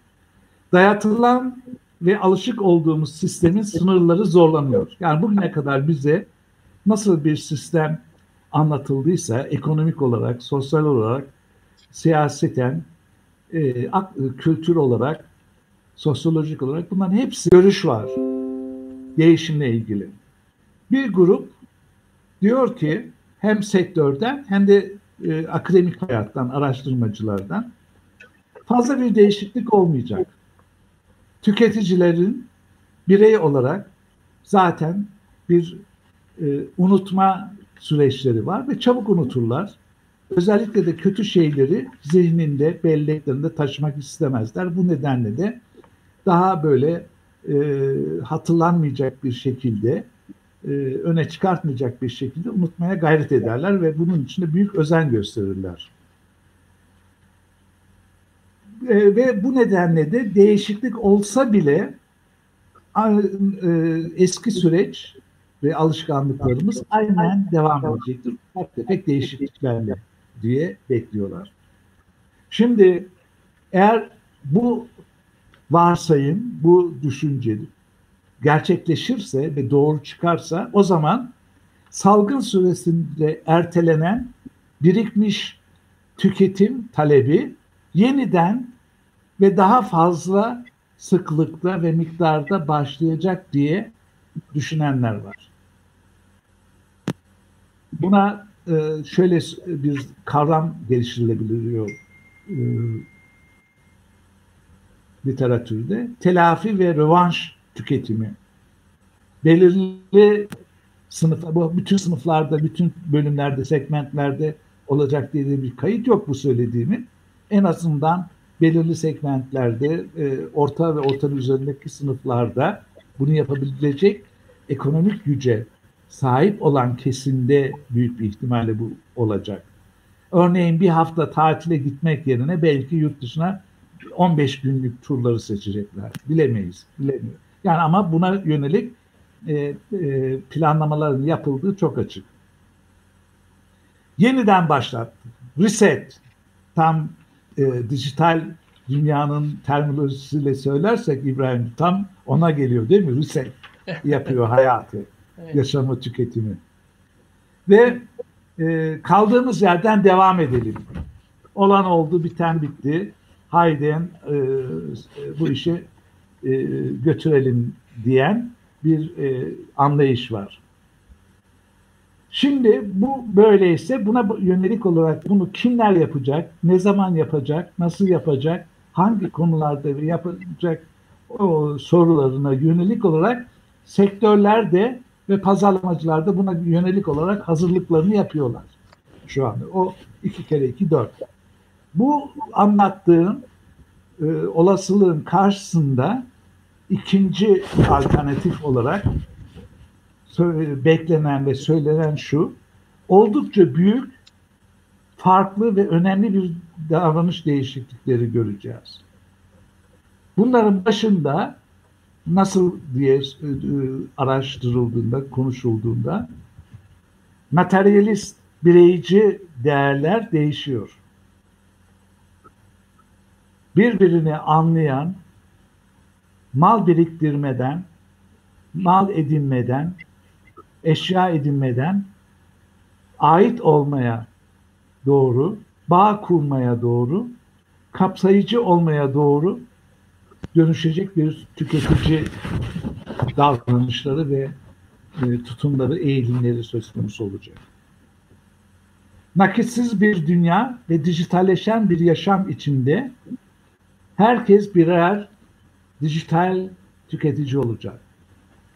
Dayatılan ve alışık olduğumuz sistemin sınırları zorlanıyor. Yani bugüne kadar bize nasıl bir sistem anlatıldıysa ekonomik olarak, sosyal olarak, siyaseten, e, kültür olarak, sosyolojik olarak bunların hepsi görüş var değişimle ilgili. Bir grup diyor ki hem sektörden hem de e, akademik hayattan, araştırmacılardan fazla bir değişiklik olmayacak tüketicilerin birey olarak zaten bir e, unutma süreçleri var ve çabuk unuturlar. Özellikle de kötü şeyleri zihninde, belleklerinde taşımak istemezler. Bu nedenle de daha böyle e, hatırlanmayacak bir şekilde, e, öne çıkartmayacak bir şekilde unutmaya gayret ederler ve bunun için de büyük özen gösterirler. E, ve bu nedenle de değişiklik olsa bile e, eski süreç ve alışkanlıklarımız aynen devam edecektir. Ufak tefek değişikliklerle diye bekliyorlar. Şimdi eğer bu varsayım, bu düşünce gerçekleşirse ve doğru çıkarsa o zaman salgın süresinde ertelenen birikmiş tüketim talebi yeniden ve daha fazla sıklıkta ve miktarda başlayacak diye düşünenler var. Buna e, şöyle bir kavram geliştirilebiliyor e, literatürde. Telafi ve rövanş tüketimi. Belirli sınıf, bu bütün sınıflarda, bütün bölümlerde, segmentlerde olacak diye bir kayıt yok bu söylediğimi. En azından belirli segmentlerde, e, orta ve orta üzerindeki sınıflarda bunu yapabilecek ekonomik güce sahip olan kesimde büyük bir ihtimalle bu olacak. Örneğin bir hafta tatile gitmek yerine belki yurt dışına 15 günlük turları seçecekler. Bilemeyiz, bilemiyor. Yani ama buna yönelik e, e, planlamaların yapıldığı çok açık. Yeniden başlattı. Reset. Tam e, dijital dünyanın terminolojisiyle söylersek İbrahim tam ona geliyor değil mi? Reset yapıyor *laughs* hayatı, evet. yaşamı, tüketimi. Ve e, kaldığımız yerden devam edelim. Olan oldu, biten bitti. Haydi e, bu işi e, götürelim diyen bir e, anlayış var. Şimdi bu böyleyse buna yönelik olarak bunu kimler yapacak, ne zaman yapacak, nasıl yapacak, hangi konularda yapacak o sorularına yönelik olarak sektörlerde ve pazarlamacılar da buna yönelik olarak hazırlıklarını yapıyorlar şu anda. O iki kere iki dört. Bu anlattığım e, olasılığın karşısında ikinci alternatif olarak beklenen ve söylenen şu, oldukça büyük, farklı ve önemli bir davranış değişiklikleri göreceğiz. Bunların başında nasıl diye e, araştırıldığında, konuşulduğunda materyalist, bireyci değerler değişiyor. Birbirini anlayan, mal biriktirmeden, mal edinmeden, eşya edinmeden ait olmaya doğru, bağ kurmaya doğru, kapsayıcı olmaya doğru dönüşecek bir tüketici davranışları ve e, tutumları, eğilimleri söz konusu olacak. Nakitsiz bir dünya ve dijitalleşen bir yaşam içinde herkes birer dijital tüketici olacak.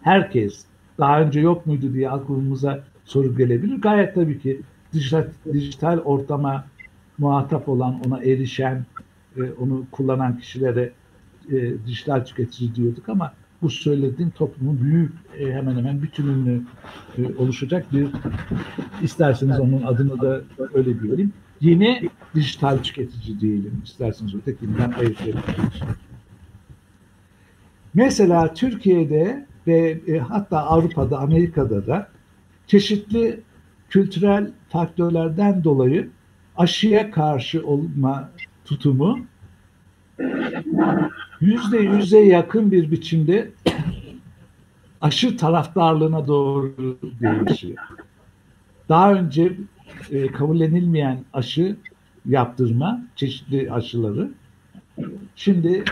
Herkes daha önce yok muydu diye aklımıza soru gelebilir. Gayet tabii ki dijital, dijital ortama muhatap olan, ona erişen, e, onu kullanan kişilere e, dijital tüketici diyorduk ama bu söylediğim toplumun büyük e, hemen hemen bütününü e, oluşacak bir isterseniz onun adını da öyle diyelim. Yeni dijital tüketici diyelim isterseniz ötekinden ayırt Mesela Türkiye'de ve e, hatta Avrupa'da, Amerika'da da çeşitli kültürel faktörlerden dolayı aşıya karşı olma tutumu yüzde yüze yakın bir biçimde *clears throat* aşı taraftarlığına doğru değişiyor. Daha önce e, kabullenilmeyen aşı yaptırma, çeşitli aşıları şimdi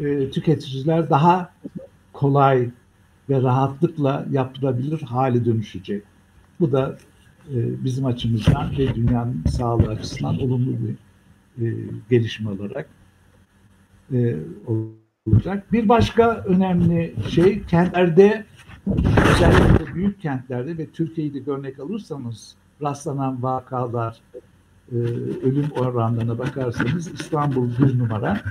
e, tüketiciler daha kolay ve rahatlıkla yaptırabilir hale dönüşecek. Bu da e, bizim açımızdan ve dünyanın sağlığı açısından olumlu bir e, gelişme olarak e, olacak. Bir başka önemli şey kentlerde özellikle büyük kentlerde ve Türkiye'yi de örnek alırsanız rastlanan vakalar, ölüm oranlarına bakarsanız İstanbul bir numara,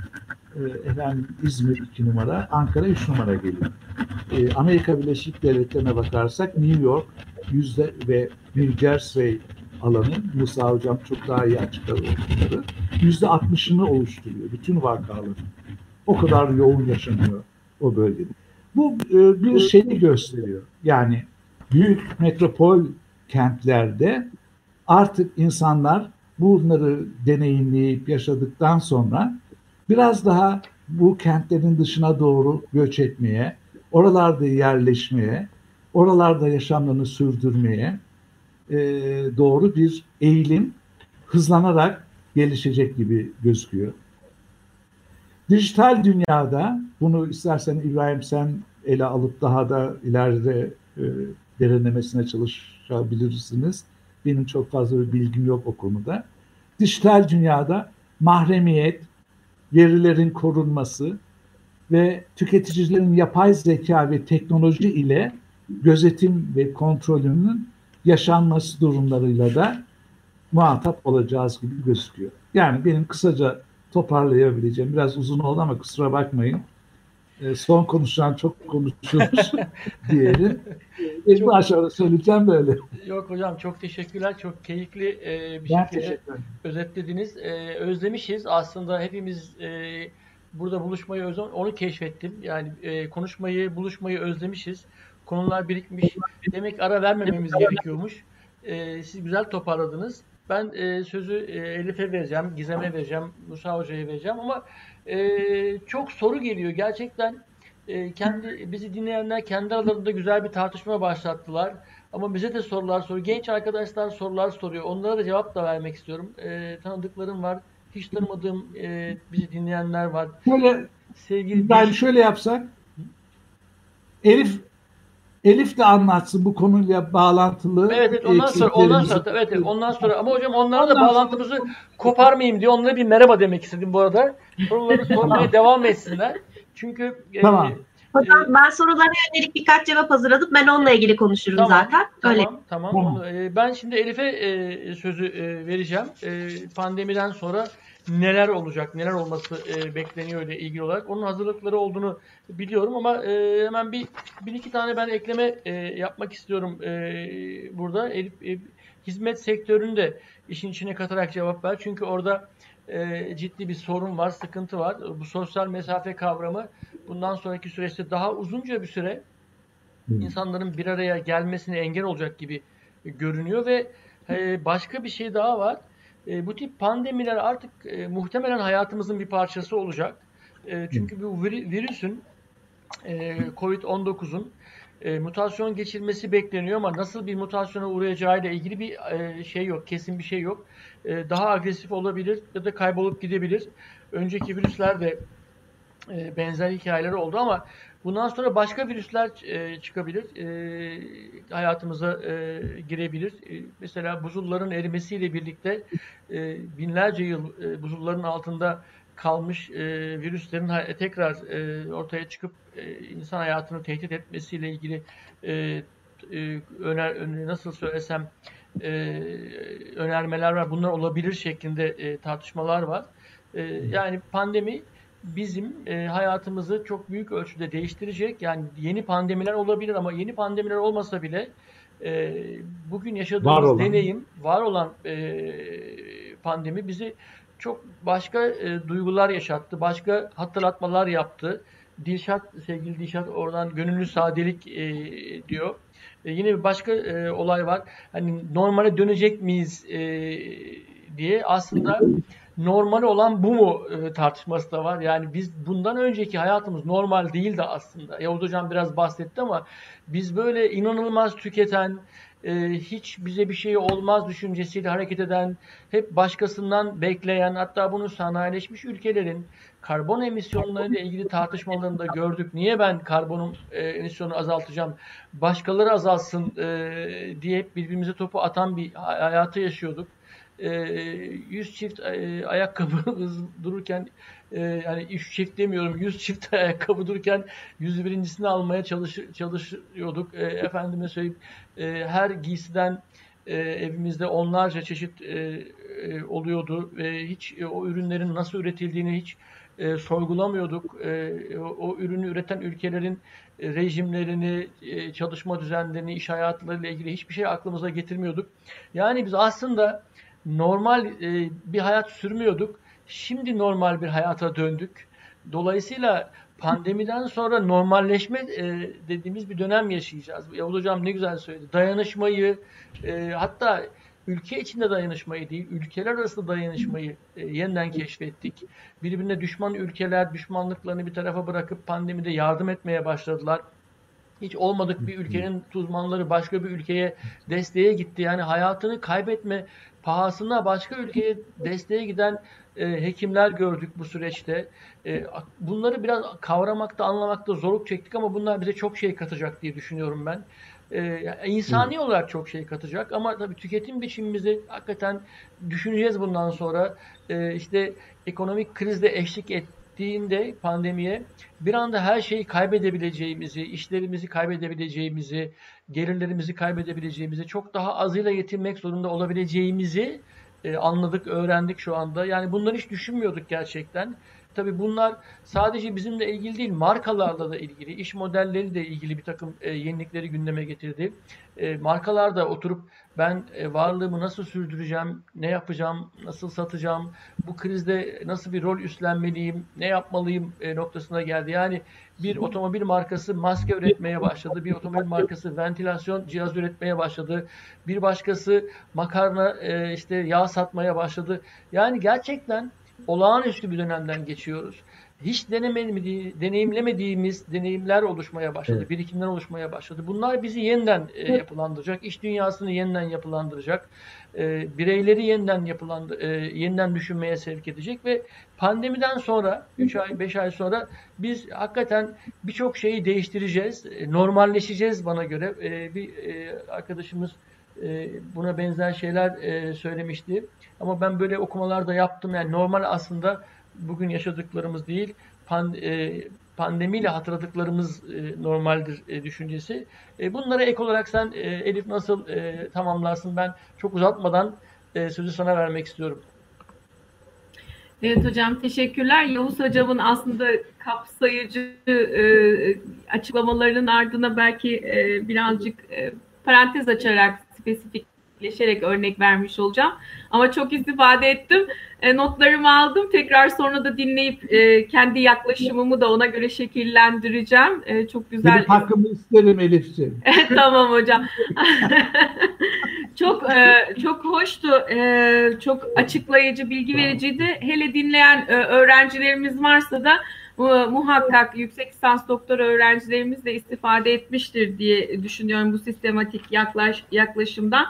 e, efendim İzmir iki numara, Ankara üç numara geliyor. E, Amerika Birleşik Devletleri'ne bakarsak New York yüzde ve New Jersey alanı Musa Hocam çok daha iyi açıkladı yüzde altmışını oluşturuyor bütün vakaların. O kadar yoğun yaşanıyor o bölgede. Bu e, bir şeyi gösteriyor. Yani büyük metropol kentlerde artık insanlar bunları deneyimleyip yaşadıktan sonra biraz daha bu kentlerin dışına doğru göç etmeye, oralarda yerleşmeye, oralarda yaşamlarını sürdürmeye e, doğru bir eğilim hızlanarak gelişecek gibi gözüküyor. Dijital dünyada bunu istersen İbrahim sen ele alıp daha da ileride e, derinlemesine çalışabilirsiniz. Benim çok fazla bir bilgim yok o konuda. Dijital dünyada mahremiyet, verilerin korunması ve tüketicilerin yapay zeka ve teknoloji ile gözetim ve kontrolünün yaşanması durumlarıyla da muhatap olacağız gibi gözüküyor. Yani benim kısaca toparlayabileceğim, biraz uzun oldu ama kusura bakmayın. E, son konuşan çok konuşuyormuş *laughs* diyelim. E, bu aşağıda söyleyeceğim böyle. Yok hocam çok teşekkürler. Çok keyifli e, bir ben şekilde özetlediniz. E, özlemişiz. Aslında hepimiz e, burada buluşmayı özlem onu keşfettim. Yani e, konuşmayı, buluşmayı özlemişiz. Konular birikmiş. Demek ara vermememiz gerekiyormuş. E, siz güzel toparladınız. Ben e, sözü e, Elif'e vereceğim, Gizem'e vereceğim, Musa Hoca'ya vereceğim ama e, çok soru geliyor. Gerçekten e, kendi bizi dinleyenler kendi aralarında güzel bir tartışma başlattılar. Ama bize de sorular soruyor. Genç arkadaşlar sorular soruyor. Onlara da cevap da vermek istiyorum. E, tanıdıklarım var. Hiç tanımadığım e, bizi dinleyenler var. Şöyle, Sevgili ben şöyle yapsak. Elif Elif de anlatsın bu konuyla bağlantılı. Evet, evet ondan sonra ondan sonra evet, evet ondan sonra ama hocam onlara da bağlantımızı koparmayayım diye onlara bir merhaba demek istedim bu arada. Soruları *laughs* sormaya devam etsinler. Çünkü e, tamam. E, Hocam ben sorulara yönelik birkaç cevap hazırladım. Ben onunla ilgili konuşurum tamam, zaten. Öyle. Tamam, tamam. tamam. E, ben şimdi Elif'e sözü vereceğim. Pandemiden sonra neler olacak, neler olması e, bekleniyor ile ilgili olarak. Onun hazırlıkları olduğunu biliyorum ama e, hemen bir, bir iki tane ben ekleme e, yapmak istiyorum e, burada. Elif, e, hizmet sektörünü de işin içine katarak cevap ver. Çünkü orada e, ciddi bir sorun var, sıkıntı var. Bu sosyal mesafe kavramı bundan sonraki süreçte daha uzunca bir süre hmm. insanların bir araya gelmesine engel olacak gibi görünüyor ve e, başka bir şey daha var e, bu tip pandemiler artık e, muhtemelen hayatımızın bir parçası olacak. E, çünkü bu virüsün e, COVID-19'un e, mutasyon geçirmesi bekleniyor ama nasıl bir mutasyona uğrayacağıyla ilgili bir e, şey yok, kesin bir şey yok. E, daha agresif olabilir ya da kaybolup gidebilir. Önceki virüsler de e, benzer hikayeler oldu ama bundan sonra başka virüsler e, çıkabilir, e, hayatımıza e, girebilir. E, mesela buzulların erimesiyle birlikte e, binlerce yıl e, buzulların altında kalmış e, virüslerin tekrar e, ortaya çıkıp e, insan hayatını tehdit etmesiyle ilgili e, e, öner, nasıl söylesem e, önermeler var. Bunlar olabilir şeklinde e, tartışmalar var. E, yani pandemi bizim e, hayatımızı çok büyük ölçüde değiştirecek. Yani yeni pandemiler olabilir ama yeni pandemiler olmasa bile e, bugün yaşadığımız var olan. deneyim, var olan e, pandemi bizi çok başka e, duygular yaşattı, başka hatırlatmalar yaptı. Dilşat, sevgili Dilşat oradan gönüllü sadelik e, diyor. E, yine bir başka e, olay var. Hani normale dönecek miyiz e, diye aslında normal olan bu mu e, tartışması da var. Yani biz bundan önceki hayatımız normal değildi aslında. Yavuz Hocam biraz bahsetti ama biz böyle inanılmaz tüketen, e, hiç bize bir şey olmaz düşüncesiyle hareket eden, hep başkasından bekleyen, hatta bunu sanayileşmiş ülkelerin karbon emisyonlarıyla ilgili tartışmalarında gördük. Niye ben karbonum e, emisyonu azaltacağım, başkaları azalsın e, diye birbirimize topu atan bir hayatı yaşıyorduk 100 çift e, ayakkabı *laughs* dururken e, yani 3 çift demiyorum 100 çift *laughs* ayakkabı dururken 101.sini almaya çalış, çalışıyorduk. E, efendime söyleyip her giysiden evimizde onlarca çeşit oluyordu ve hiç o ürünlerin nasıl üretildiğini hiç e, sorgulamıyorduk. E, o, o ürünü üreten ülkelerin e, rejimlerini, e, çalışma düzenlerini, iş hayatlarıyla ilgili hiçbir şey aklımıza getirmiyorduk. Yani biz aslında normal e, bir hayat sürmüyorduk. Şimdi normal bir hayata döndük. Dolayısıyla pandemiden sonra normalleşme e, dediğimiz bir dönem yaşayacağız. Yavuz Hocam ne güzel söyledi. Dayanışmayı e, hatta ülke içinde dayanışmayı değil, ülkeler arasında dayanışmayı e, yeniden keşfettik. Birbirine düşman ülkeler düşmanlıklarını bir tarafa bırakıp pandemide yardım etmeye başladılar. Hiç olmadık bir ülkenin uzmanları başka bir ülkeye desteğe gitti. Yani hayatını kaybetme pahasına başka ülkeye desteğe giden e, hekimler gördük bu süreçte. E, bunları biraz kavramakta, anlamakta zorluk çektik ama bunlar bize çok şey katacak diye düşünüyorum ben. E, insani olarak çok şey katacak ama tabii tüketim biçimimizi hakikaten düşüneceğiz bundan sonra. E, işte ekonomik krizle eşlik ettiğinde pandemiye bir anda her şeyi kaybedebileceğimizi, işlerimizi kaybedebileceğimizi, gelirlerimizi kaybedebileceğimizi, çok daha azıyla yetinmek zorunda olabileceğimizi e, anladık, öğrendik şu anda. Yani bunları hiç düşünmüyorduk gerçekten. Tabii bunlar sadece bizimle ilgili değil, markalarla da ilgili, iş modelleri de ilgili bir takım e, yenilikleri gündeme getirdi. E, markalar da oturup ben e, varlığımı nasıl sürdüreceğim, ne yapacağım, nasıl satacağım, bu krizde nasıl bir rol üstlenmeliyim, ne yapmalıyım e, noktasına geldi. Yani bir otomobil markası maske üretmeye başladı, bir otomobil markası ventilasyon cihazı üretmeye başladı, bir başkası makarna e, işte yağ satmaya başladı. Yani gerçekten olağanüstü bir dönemden geçiyoruz. Hiç deneyimlemediğimiz deneyimler oluşmaya başladı, evet. birikimler oluşmaya başladı. Bunlar bizi yeniden e, yapılandıracak, iş dünyasını yeniden yapılandıracak, e, bireyleri yeniden yapılandı, e, yeniden düşünmeye sevk edecek ve pandemiden sonra 3 ay 5 ay sonra biz hakikaten birçok şeyi değiştireceğiz, e, normalleşeceğiz bana göre. E, bir e, arkadaşımız e, buna benzer şeyler e, söylemişti. Ama ben böyle okumalar da yaptım. Yani normal aslında bugün yaşadıklarımız değil, pan, e, pandemiyle hatırladıklarımız normaldir düşüncesi. Bunlara ek olarak sen Elif nasıl e, tamamlarsın? Ben çok uzatmadan sözü sana vermek istiyorum. Evet hocam teşekkürler. Yavuz hocamın aslında kapsayıcı e, açıklamalarının ardına belki e, birazcık e, parantez açarak spesifikleşerek örnek vermiş olacağım. Ama çok istifade ettim. E, notlarımı aldım. Tekrar sonra da dinleyip e, kendi yaklaşımımı da ona göre şekillendireceğim. E, çok güzel. Benim hakkımı isterim Elif'ciğim. *laughs* tamam hocam. *laughs* çok e, çok hoştu. E, çok açıklayıcı, bilgi vericiydi. Hele dinleyen e, öğrencilerimiz varsa da muhakkak yüksek lisans doktor öğrencilerimiz de istifade etmiştir diye düşünüyorum bu sistematik yaklaş, yaklaşımdan.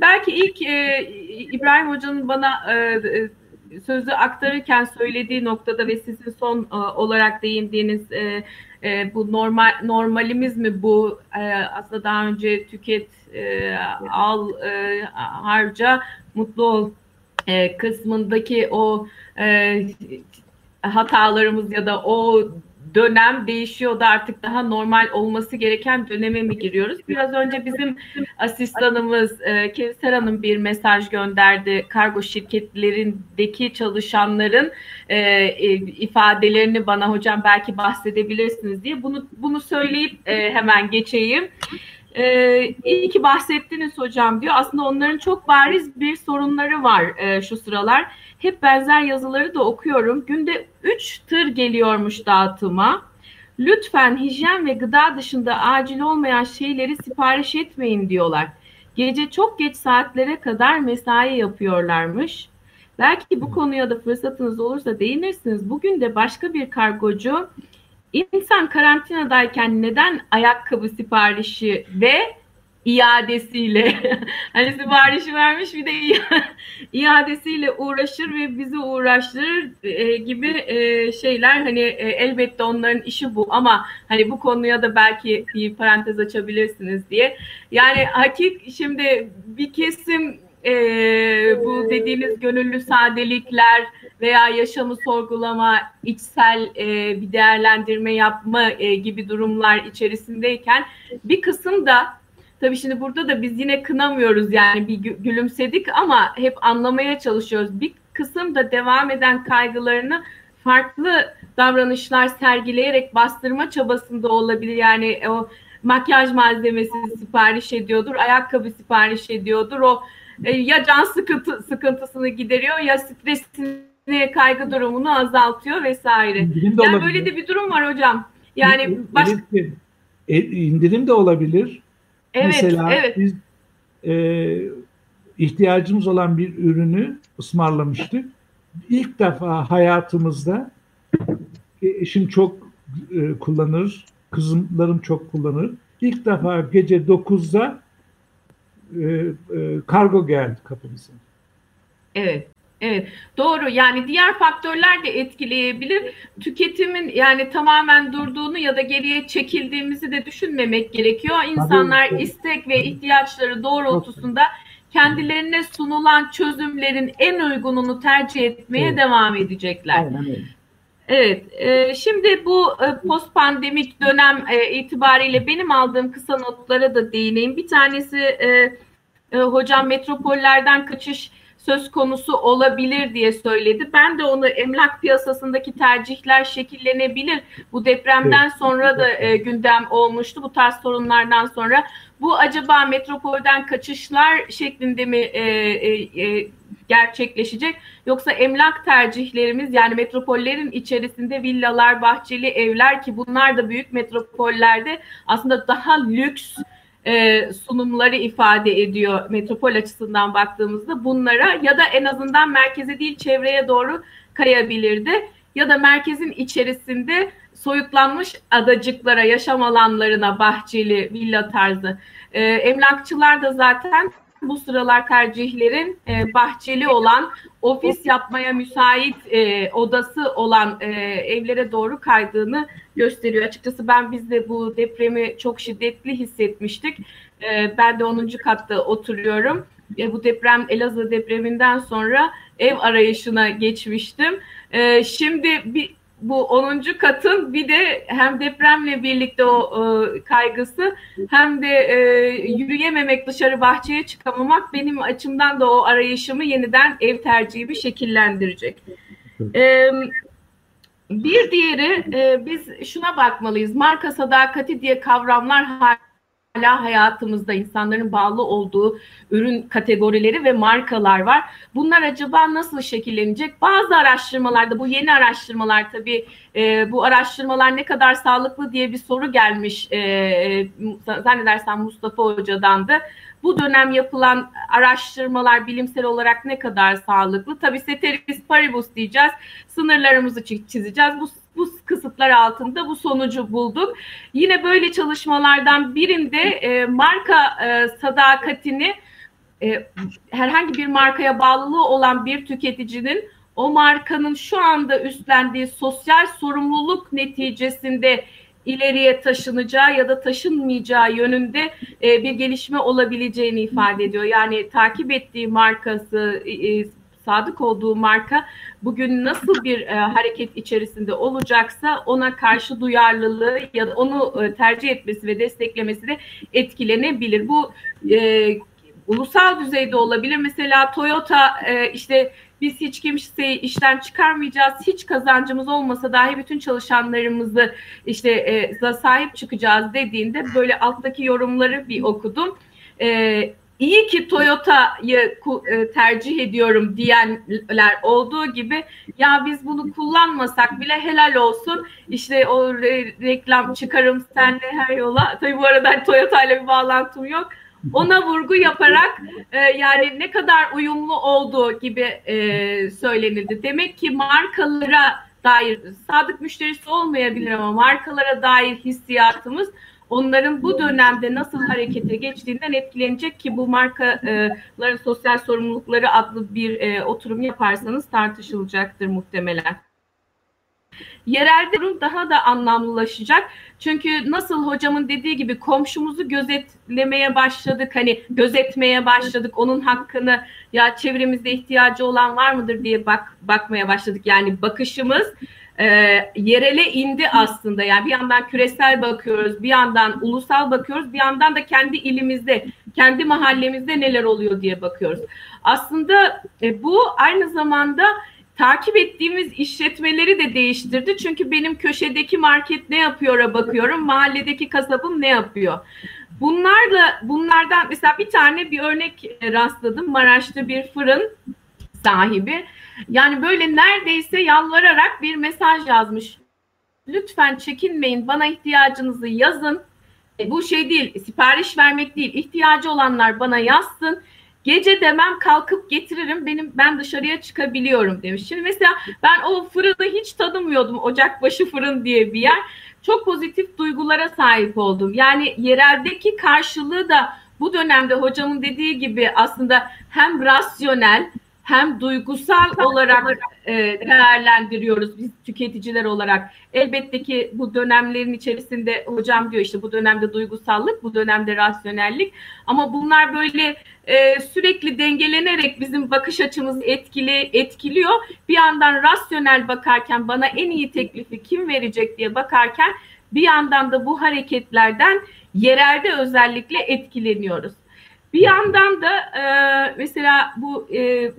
Belki ilk e, İbrahim Hoca'nın bana e, e, sözü aktarırken söylediği noktada ve sizin son e, olarak değindiğiniz e, e, bu normal normalimiz mi bu e, aslında daha önce tüket e, al e, harca mutlu ol e, kısmındaki o e, hatalarımız ya da o dönem değişiyor da artık daha normal olması gereken döneme mi giriyoruz? Biraz önce bizim asistanımız e, Kevser Hanım bir mesaj gönderdi. Kargo şirketlerindeki çalışanların e, e, ifadelerini bana hocam belki bahsedebilirsiniz diye. Bunu bunu söyleyip e, hemen geçeyim. Ee, iyi ki bahsettiniz hocam diyor. Aslında onların çok bariz bir sorunları var e, şu sıralar. Hep benzer yazıları da okuyorum. Günde 3 tır geliyormuş dağıtıma. Lütfen hijyen ve gıda dışında acil olmayan şeyleri sipariş etmeyin diyorlar. Gece çok geç saatlere kadar mesai yapıyorlarmış. Belki bu konuya da fırsatınız olursa değinirsiniz. Bugün de başka bir kargocu insan karantinadayken neden ayakkabı siparişi ve iadesiyle *laughs* hani siparişi vermiş bir de *laughs* iadesiyle uğraşır ve bizi uğraştırır e, gibi e, şeyler hani e, elbette onların işi bu ama hani bu konuya da belki bir parantez açabilirsiniz diye. Yani hakik şimdi bir kesim e, bu dediğiniz gönüllü sadelikler veya yaşamı sorgulama, içsel e, bir değerlendirme yapma e, gibi durumlar içerisindeyken bir kısım da Tabii şimdi burada da biz yine kınamıyoruz yani bir gülümsedik ama hep anlamaya çalışıyoruz. Bir kısım da devam eden kaygılarını farklı davranışlar sergileyerek bastırma çabasında olabilir. Yani o makyaj malzemesi sipariş ediyordur, ayakkabı sipariş ediyordur. O e, ya can sıkıntı, sıkıntısını gideriyor ya stresini, kaygı durumunu azaltıyor vesaire. Yani olabilir. böyle de bir durum var hocam. Yani baş... E, indirim de olabilir. Evet, Mesela evet. biz e, ihtiyacımız olan bir ürünü ısmarlamıştık. İlk defa hayatımızda e, eşim çok e, kullanır, kızımlarım çok kullanır. İlk defa gece 9'da e, e, kargo geldi kapımıza. Evet, Evet doğru yani diğer faktörler de etkileyebilir. Tüketimin yani tamamen durduğunu ya da geriye çekildiğimizi de düşünmemek gerekiyor. İnsanlar istek ve ihtiyaçları doğrultusunda kendilerine sunulan çözümlerin en uygununu tercih etmeye evet. devam edecekler. Aynen öyle. Evet, e, şimdi bu e, post pandemik dönem e, itibariyle benim aldığım kısa notlara da değineyim. Bir tanesi e, e, hocam metropollerden kaçış söz konusu olabilir diye söyledi. Ben de onu emlak piyasasındaki tercihler şekillenebilir. Bu depremden sonra da e, gündem olmuştu bu tarz sorunlardan sonra. Bu acaba metropolden kaçışlar şeklinde mi e, e, e, gerçekleşecek yoksa emlak tercihlerimiz yani metropollerin içerisinde villalar, bahçeli evler ki bunlar da büyük metropollerde aslında daha lüks e, sunumları ifade ediyor metropol açısından baktığımızda bunlara ya da en azından merkeze değil çevreye doğru kayabilirdi ya da merkezin içerisinde soyutlanmış adacıklara, yaşam alanlarına bahçeli villa tarzı. E, emlakçılar da zaten bu sıralar tercihlerin e, bahçeli olan, ofis yapmaya müsait e, odası olan e, evlere doğru kaydığını gösteriyor. Açıkçası ben biz de bu depremi çok şiddetli hissetmiştik. E, ben de 10. katta oturuyorum. E, bu deprem Elazığ depreminden sonra ev arayışına geçmiştim. E, şimdi bir bu 10. katın bir de hem depremle birlikte o e, kaygısı hem de e, yürüyememek dışarı bahçeye çıkamamak benim açımdan da o arayışımı yeniden ev tercihi bir şekillendirecek. E, bir diğeri e, biz şuna bakmalıyız. Marka sadakati diye kavramlar hala hayatımızda insanların bağlı olduğu ürün kategorileri ve markalar var. Bunlar acaba nasıl şekillenecek? Bazı araştırmalarda bu yeni araştırmalar tabii e, bu araştırmalar ne kadar sağlıklı diye bir soru gelmiş e, e zannedersem Mustafa Hoca'dan da. Bu dönem yapılan araştırmalar bilimsel olarak ne kadar sağlıklı? Tabii ceteris paribus diyeceğiz. Sınırlarımızı çizeceğiz. Bu bu kısıtlar altında bu sonucu bulduk. Yine böyle çalışmalardan birinde e, marka e, sadakatini e, herhangi bir markaya bağlılığı olan bir tüketicinin o markanın şu anda üstlendiği sosyal sorumluluk neticesinde ileriye taşınacağı ya da taşınmayacağı yönünde e, bir gelişme olabileceğini ifade ediyor. Yani takip ettiği markası, e, sadık olduğu marka bugün nasıl bir e, hareket içerisinde olacaksa ona karşı duyarlılığı ya da onu e, tercih etmesi ve desteklemesi de etkilenebilir. Bu e, ulusal düzeyde olabilir. Mesela Toyota e, işte biz hiç kimseyi işten çıkarmayacağız. Hiç kazancımız olmasa dahi bütün çalışanlarımızı işte e, sahip çıkacağız dediğinde böyle alttaki yorumları bir okudum. E, iyi ki Toyota'yı e, tercih ediyorum diyenler olduğu gibi ya biz bunu kullanmasak bile helal olsun. İşte o re- reklam çıkarım senle her yola. Tabii bu arada Toyota ile bir bağlantım yok. Ona vurgu yaparak e, yani ne kadar uyumlu olduğu gibi e, söylenildi. Demek ki markalara dair sadık müşterisi olmayabilir ama markalara dair hissiyatımız onların bu dönemde nasıl harekete geçtiğinden etkilenecek ki bu markaların sosyal sorumlulukları adlı bir e, oturum yaparsanız tartışılacaktır muhtemelen. Yerelde durum daha da anlamlılaşacak. Çünkü nasıl hocamın dediği gibi komşumuzu gözetlemeye başladık. Hani gözetmeye başladık. Onun hakkını ya çevremizde ihtiyacı olan var mıdır diye bak bakmaya başladık. Yani bakışımız e, yerele indi aslında. Yani bir yandan küresel bakıyoruz, bir yandan ulusal bakıyoruz, bir yandan da kendi ilimizde, kendi mahallemizde neler oluyor diye bakıyoruz. Aslında e, bu aynı zamanda takip ettiğimiz işletmeleri de değiştirdi. Çünkü benim köşedeki market ne yapıyor'a bakıyorum, mahalledeki kasabım ne yapıyor. Bunlarla bunlardan mesela bir tane bir örnek rastladım. Maraş'ta bir fırın sahibi. Yani böyle neredeyse yalvararak bir mesaj yazmış. Lütfen çekinmeyin, bana ihtiyacınızı yazın. E, bu şey değil, sipariş vermek değil. İhtiyacı olanlar bana yazsın Gece demem kalkıp getiririm benim ben dışarıya çıkabiliyorum demiş. Şimdi mesela ben o fırını hiç tanımıyordum. Ocakbaşı fırın diye bir yer. Çok pozitif duygulara sahip oldum. Yani yereldeki karşılığı da bu dönemde hocamın dediği gibi aslında hem rasyonel hem duygusal olarak e, değerlendiriyoruz biz tüketiciler olarak. Elbette ki bu dönemlerin içerisinde hocam diyor işte bu dönemde duygusallık, bu dönemde rasyonellik ama bunlar böyle e, sürekli dengelenerek bizim bakış açımızı etkili etkiliyor. Bir yandan rasyonel bakarken bana en iyi teklifi kim verecek diye bakarken bir yandan da bu hareketlerden yerelde özellikle etkileniyoruz. Bir yandan da e, mesela bu e,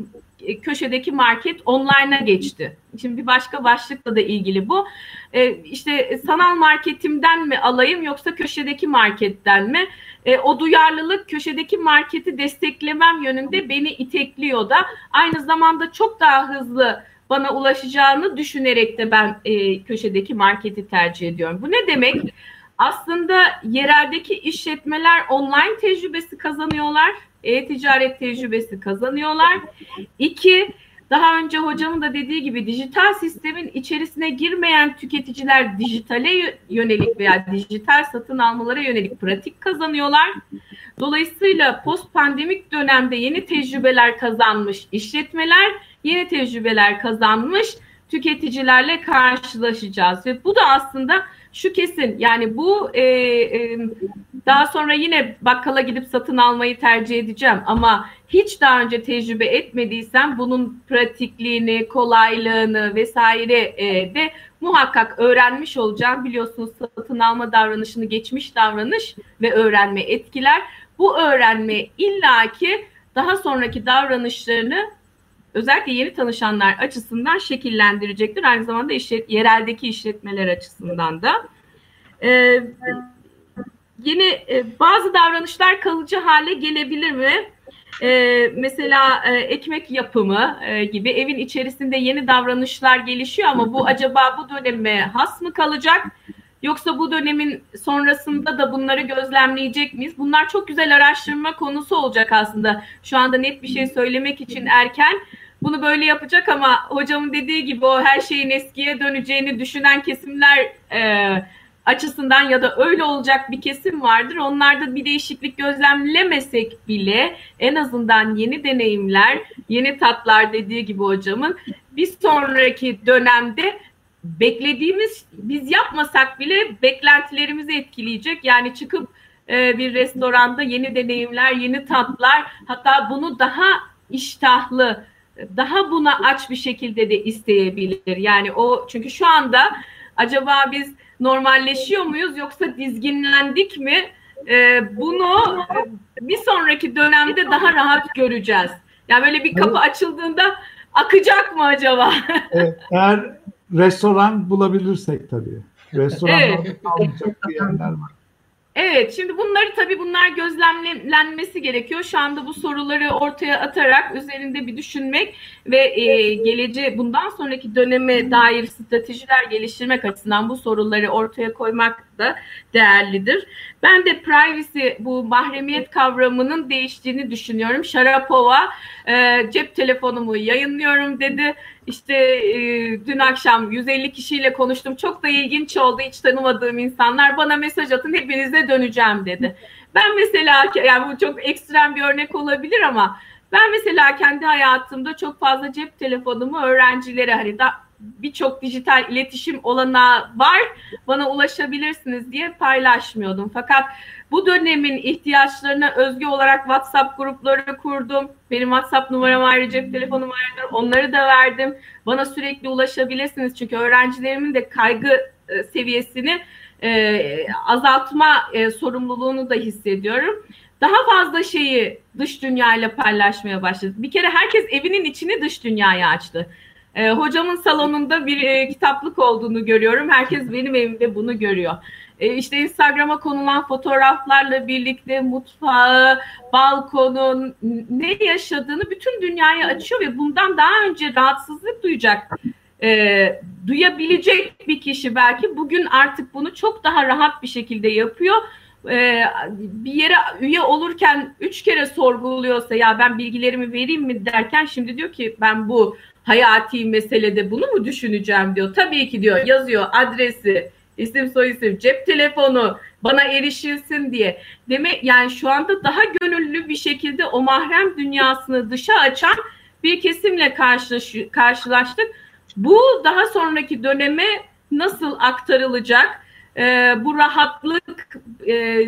köşedeki market online'a geçti. Şimdi bir başka başlıkla da ilgili bu. E, işte sanal marketimden mi alayım yoksa köşedeki marketten mi? E, o duyarlılık köşedeki marketi desteklemem yönünde beni itekliyor da aynı zamanda çok daha hızlı bana ulaşacağını düşünerek de ben e, köşedeki marketi tercih ediyorum. Bu ne demek? Aslında yereldeki işletmeler online tecrübesi kazanıyorlar, e-ticaret tecrübesi kazanıyorlar. İki, daha önce hocamın da dediği gibi dijital sistemin içerisine girmeyen tüketiciler dijitale yönelik veya dijital satın almalara yönelik pratik kazanıyorlar. Dolayısıyla post pandemik dönemde yeni tecrübeler kazanmış işletmeler, yeni tecrübeler kazanmış tüketicilerle karşılaşacağız ve bu da aslında şu kesin yani bu e, e, daha sonra yine bakkala gidip satın almayı tercih edeceğim ama hiç daha önce tecrübe etmediysem bunun pratikliğini, kolaylığını vesaire e, de muhakkak öğrenmiş olacağım. Biliyorsunuz satın alma davranışını geçmiş davranış ve öğrenme etkiler. Bu öğrenme illaki daha sonraki davranışlarını özellikle yeni tanışanlar açısından şekillendirecektir. Aynı zamanda işlet, yereldeki işletmeler açısından da. Ee, yeni e, bazı davranışlar kalıcı hale gelebilir mi? Ee, mesela e, ekmek yapımı e, gibi evin içerisinde yeni davranışlar gelişiyor ama bu acaba bu döneme has mı kalacak? Yoksa bu dönemin sonrasında da bunları gözlemleyecek miyiz? Bunlar çok güzel araştırma konusu olacak aslında. Şu anda net bir şey söylemek için erken bunu böyle yapacak ama hocamın dediği gibi o her şeyin eskiye döneceğini düşünen kesimler e, açısından ya da öyle olacak bir kesim vardır. Onlarda bir değişiklik gözlemlemesek bile en azından yeni deneyimler, yeni tatlar dediği gibi hocamın bir sonraki dönemde beklediğimiz biz yapmasak bile beklentilerimizi etkileyecek. Yani çıkıp e, bir restoranda yeni deneyimler, yeni tatlar hatta bunu daha iştahlı daha buna aç bir şekilde de isteyebilir. Yani o çünkü şu anda acaba biz normalleşiyor muyuz yoksa dizginlendik mi? Ee, bunu e, bir sonraki dönemde daha rahat göreceğiz. Yani böyle bir kapı açıldığında akacak mı acaba? *laughs* evet, eğer restoran bulabilirsek tabii. Restoran evet. almayacak yerler var. Evet, şimdi bunları tabii bunlar gözlemlenmesi gerekiyor. Şu anda bu soruları ortaya atarak üzerinde bir düşünmek ve e, geleceğe bundan sonraki döneme dair stratejiler geliştirmek açısından bu soruları ortaya koymak da değerlidir. Ben de privacy bu mahremiyet kavramının değiştiğini düşünüyorum. Sharapova e, cep telefonumu yayınlıyorum dedi. İşte e, dün akşam 150 kişiyle konuştum. Çok da ilginç oldu. Hiç tanımadığım insanlar bana mesaj atın hepinize döneceğim dedi. Ben mesela yani bu çok ekstrem bir örnek olabilir ama ben mesela kendi hayatımda çok fazla cep telefonumu öğrencilere hani da birçok dijital iletişim olanağı var. Bana ulaşabilirsiniz diye paylaşmıyordum. Fakat bu dönemin ihtiyaçlarına özgü olarak WhatsApp grupları kurdum. Benim WhatsApp numaram ayrı, cep telefonum ayrıdır. Onları da verdim. Bana sürekli ulaşabilirsiniz. Çünkü öğrencilerimin de kaygı e, seviyesini e, azaltma e, sorumluluğunu da hissediyorum. Daha fazla şeyi dış dünyayla paylaşmaya başladım. Bir kere herkes evinin içini dış dünyaya açtı. E, hocamın salonunda bir e, kitaplık olduğunu görüyorum. Herkes benim evimde bunu görüyor. E, işte Instagram'a konulan fotoğraflarla birlikte mutfağı, balkonun ne yaşadığını bütün dünyaya açıyor ve bundan daha önce rahatsızlık duyacak e, duyabilecek bir kişi belki bugün artık bunu çok daha rahat bir şekilde yapıyor. E, bir yere üye olurken üç kere sorguluyorsa ya ben bilgilerimi vereyim mi? derken şimdi diyor ki ben bu hayati meselede bunu mu düşüneceğim? diyor. Tabii ki diyor yazıyor adresi, isim soyisim, cep telefonu bana erişilsin diye. Demek yani şu anda daha gönüllü bir şekilde o mahrem dünyasını dışa açan bir kesimle karşılaş, karşılaştık. Bu daha sonraki döneme nasıl aktarılacak? E, bu rahatlık e,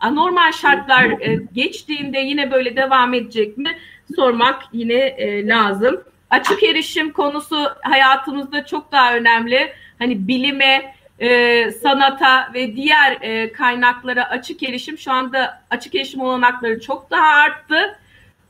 anormal şartlar e, geçtiğinde yine böyle devam edecek mi? Sormak yine e, lazım. Açık erişim konusu hayatımızda çok daha önemli. Hani bilime, e, sanata ve diğer e, kaynaklara açık erişim şu anda açık erişim olanakları çok daha arttı.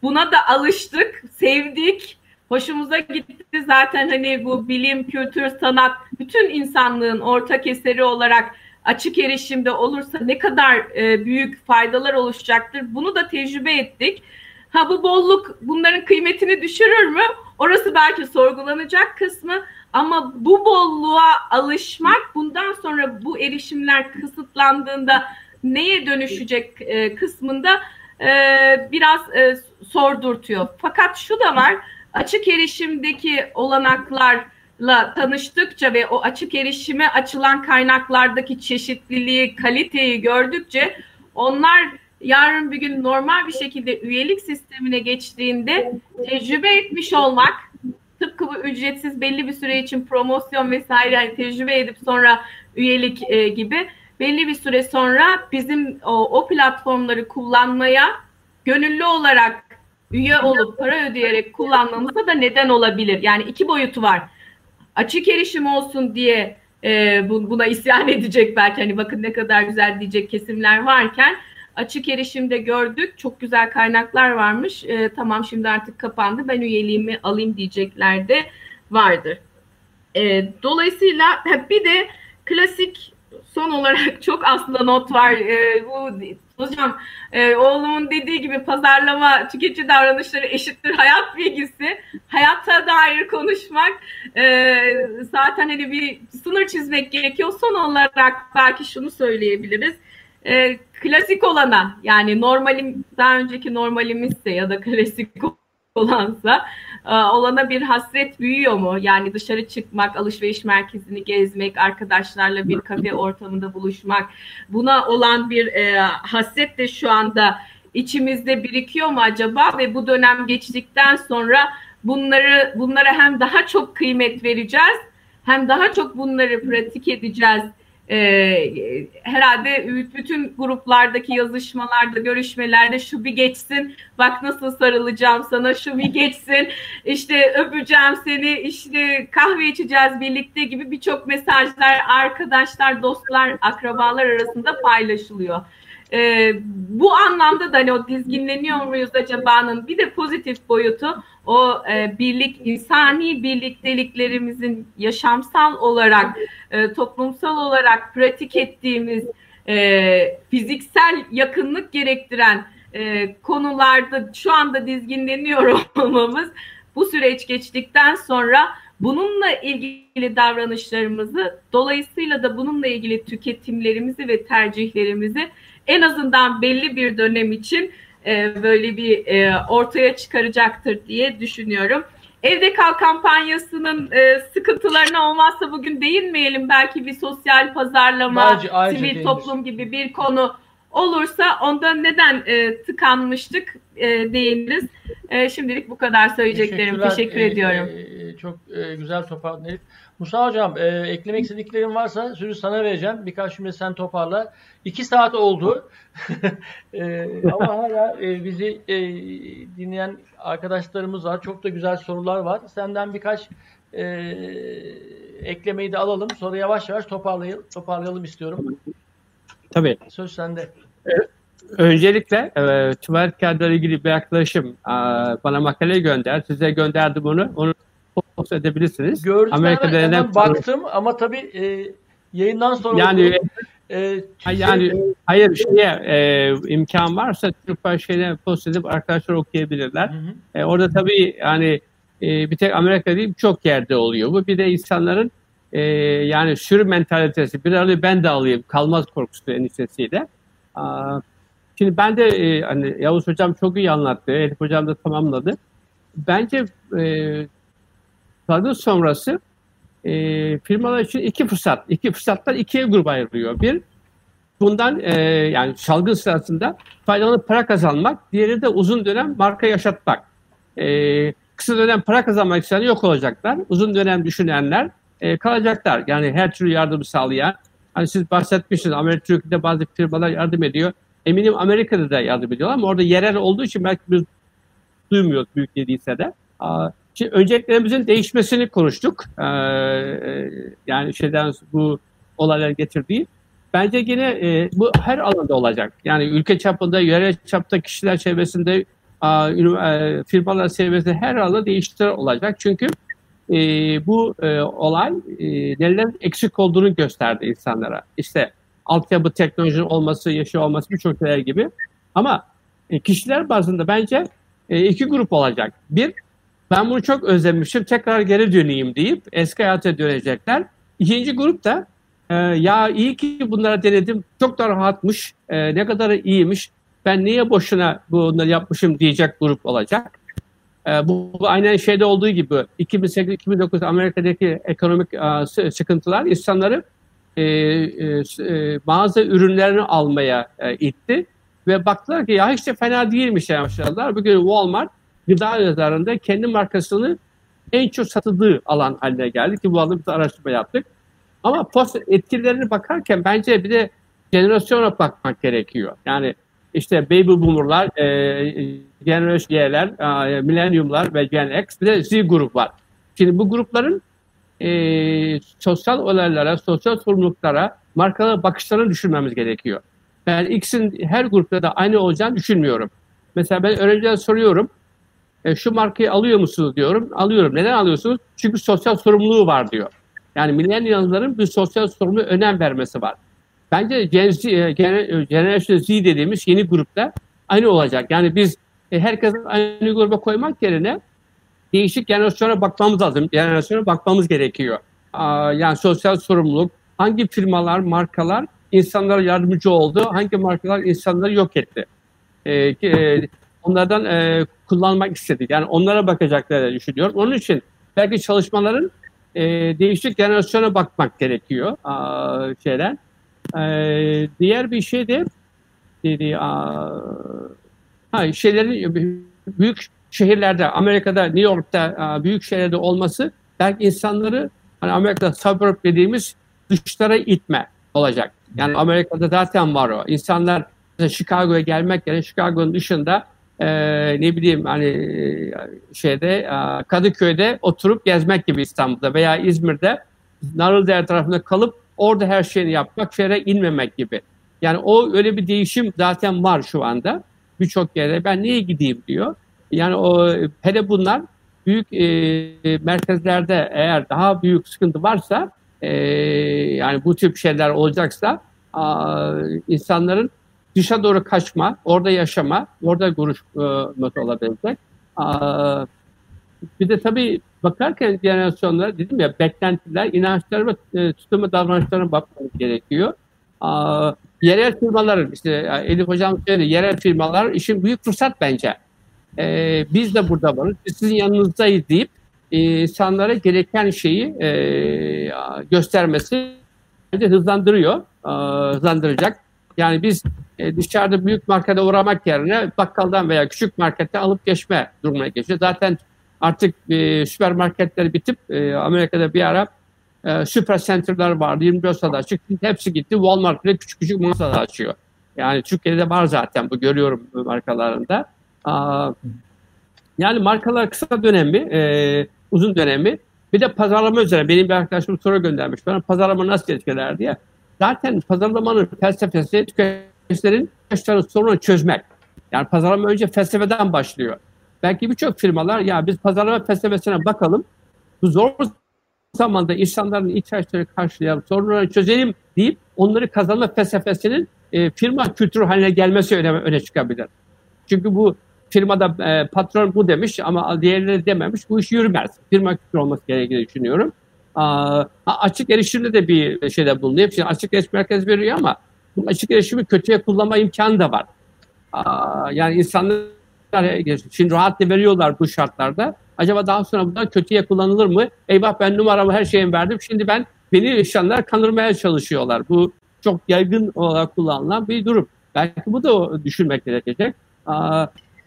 Buna da alıştık, sevdik, hoşumuza gitti. Zaten hani bu bilim, kültür, sanat bütün insanlığın ortak eseri olarak açık erişimde olursa ne kadar e, büyük faydalar oluşacaktır. Bunu da tecrübe ettik. Ha bu bolluk bunların kıymetini düşürür mü? Orası belki sorgulanacak kısmı ama bu bolluğa alışmak bundan sonra bu erişimler kısıtlandığında neye dönüşecek e, kısmında e, biraz e, sordurtuyor. Fakat şu da var açık erişimdeki olanaklarla tanıştıkça ve o açık erişime açılan kaynaklardaki çeşitliliği, kaliteyi gördükçe onlar yarın bir gün normal bir şekilde üyelik sistemine geçtiğinde tecrübe etmiş olmak tıpkı bu ücretsiz belli bir süre için promosyon vesaire yani tecrübe edip sonra üyelik e, gibi belli bir süre sonra bizim o, o platformları kullanmaya gönüllü olarak üye olup para ödeyerek kullanmamıza da neden olabilir. Yani iki boyutu var. Açık erişim olsun diye e, buna isyan edecek belki hani bakın ne kadar güzel diyecek kesimler varken açık erişimde gördük. Çok güzel kaynaklar varmış. E, tamam şimdi artık kapandı. Ben üyeliğimi alayım diyecekler de vardır. E, dolayısıyla bir de klasik son olarak *laughs* çok aslında not var. E, bu hocam e, oğlumun dediği gibi pazarlama tüketici davranışları eşittir hayat bilgisi. Hayata dair konuşmak e, zaten hani bir sınır çizmek gerekiyor. Son olarak belki şunu söyleyebiliriz e, klasik olana yani normalim daha önceki normalimizse ya da klasik olansa e, olana bir hasret büyüyor mu? Yani dışarı çıkmak, alışveriş merkezini gezmek, arkadaşlarla bir kafe ortamında buluşmak buna olan bir e, hasret de şu anda içimizde birikiyor mu acaba ve bu dönem geçtikten sonra bunları bunlara hem daha çok kıymet vereceğiz hem daha çok bunları pratik edeceğiz e, herhalde bütün gruplardaki yazışmalarda, görüşmelerde şu bir geçsin, bak nasıl sarılacağım sana, şu bir geçsin, işte öpeceğim seni, işte kahve içeceğiz birlikte gibi birçok mesajlar arkadaşlar, dostlar, akrabalar arasında paylaşılıyor. E, bu anlamda da hani o dizginleniyor muyuz acaba'nın? Bir de pozitif boyutu o e, birlik, insani birlikteliklerimizin yaşamsal olarak, e, toplumsal olarak pratik ettiğimiz e, fiziksel yakınlık gerektiren e, konularda şu anda dizginleniyor *laughs* olmamız bu süreç geçtikten sonra bununla ilgili davranışlarımızı dolayısıyla da bununla ilgili tüketimlerimizi ve tercihlerimizi en azından belli bir dönem için e, böyle bir e, ortaya çıkaracaktır diye düşünüyorum. Evde kal kampanyasının e, sıkıntılarına olmazsa bugün değinmeyelim. Belki bir sosyal pazarlama, sivil toplum gibi bir konu olursa onda neden e, tıkanmıştık e, değiniriz. E, şimdilik bu kadar söyleyeceklerim. Teşekkür e, ediyorum. E, çok e, güzel toparladın Musa Hocam e, eklemek istediklerin varsa sözü sana vereceğim. Birkaç cümle sen toparla. İki saat oldu. *laughs* e, ama hala e, bizi e, dinleyen arkadaşlarımız var. Çok da güzel sorular var. Senden birkaç e, eklemeyi de alalım. Sonra yavaş yavaş toparlayalım, toparlayalım istiyorum. Tabii. Söz sende. Evet. Öncelikle e, tüberkülerle ilgili bir yaklaşım e, bana makale gönder. Size gönderdim onu. Onu post edebilirsiniz. Gördüm Amerika'da hemen, hemen baktım ama tabii e, yayından sonra yani e, yani şey, hayır şeye e, imkan varsa Türk şeyine post edip arkadaşlar okuyabilirler. Hı hı. E, orada tabii yani e, bir tek Amerika değil çok yerde oluyor bu. Bir de insanların e, yani sürü mentalitesi bir alayım ben de alayım kalmaz korkusu endişesiyle. Aa, şimdi ben de e, hani Yavuz Hocam çok iyi anlattı. Elif Hocam da tamamladı. Bence e, salgın sonrası e, firmalar için iki fırsat, iki fırsatlar ikiye gruba ayrılıyor. Bir, bundan e, yani salgın sırasında faydalanıp para kazanmak, diğeri de uzun dönem marka yaşatmak. E, kısa dönem para kazanmak isteyenler yok olacaklar. Uzun dönem düşünenler e, kalacaklar. Yani her türlü yardımı sağlayan. Hani siz bahsetmişsiniz Amerika Türkiye'de bazı firmalar yardım ediyor. Eminim Amerika'da da yardım ediyorlar ama orada yerel olduğu için belki biz duymuyoruz büyük dediyse de. Şimdi önceliklerimizin değişmesini konuştuk. Ee, yani şeyden bu olaylar getirdiği. Bence yine e, bu her alanda olacak. Yani ülke çapında, yerel çapta, kişiler çevresinde, e, firmalar seviyesinde her alanda değişiklikler olacak. Çünkü e, bu e, olay e, nelerin eksik olduğunu gösterdi insanlara. İşte altyapı teknolojinin olması, yaşı olması birçok şeyler gibi. Ama e, kişiler bazında bence e, iki grup olacak. Bir, ben bunu çok özlemişim, tekrar geri döneyim deyip eski hayata dönecekler. İkinci grup da e, ya iyi ki bunlara denedim, çok da rahatmış, e, ne kadar iyiymiş, ben niye boşuna bunları yapmışım diyecek grup olacak. E, bu, bu aynen şeyde olduğu gibi 2008-2009 Amerika'daki ekonomik e, sıkıntılar insanları e, e, e, mağaza ürünlerini almaya e, itti. Ve baktılar ki ya hiç de fena değilmiş yani başladılar. Bugün Walmart gıda yazarında kendi markasını en çok satıldığı alan haline geldi ki bu alanda bir araştırma yaptık. Ama post etkilerini bakarken bence bir de jenerasyona bakmak gerekiyor. Yani işte baby boomerlar, e, generation Y'ler, e, millenniumlar ve Gen X bir de Z grup var. Şimdi bu grupların e, sosyal olaylara, sosyal sorumluluklara, markalara bakışlarını düşünmemiz gerekiyor. Ben X'in her grupta da aynı olacağını düşünmüyorum. Mesela ben öğrencilere soruyorum. E, şu markayı alıyor musunuz diyorum. Alıyorum. Neden alıyorsunuz? Çünkü sosyal sorumluluğu var diyor. Yani millennialların bir sosyal sorumluluğu önem vermesi var. Bence Gen Z, e, Generation Z dediğimiz yeni grupta aynı olacak. Yani biz e, herkesi aynı gruba koymak yerine değişik jenerasyona bakmamız lazım. Jenerasyona bakmamız gerekiyor. Yani sosyal sorumluluk, hangi firmalar, markalar insanlara yardımcı oldu, hangi markalar insanları yok etti. Ee, e, onlardan e, kullanmak istedik. Yani onlara bakacakları düşünüyorum. Onun için belki çalışmaların e, değişik jenerasyona bakmak gerekiyor a, şeyler. E, diğer bir şey de dedi, a, ha, şeylerin büyük şehirlerde, Amerika'da, New York'ta, büyük şehirlerde olması belki insanları hani Amerika'da suburb dediğimiz dışlara itme olacak. Yani Amerika'da zaten var o. İnsanlar Chicago'ya gelmek yerine Chicago'nun dışında e, ne bileyim hani e, şeyde e, Kadıköy'de oturup gezmek gibi İstanbul'da veya İzmir'de Narlıdere tarafında kalıp orada her şeyini yapmak, şehre inmemek gibi. Yani o öyle bir değişim zaten var şu anda. Birçok yere ben niye gideyim diyor. Yani o hele bunlar büyük e, merkezlerde eğer daha büyük sıkıntı varsa e, yani bu tip şeyler olacaksa a, insanların dışa doğru kaçma, orada yaşama, orada görüşmek olabilecek. Bir de tabii bakarken jenerasyonlara dedim ya beklentiler, inançlar ve e, tutumu davranışlarına bakmamız gerekiyor. A, yerel firmaların işte Elif Hocam söyledi yerel firmalar işin büyük fırsat bence e, biz de burada varız, biz sizin yanınızdayız deyip e, insanlara gereken şeyi e, göstermesi bence hızlandırıyor, e, hızlandıracak. Yani biz e, dışarıda büyük markete uğramak yerine bakkaldan veya küçük markette alıp geçme durumuna geçiyor. Zaten artık e, süpermarketler bitip e, Amerika'da bir ara e, süper center'lar vardı 24 saat açık. Hepsi gitti Walmart bile küçük küçük mağazalar açıyor. Yani Türkiye'de var zaten bu görüyorum markalarında. Yani markalar kısa dönemi, e, uzun dönemi. Bir de pazarlama üzerine benim bir arkadaşım soru göndermiş. Bana pazarlama nasıl etkiler diye. Zaten pazarlamanın felsefesi tüketicilerin ihtiyaçlarının sorunu çözmek. Yani pazarlama önce felsefeden başlıyor. Belki birçok firmalar ya biz pazarlama felsefesine bakalım. Bu zor zamanda insanların ihtiyaçları karşılayalım, sorunları çözelim deyip onları kazanma felsefesinin e, firma kültürü haline gelmesi öne, öne çıkabilir. Çünkü bu firmada e, patron bu demiş ama diğerleri dememiş. Bu iş yürümez. Firma kültürü olması gerektiğini düşünüyorum. Aa, açık erişimde de bir şeyde bulunuyor. Şimdi açık erişim merkez veriyor ama bu açık erişimi kötüye kullanma imkanı da var. Yani insanlar şimdi rahatla veriyorlar bu şartlarda. Acaba daha sonra bundan kötüye kullanılır mı? Eyvah ben numaramı her şeyimi verdim. Şimdi ben beni insanlar kandırmaya çalışıyorlar. Bu çok yaygın olarak kullanılan bir durum. Belki bu da düşünmek gerekecek.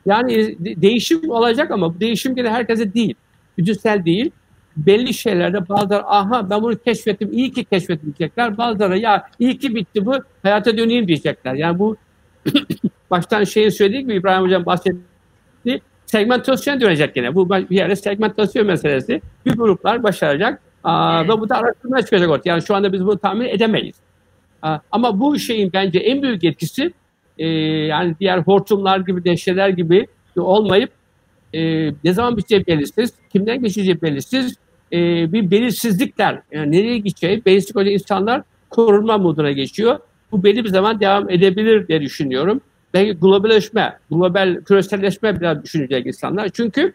Yani değişim olacak ama bu değişim yine herkese değil. Gücüsel değil. Belli şeylerde bazıları aha ben bunu keşfettim iyi ki keşfettim diyecekler. Bazıları ya iyi ki bitti bu hayata döneyim diyecekler. Yani bu *clears throat* baştan şeyin söylediği gibi İbrahim Hocam bahsetti. Segmentasyon dönecek yine. Bu bir yerde segmentasyon meselesi. Bir gruplar başaracak. Aa, ve bu da araştırmaya çıkacak ortaya. Yani şu anda biz bunu tahmin edemeyiz. Aa, ama bu şeyin bence en büyük etkisi e, yani diğer hortumlar gibi, dehşeler gibi olmayıp e, ne zaman biteceği belirsiz, kimden geçeceği belirsiz, e, bir belirsizlikler, yani nereye gideceği, belirsizlik öyle insanlar korunma moduna geçiyor. Bu belli bir zaman devam edebilir diye düşünüyorum. Belki globalleşme, global küreselleşme biraz düşünecek insanlar. Çünkü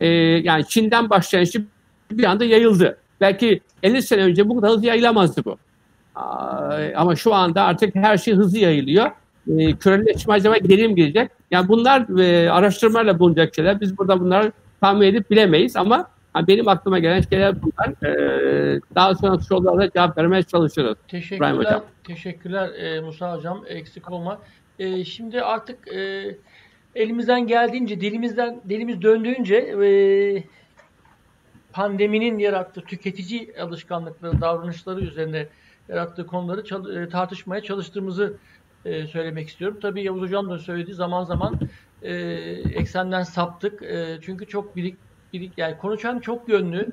e, yani Çin'den başlayan şey bir anda yayıldı. Belki 50 sene önce bu kadar hızlı yayılamazdı bu. Ama şu anda artık her şey hızlı yayılıyor. E, küreleşme acaba geri mi gelecek? Yani bunlar e, araştırmayla bulunacak şeyler. Biz burada bunları tahmin edip bilemeyiz ama benim aklıma gelen şeyler bunlar. E, daha sonra sorulara cevap vermeye çalışıyoruz. Teşekkürler, hocam. teşekkürler e, Musa Hocam. Eksik olma. E, şimdi artık e, elimizden geldiğince, dilimizden dilimiz döndüğünce e, pandeminin yarattığı tüketici alışkanlıkları, davranışları üzerine yarattığı konuları e, tartışmaya çalıştığımızı e, söylemek istiyorum. Tabii Yavuz Hocam da söyledi zaman zaman e, eksenden saptık. E, çünkü çok birik, birik yani konuşan çok yönlü.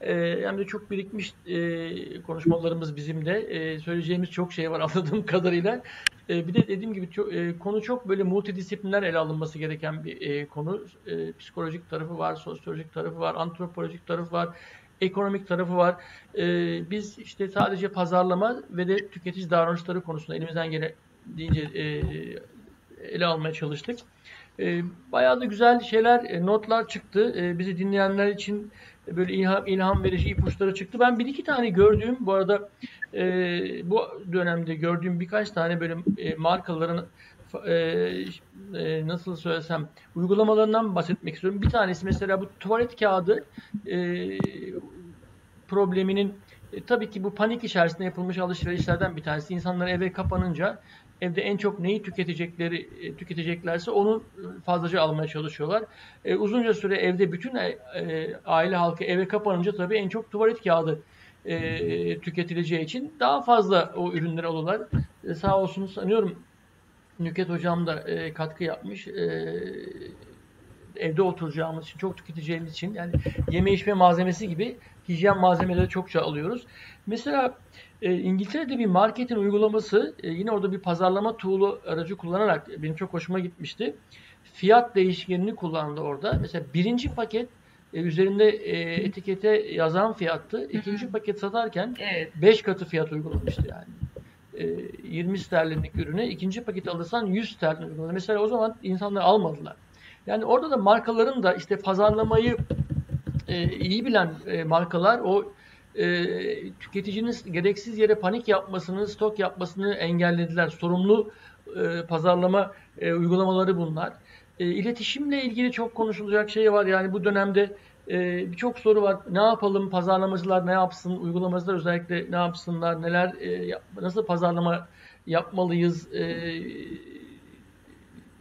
E, hem de çok birikmiş e, konuşmalarımız bizim de. E, söyleyeceğimiz çok şey var *laughs* anladığım kadarıyla. E, bir de dediğim gibi çok, e, konu çok böyle multidisipliner ele alınması gereken bir e, konu. E, psikolojik tarafı var, sosyolojik tarafı var, antropolojik tarafı var, ekonomik tarafı var. E, biz işte sadece pazarlama ve de tüketici davranışları konusunda elimizden gelen deyince e, ele almaya çalıştık. E, bayağı da güzel şeyler, e, notlar çıktı. E, bizi dinleyenler için böyle ilham, ilham verici ipuçları çıktı. Ben bir iki tane gördüğüm, bu arada bu dönemde gördüğüm birkaç tane böyle markaların nasıl söylesem uygulamalarından bahsetmek istiyorum. Bir tanesi mesela bu tuvalet kağıdı probleminin tabii ki bu panik içerisinde yapılmış alışverişlerden bir tanesi. İnsanlar eve kapanınca evde en çok neyi tüketecekleri e, tüketeceklerse onu fazlaca almaya çalışıyorlar. E, uzunca süre evde bütün e, e, aile halkı eve kapanınca tabii en çok tuvalet kağıdı e, tüketileceği için daha fazla o ürünleri alıyorlar. E, sağ olsun sanıyorum Nüket Hocam da e, katkı yapmış. E, evde oturacağımız için, çok tüketeceğimiz için yani yeme içme malzemesi gibi hijyen malzemeleri çokça alıyoruz. Mesela e, İngiltere'de bir marketin uygulaması e, yine orada bir pazarlama tool'u aracı kullanarak benim çok hoşuma gitmişti. Fiyat değişkenini kullandı orada. Mesela birinci paket e, üzerinde e, etikete yazan fiyattı. İkinci paket satarken 5 evet. katı fiyat uygulamıştı yani. E, 20 sterlinlik ürüne ikinci paket alırsan 100 sterlin uyguladı. Mesela o zaman insanlar almadılar. Yani orada da markaların da işte pazarlamayı e, iyi bilen e, markalar o e, tüketicinin gereksiz yere panik yapmasını, stok yapmasını engellediler. Sorumlu e, pazarlama e, uygulamaları bunlar. E, iletişimle ilgili çok konuşulacak şey var. Yani bu dönemde e, birçok soru var. Ne yapalım? Pazarlamacılar ne yapsın? Uygulamacılar özellikle ne yapsınlar? Neler e, nasıl pazarlama yapmalıyız? E,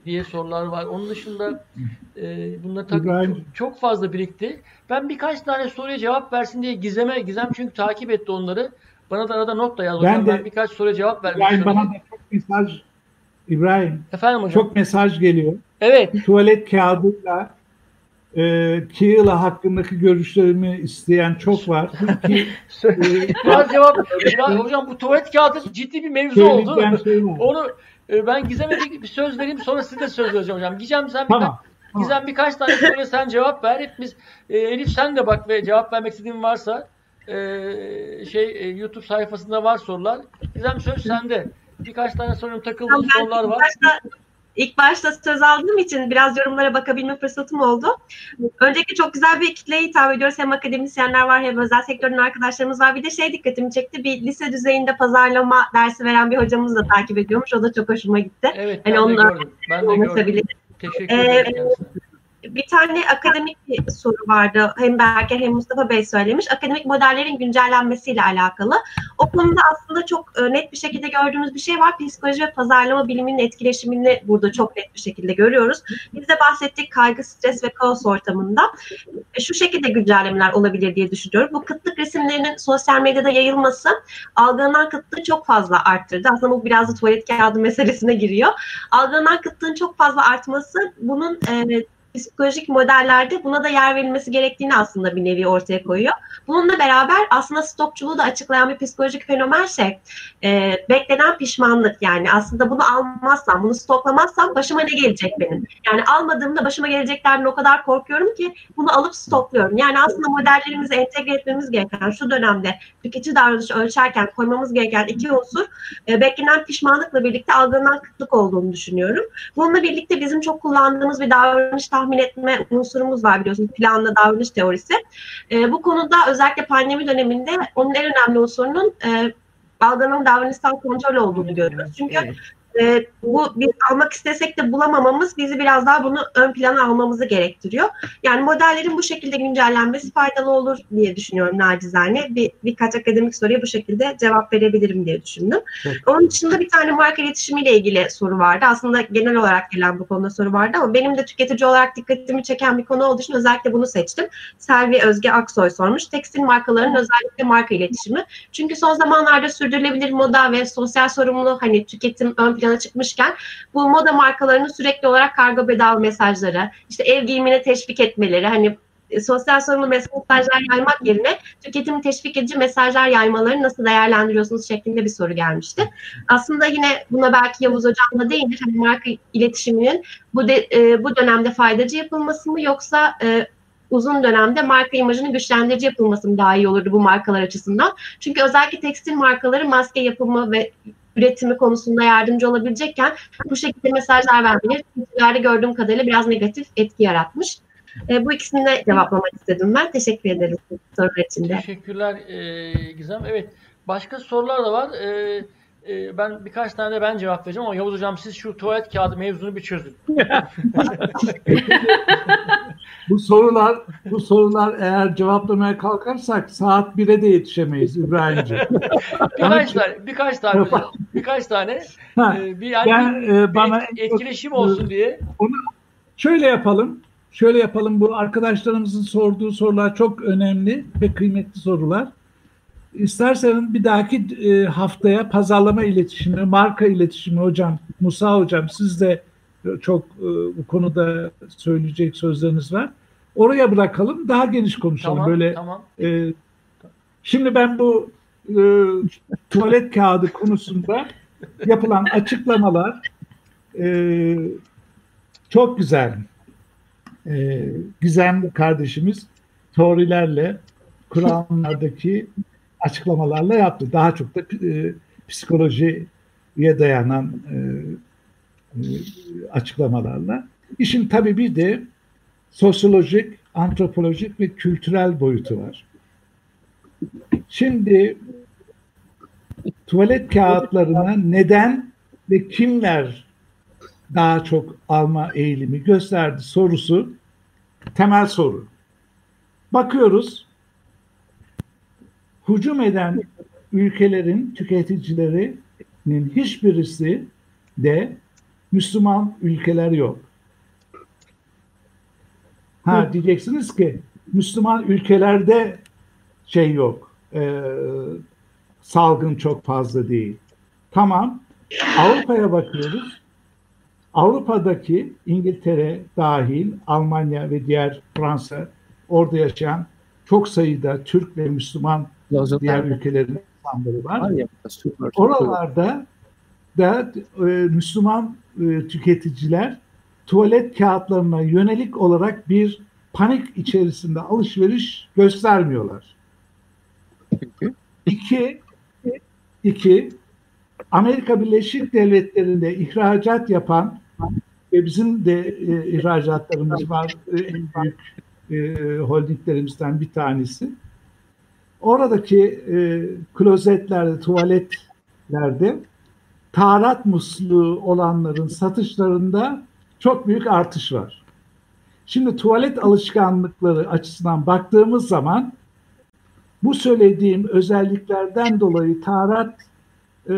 diye sorular var. Onun dışında e, bunlar tabii çok, çok fazla birikti. Ben birkaç tane soruya cevap versin diye Gizem'e, Gizem çünkü takip etti onları. Bana da arada not da yaz. Ben, de, ben birkaç soruya cevap vermek İbrahim bana da çok mesaj İbrahim. Efendim hocam. Çok mesaj geliyor. Evet. Tuvalet kağıdıyla e, Keela hakkındaki görüşlerimi isteyen çok var. *laughs* Ki, e, biraz cevap. Biraz, hocam bu tuvalet kağıdı ciddi bir mevzu oldu. Şey Onu e, ben Gizem'e bir söz vereyim sonra size de söz vereceğim hocam. Gizem sen tamam. birkaç, Gizem birkaç tane soruya sen cevap ver. Hepimiz e, Elif sen de bak ve cevap vermek istediğin varsa e, şey e, YouTube sayfasında var sorular. Gizem söz sende. Birkaç tane sorun takıldığın tamam, sorular var. Başta, ilk başta söz aldığım için biraz yorumlara bakabilme fırsatım oldu. Öncelikle çok güzel bir kitleye hitap ediyoruz. Hem akademisyenler var hem özel sektörün arkadaşlarımız var. Bir de şey dikkatimi çekti. Bir lise düzeyinde pazarlama dersi veren bir hocamız da takip ediyormuş. O da çok hoşuma gitti. Evet hani ben de gördüm. Ben de gördüm. Teşekkür ederim. Ee, bir tane akademik bir soru vardı. Hem Berker hem Mustafa Bey söylemiş. Akademik modellerin güncellenmesiyle alakalı. O konuda aslında çok e, net bir şekilde gördüğümüz bir şey var. Psikoloji ve pazarlama biliminin etkileşimini burada çok net bir şekilde görüyoruz. Biz de bahsettik kaygı, stres ve kaos ortamında. E, şu şekilde güncellemeler olabilir diye düşünüyorum. Bu kıtlık resimlerinin sosyal medyada yayılması algılanan kıtlığı çok fazla arttırdı. Aslında bu biraz da tuvalet kağıdı meselesine giriyor. Algılanan kıtlığın çok fazla artması bunun e, psikolojik modellerde buna da yer verilmesi gerektiğini aslında bir nevi ortaya koyuyor. Bununla beraber aslında stokçuluğu da açıklayan bir psikolojik fenomen şey e, beklenen pişmanlık yani aslında bunu almazsam bunu stoklamazsam başıma ne gelecek benim? Yani almadığımda başıma geleceklerden o kadar korkuyorum ki bunu alıp stokluyorum. Yani aslında modellerimizi entegre etmemiz gereken şu dönemde tüketici davranışı ölçerken koymamız gereken iki unsur e, beklenen pişmanlıkla birlikte algılanan kıtlık olduğunu düşünüyorum. Bununla birlikte bizim çok kullandığımız bir davranış tahmin etme unsurumuz var biliyorsunuz planlı davranış teorisi. E, bu konuda özellikle pandemi döneminde onun en önemli unsurunun e, algılanan davranışsal kontrol olduğunu görüyoruz. Çünkü evet e, bu biz almak istesek de bulamamamız bizi biraz daha bunu ön plana almamızı gerektiriyor. Yani modellerin bu şekilde güncellenmesi faydalı olur diye düşünüyorum nacizane. Bir, birkaç akademik soruya bu şekilde cevap verebilirim diye düşündüm. Evet. Onun dışında bir tane marka iletişimiyle ilgili soru vardı. Aslında genel olarak gelen bu konuda soru vardı ama benim de tüketici olarak dikkatimi çeken bir konu olduğu için özellikle bunu seçtim. Selvi Özge Aksoy sormuş. Tekstil markaların özellikle marka iletişimi. Çünkü son zamanlarda sürdürülebilir moda ve sosyal sorumlu hani tüketim ön plana çıkmışken bu moda markalarının sürekli olarak kargo bedava mesajları, işte ev giyimine teşvik etmeleri, hani e, sosyal sorumlu mesajlar yaymak yerine tüketimi teşvik edici mesajlar yaymaları nasıl değerlendiriyorsunuz şeklinde bir soru gelmişti. Aslında yine buna belki Yavuz Hocam da değinir. Hani marka iletişiminin bu de, e, bu dönemde faydacı yapılması mı yoksa e, uzun dönemde marka imajını güçlendirici yapılması mı daha iyi olurdu bu markalar açısından? Çünkü özellikle tekstil markaları maske yapımı ve üretimi konusunda yardımcı olabilecekken bu şekilde mesajlar vermeleri Twitter'larda gördüğüm kadarıyla biraz negatif etki yaratmış. E, bu ikisini de cevaplamak istedim ben. Teşekkür ederim sorular için de. Teşekkürler e, Gizem. Evet başka sorular da var. E, e, ben birkaç tane de ben cevap vereceğim ama Yavuz Hocam siz şu tuvalet kağıdı mevzunu bir çözün. *laughs* bu sorular bu sorular eğer cevaplamaya kalkarsak saat 1'e de yetişemeyiz İbrahimciğim. *laughs* birkaç tane birkaç tane birkaç tane ha, e, bir yani ben, e, bana etkileşim olsun diye. Onu şöyle yapalım. Şöyle yapalım. Bu arkadaşlarımızın sorduğu sorular çok önemli ve kıymetli sorular. İsterseniz bir dahaki e, haftaya pazarlama iletişimi, marka iletişimi hocam, Musa hocam siz de çok e, bu konuda söyleyecek sözleriniz var. Oraya bırakalım, daha geniş konuşalım. Tamam, Böyle tamam. E, şimdi ben bu e, tuvalet kağıdı konusunda yapılan açıklamalar e, çok güzel. E, Gizem kardeşimiz teorilerle Kur'anlardaki açıklamalarla yaptı. Daha çok da e, psikolojiye dayanan e, e, açıklamalarla. İşin tabii bir de sosyolojik, antropolojik ve kültürel boyutu var. Şimdi tuvalet kağıtlarına neden ve kimler daha çok alma eğilimi gösterdi sorusu temel soru. Bakıyoruz hücum eden ülkelerin tüketicilerinin hiçbirisi de Müslüman ülkeler yok. Ha Hı. diyeceksiniz ki Müslüman ülkelerde şey yok. E, salgın çok fazla değil. Tamam. Avrupa'ya bakıyoruz. Avrupa'daki İngiltere dahil Almanya ve diğer Fransa orada yaşayan çok sayıda Türk ve Müslüman Lazım diğer ülkelerin insanları var. var ya, süper, Oralarda da e, Müslüman e, tüketiciler tuvalet kağıtlarına yönelik olarak bir panik içerisinde alışveriş göstermiyorlar. İki, iki Amerika Birleşik Devletleri'nde ihracat yapan ve bizim de e, ihracatlarımız var e, en büyük e, holdinglerimizden bir tanesi. Oradaki e, klozetlerde, tuvaletlerde taharat musluğu olanların satışlarında çok büyük artış var. Şimdi tuvalet alışkanlıkları açısından baktığımız zaman bu söylediğim özelliklerden dolayı taharat, e,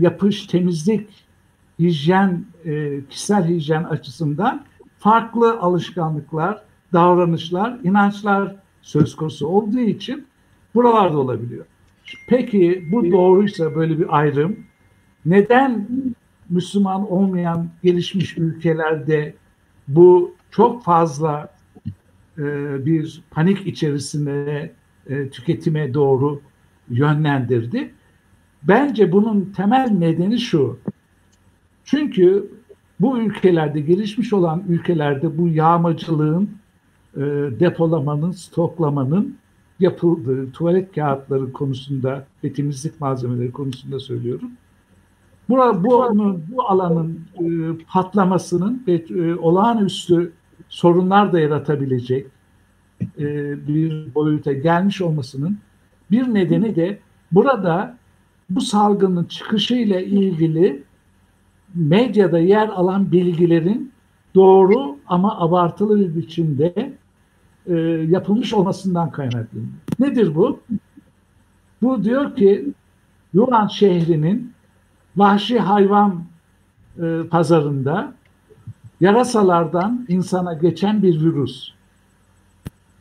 yapış, temizlik, hijyen, e, kişisel hijyen açısından farklı alışkanlıklar, davranışlar, inançlar söz konusu olduğu için buralarda olabiliyor. Peki bu doğruysa böyle bir ayrım neden Müslüman olmayan gelişmiş ülkelerde bu çok fazla e, bir panik içerisinde e, tüketime doğru yönlendirdi? Bence bunun temel nedeni şu. Çünkü bu ülkelerde, gelişmiş olan ülkelerde bu yağmacılığın, e, depolamanın, stoklamanın yapıldığı tuvalet kağıtları konusunda ve temizlik malzemeleri konusunda söylüyorum. Bura, bu, bu alanın e, patlamasının ve e, olağanüstü sorunlar da yaratabilecek e, bir boyuta gelmiş olmasının bir nedeni de burada bu salgının çıkışıyla ilgili medyada yer alan bilgilerin doğru ama abartılı bir biçimde e, yapılmış olmasından kaynaklanıyor. Nedir bu? Bu diyor ki Yunan şehrinin vahşi hayvan e, pazarında yarasalardan insana geçen bir virüs.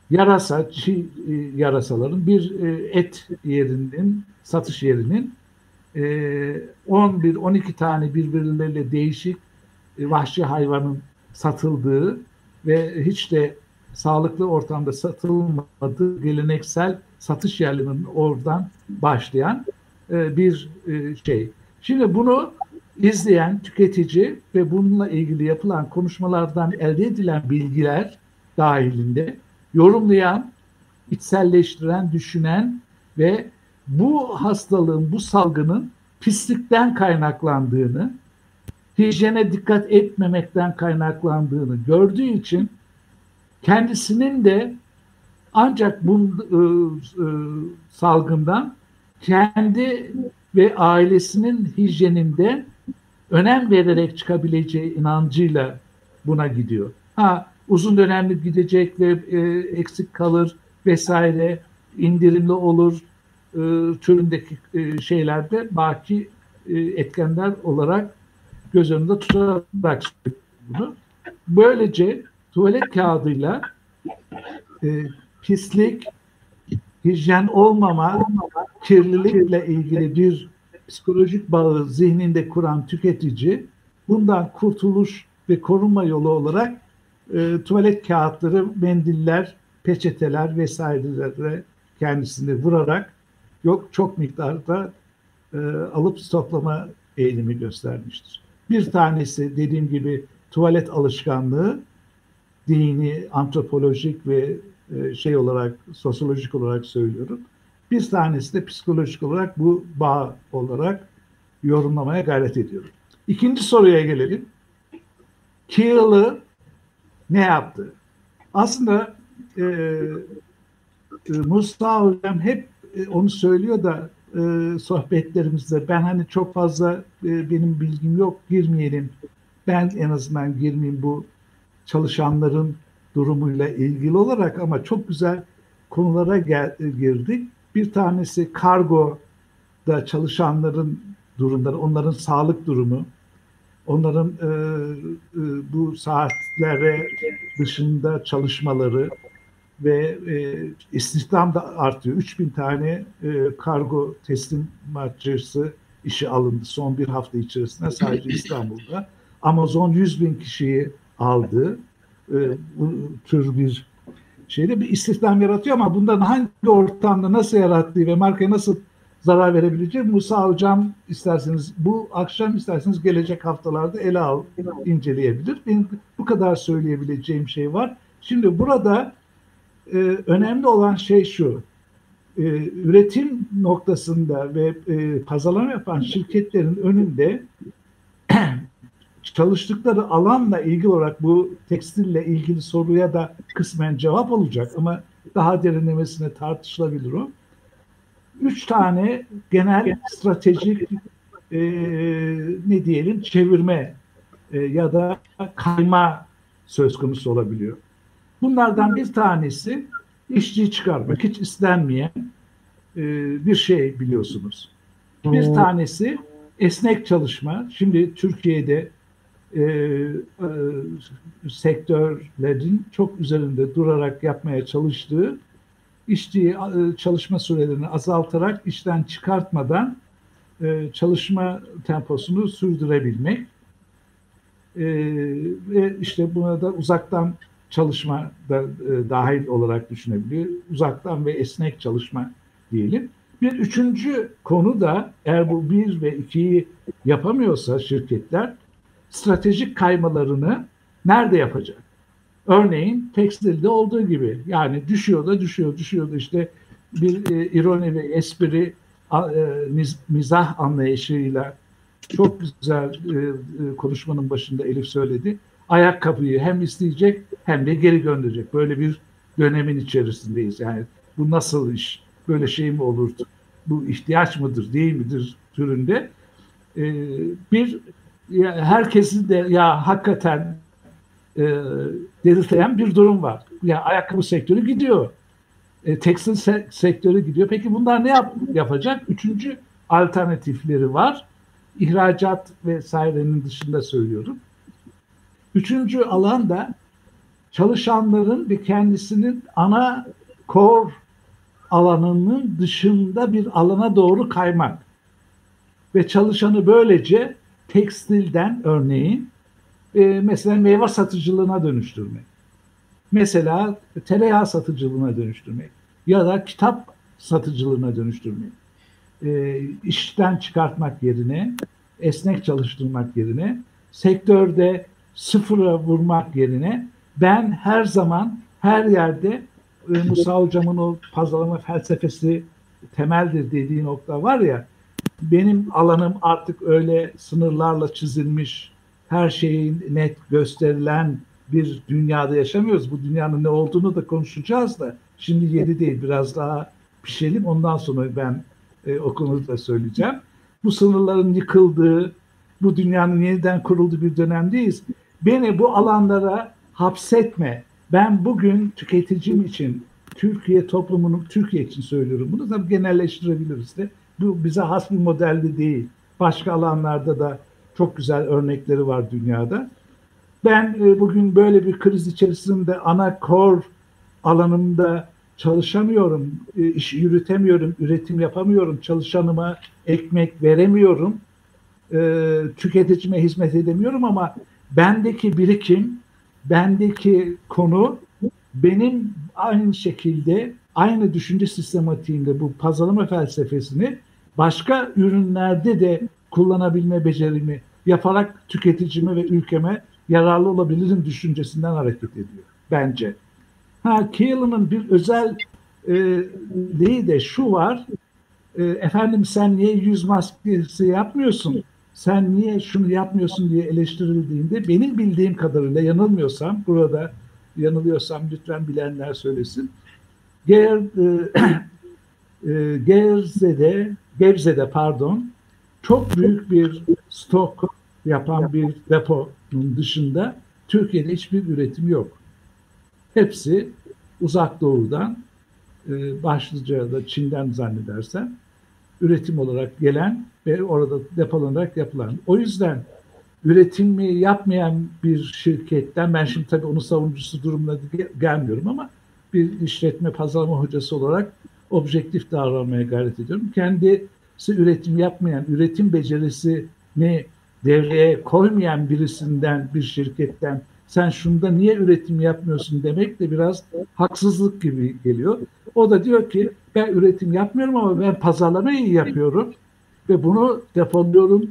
Yarasa, çiğ e, yarasaların bir e, et yerinin, satış yerinin 11-12 tane birbirleriyle değişik e, vahşi hayvanın satıldığı ve hiç de sağlıklı ortamda satılmadığı geleneksel satış yerlerinin oradan başlayan e, bir e, şey. Şimdi bunu izleyen tüketici ve bununla ilgili yapılan konuşmalardan elde edilen bilgiler dahilinde yorumlayan, içselleştiren, düşünen ve bu hastalığın, bu salgının pislikten kaynaklandığını, hijyene dikkat etmemekten kaynaklandığını gördüğü için kendisinin de ancak bu e, e, salgından kendi ve ailesinin hijyeninde önem vererek çıkabileceği inancıyla buna gidiyor. Ha uzun dönemli gidecek ve e, eksik kalır vesaire indirimli olur e, türündeki e, şeylerde baki e, etkenler olarak göz önünde tutarak bunu. Böylece tuvalet kağıdıyla e, pislik, hijyen olmama, kirlilikle ilgili bir psikolojik bağı zihninde kuran tüketici bundan kurtuluş ve korunma yolu olarak e, tuvalet kağıtları, mendiller, peçeteler vesairelere kendisini vurarak yok çok miktarda e, alıp stoklama eğilimi göstermiştir. Bir tanesi dediğim gibi tuvalet alışkanlığı dini, antropolojik ve şey olarak sosyolojik olarak söylüyorum. Bir tanesi de psikolojik olarak bu bağ olarak yorumlamaya gayret ediyorum. İkinci soruya gelelim. Keel'ı ne yaptı? Aslında e, e, Mustafa Hocam hep e, onu söylüyor da e, sohbetlerimizde ben hani çok fazla e, benim bilgim yok girmeyelim. Ben en azından girmeyeyim bu çalışanların durumuyla ilgili olarak ama çok güzel konulara gel, girdik. Bir tanesi kargo da çalışanların durumları, onların sağlık durumu, onların e, e, bu saatlere dışında çalışmaları, ve e, istihdam da artıyor. 3000 tane e, kargo teslimatçısı işi alındı son bir hafta içerisinde sadece İstanbul'da. Amazon 100 bin kişiyi aldı. E, bu tür bir şeyde bir istihdam yaratıyor ama bundan hangi ortamda nasıl yarattığı ve markaya nasıl zarar verebileceği Musa Hocam isterseniz bu akşam isterseniz gelecek haftalarda ele al, inceleyebilir. Benim bu kadar söyleyebileceğim şey var. Şimdi burada e, önemli olan şey şu. E, üretim noktasında ve e, pazarlama yapan şirketlerin önünde *clears throat* çalıştıkları alanla ilgili olarak bu tekstille ilgili soruya da kısmen cevap olacak ama daha derinlemesine tartışılabilir o. Üç tane genel stratejik e, ne diyelim çevirme e, ya da kayma söz konusu olabiliyor. Bunlardan bir tanesi işçi çıkarmak hiç istenmeyen e, bir şey biliyorsunuz. Bir tanesi esnek çalışma. Şimdi Türkiye'de e, e, sektörlerin çok üzerinde durarak yapmaya çalıştığı işçiyi e, çalışma sürelerini azaltarak işten çıkartmadan e, çalışma temposunu sürdürebilmek e, ve işte buna da uzaktan çalışma da e, dahil olarak düşünebiliyor. Uzaktan ve esnek çalışma diyelim. Bir üçüncü konu da eğer bu bir ve ikiyi yapamıyorsa şirketler stratejik kaymalarını nerede yapacak? Örneğin tekstilde olduğu gibi yani düşüyor da düşüyor düşüyor da işte bir e, ironi ve espri e, miz, mizah anlayışıyla çok güzel e, e, konuşmanın başında Elif söyledi. Ayakkabıyı hem isteyecek hem de geri gönderecek. Böyle bir dönemin içerisindeyiz. Yani bu nasıl iş? Böyle şey mi olur? Bu ihtiyaç mıdır, değil midir türünde. E, bir ya herkesin de ya hakikaten e, delirteyen bir durum var. Ya ayakkabı sektörü gidiyor. E, tekstil se- sektörü gidiyor. Peki bunlar ne yap- yapacak? Üçüncü alternatifleri var. İhracat vesairenin dışında söylüyorum. Üçüncü alan da çalışanların ve kendisinin ana core alanının dışında bir alana doğru kaymak. Ve çalışanı böylece tekstilden örneğin e, mesela meyve satıcılığına dönüştürmek. Mesela tereyağı satıcılığına dönüştürmek. Ya da kitap satıcılığına dönüştürmek. E, işten çıkartmak yerine, esnek çalıştırmak yerine, sektörde sıfıra vurmak yerine ben her zaman her yerde e, Musa Hocam'ın o pazarlama felsefesi temeldir dediği nokta var ya benim alanım artık öyle sınırlarla çizilmiş her şeyin net gösterilen bir dünyada yaşamıyoruz. Bu dünyanın ne olduğunu da konuşacağız da şimdi yeri değil biraz daha pişelim ondan sonra ben e, o da söyleyeceğim. Bu sınırların yıkıldığı, bu dünyanın yeniden kurulduğu bir dönemdeyiz. Beni bu alanlara hapsetme. Ben bugün tüketicim için, Türkiye toplumunu, Türkiye için söylüyorum bunu. Tabii genelleştirebiliriz de. Bu bize has bir modelde değil. Başka alanlarda da çok güzel örnekleri var dünyada. Ben e, bugün böyle bir kriz içerisinde ana core alanımda çalışamıyorum, e, iş yürütemiyorum, üretim yapamıyorum, çalışanıma ekmek veremiyorum, e, tüketicime hizmet edemiyorum ama bendeki birikim, bendeki konu benim aynı şekilde aynı düşünce sistematiğinde bu pazarlama felsefesini başka ürünlerde de kullanabilme becerimi yaparak tüketicime ve ülkeme yararlı olabilirim düşüncesinden hareket ediyor bence. Ha Keelan'ın bir özel e, de şu var. E, efendim sen niye yüz maskesi yapmıyorsun? Sen niye şunu yapmıyorsun diye eleştirildiğinde benim bildiğim kadarıyla yanılmıyorsam burada yanılıyorsam lütfen bilenler söylesin. Ger, e, *clears throat* e, Gerze'de Gebze'de pardon çok büyük bir stok yapan bir deponun dışında Türkiye'de hiçbir üretim yok. Hepsi uzak doğudan e, başlıca da Çin'den zannedersem üretim olarak gelen ve orada depolanarak yapılan. O yüzden üretimi yapmayan bir şirketten ben şimdi tabii onun savunucusu durumuna gelmiyorum ama bir işletme pazarlama hocası olarak objektif davranmaya gayret ediyorum. Kendisi üretim yapmayan, üretim becerisini devreye koymayan birisinden, bir şirketten sen şunda niye üretim yapmıyorsun demek de biraz haksızlık gibi geliyor. O da diyor ki ben üretim yapmıyorum ama ben pazarlamayı yapıyorum ve bunu depoluyorum,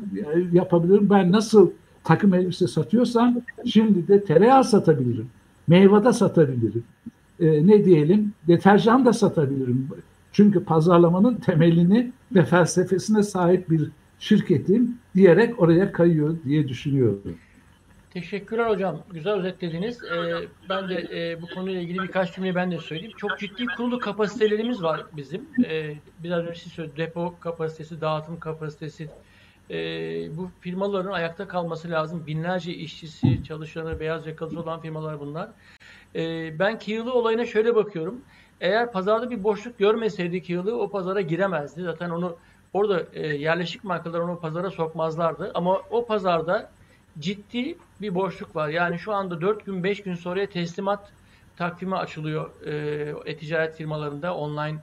yapabilirim. Ben nasıl takım elbise satıyorsam şimdi de tereyağı satabilirim. Meyve de satabilirim. E, ne diyelim deterjan da satabilirim. Çünkü pazarlamanın temelini ve felsefesine sahip bir şirketim diyerek oraya kayıyor diye düşünüyorum. Teşekkürler hocam. Güzel özetlediniz. Ee, ben de e, bu konuyla ilgili birkaç cümle ben de söyleyeyim. Çok ciddi kurulu kapasitelerimiz var bizim. Ee, biraz önce siz söylediniz. Depo kapasitesi, dağıtım kapasitesi. Ee, bu firmaların ayakta kalması lazım. Binlerce işçisi, çalışanı, beyaz yakalısı olan firmalar bunlar. E, ben Kiyalı olayına şöyle bakıyorum. Eğer pazarda bir boşluk görmeseydi Kiyalı o pazara giremezdi. Zaten onu orada e, yerleşik markalar onu pazara sokmazlardı. Ama o pazarda ciddi bir boşluk var. Yani şu anda 4 gün 5 gün sonraya teslimat takvimi açılıyor e, e-ticaret firmalarında online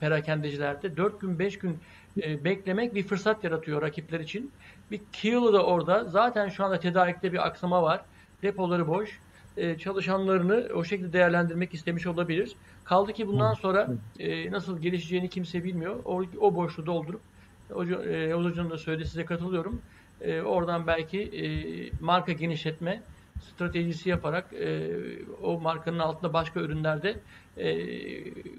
perakendecilerde. 4 gün 5 gün e, beklemek bir fırsat yaratıyor rakipler için. Bir Kiyalı da orada. Zaten şu anda tedarikte bir aksama var. Depoları boş. E, çalışanlarını o şekilde değerlendirmek istemiş olabilir. Kaldı ki bundan sonra e, nasıl gelişeceğini kimse bilmiyor. O, o boşluğu doldurup e, Oğuz Hoca'nın da söyledi size katılıyorum. E, oradan belki e, marka genişletme stratejisi yaparak e, o markanın altında başka ürünlerde e,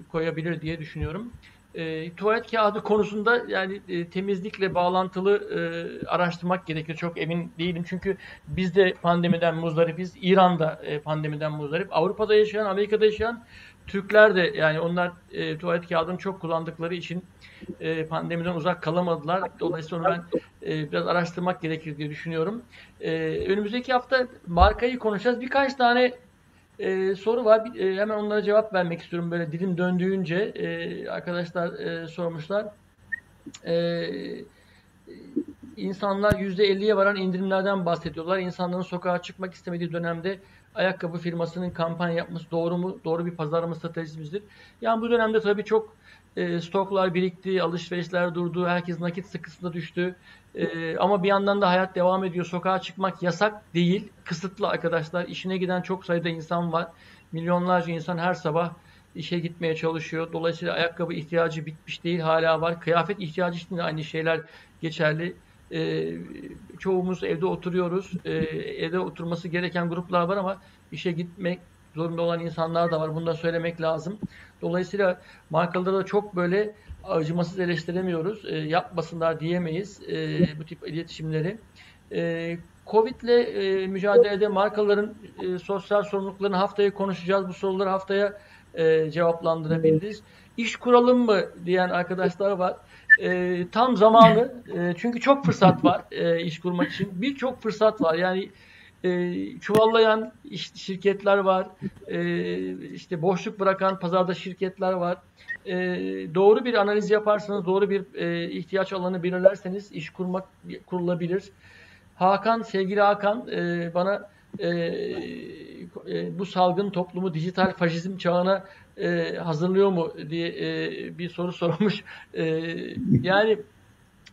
koyabilir diye düşünüyorum. E, tuvalet kağıdı konusunda yani e, temizlikle bağlantılı e, araştırmak gerekiyor. Çok emin değilim çünkü biz de pandemiden muzdaripiz. İran'da e, pandemiden muzdarip. Avrupa'da yaşayan, Amerika'da yaşayan Türkler de yani onlar e, tuvalet kağıdını çok kullandıkları için e, pandemiden uzak kalamadılar. Dolayısıyla onu ben e, biraz araştırmak gerekir diye düşünüyorum. E, önümüzdeki hafta markayı konuşacağız. Birkaç tane e, soru var. E, hemen onlara cevap vermek istiyorum. Böyle dilim döndüğünce e, arkadaşlar e, sormuşlar. E, insanlar %50'ye varan indirimlerden bahsediyorlar. İnsanların sokağa çıkmak istemediği dönemde ayakkabı firmasının kampanya yapması doğru mu? Doğru bir pazarlama stratejimizdir. Yani bu dönemde tabii çok e, stoklar birikti, alışverişler durdu, herkes nakit sıkısına düştü. E, ama bir yandan da hayat devam ediyor. Sokağa çıkmak yasak değil, kısıtlı arkadaşlar. İşine giden çok sayıda insan var. Milyonlarca insan her sabah işe gitmeye çalışıyor. Dolayısıyla ayakkabı ihtiyacı bitmiş değil, hala var. Kıyafet ihtiyacı için de aynı şeyler geçerli. E, çoğumuz evde oturuyoruz. E, evde oturması gereken gruplar var ama işe gitmek zorunda olan insanlar da var. Bunu da söylemek lazım. Dolayısıyla markaları da çok böyle acımasız eleştiremiyoruz. E, yapmasınlar diyemeyiz e, bu tip iletişimleri. E, Covid ile e, mücadelede markaların e, sosyal sorumluluklarını haftaya konuşacağız. Bu soruları haftaya e, cevaplandırabiliriz. İş kuralım mı diyen arkadaşlar var. E, tam zamanı. E, çünkü çok fırsat var e, iş kurmak için. Birçok fırsat var. Yani e, çuvallayan şirketler var. E, işte boşluk bırakan pazarda şirketler var. E, doğru bir analiz yaparsanız, doğru bir e, ihtiyaç alanı belirlerseniz iş kurmak kurulabilir. Hakan, sevgili Hakan e, bana e, e, bu salgın toplumu dijital faşizm çağına e, hazırlıyor mu diye e, bir soru *laughs* sormuş. E, yani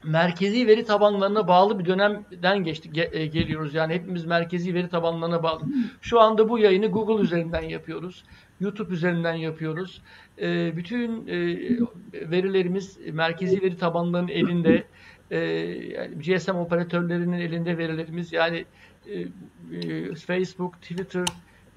merkezi veri tabanlarına bağlı bir dönemden geçtik ge, e, geliyoruz. Yani hepimiz merkezi veri tabanlarına bağlı. Şu anda bu yayını Google üzerinden yapıyoruz. YouTube üzerinden yapıyoruz. E, bütün e, verilerimiz merkezi veri tabanlarının elinde. E, yani GSM operatörlerinin elinde verilerimiz. Yani e, e, Facebook, Twitter,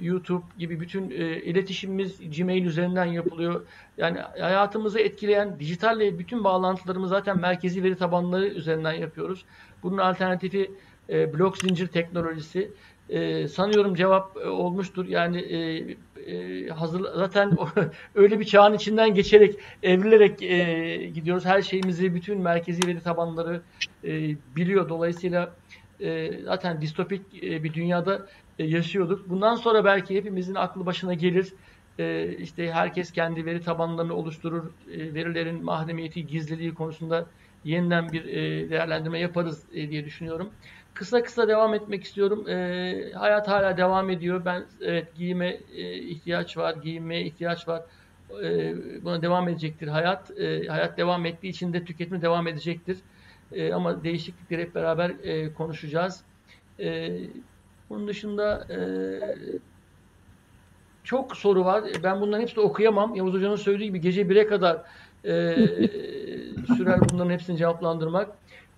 YouTube gibi bütün e, iletişimimiz Gmail üzerinden yapılıyor. Yani hayatımızı etkileyen dijitalle bütün bağlantılarımız zaten merkezi veri tabanları üzerinden yapıyoruz. Bunun alternatifi e, blok zincir teknolojisi. E, sanıyorum cevap e, olmuştur. Yani e, e, hazır zaten *laughs* öyle bir çağın içinden geçerek evrilerek e, gidiyoruz. Her şeyimizi bütün merkezi veri tabanları e, biliyor. Dolayısıyla e, zaten distopik e, bir dünyada yaşıyorduk. Bundan sonra belki hepimizin aklı başına gelir. E, işte herkes kendi veri tabanlarını oluşturur. E, verilerin mahremiyeti, gizliliği konusunda yeniden bir e, değerlendirme yaparız e, diye düşünüyorum. Kısa kısa devam etmek istiyorum. E, hayat hala devam ediyor. Ben evet giyime e, ihtiyaç var, giyinmeye ihtiyaç var. E, buna devam edecektir hayat. E, hayat devam ettiği için de tüketimi devam edecektir. E, ama değişiklikleri hep beraber e, konuşacağız. Bunun dışında e, çok soru var. Ben bunların hepsini okuyamam. Yavuz Hoca'nın söylediği gibi gece 1'e kadar e, *laughs* sürer bunların hepsini cevaplandırmak.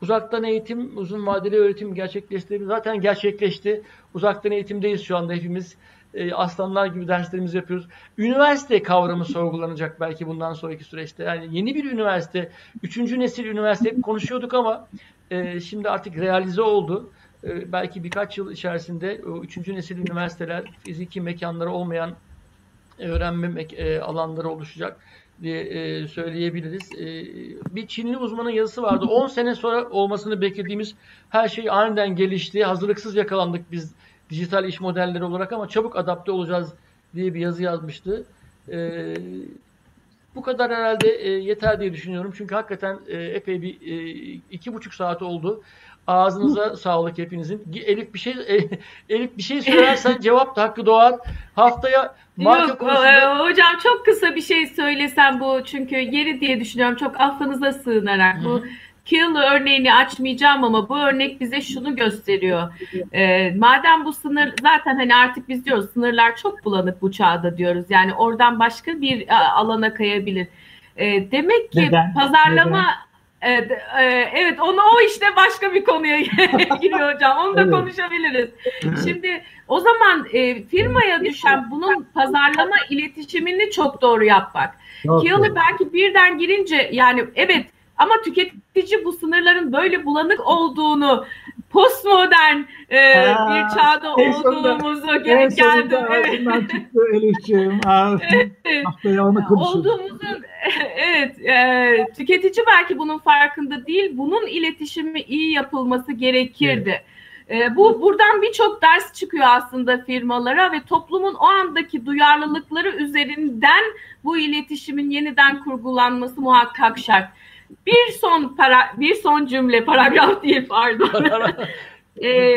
Uzaktan eğitim, uzun vadeli öğretim gerçekleşti. Zaten gerçekleşti. Uzaktan eğitimdeyiz şu anda hepimiz. E, aslanlar gibi derslerimizi yapıyoruz. Üniversite kavramı sorgulanacak belki bundan sonraki süreçte. Yani yeni bir üniversite, üçüncü nesil üniversite konuşuyorduk ama e, şimdi artık realize oldu. E, belki birkaç yıl içerisinde üçüncü nesil üniversiteler, fiziki mekanları olmayan öğrenme e, alanları oluşacak diye e, söyleyebiliriz. E, bir Çinli uzmanın yazısı vardı. *laughs* 10 sene sonra olmasını beklediğimiz her şey aniden gelişti. Hazırlıksız yakalandık biz dijital iş modelleri olarak ama çabuk adapte olacağız diye bir yazı yazmıştı. Bu kadar herhalde e, yeter diye düşünüyorum. Çünkü hakikaten e, epey bir e, iki buçuk saat oldu. Ağzınıza sağlık hepinizin. Elif bir şey e, *laughs* Elif bir şey söylersen cevap da hakkı doğar. Haftaya marka Yok, konusunda... e, hocam çok kısa bir şey söylesem bu çünkü yeri diye düşünüyorum çok affınıza sığınarak. Bu Kill örneğini açmayacağım ama bu örnek bize şunu gösteriyor. E, madem bu sınır zaten hani artık biz diyoruz sınırlar çok bulanık bu çağda diyoruz. Yani oradan başka bir e, alana kayabilir. E, demek ki Neden? pazarlama Evet, e, evet onu o işte başka bir konuya *laughs* giriyor hocam. Onu da Evet. konuşabiliriz. Şimdi o zaman e, firmaya düşen bunun pazarlama iletişimini çok doğru yapmak. Doğru. belki birden girince yani evet ama tüketici bu sınırların böyle bulanık olduğunu postmodern e, Ha, bir çağda sonunda- olduğumuzu gel- sonunda geldi. Evet. çıktı Elif'ciğim. *laughs* Aa, Haftaya onu konuşuruz. Olduğumuzun *laughs* evet e, tüketici belki bunun farkında değil. Bunun iletişimi iyi yapılması gerekirdi. E, bu buradan birçok ders çıkıyor aslında firmalara ve toplumun o andaki duyarlılıkları üzerinden bu iletişimin yeniden kurgulanması muhakkak şart. Bir son para bir son cümle paragraf *laughs* değil pardon. *laughs* E,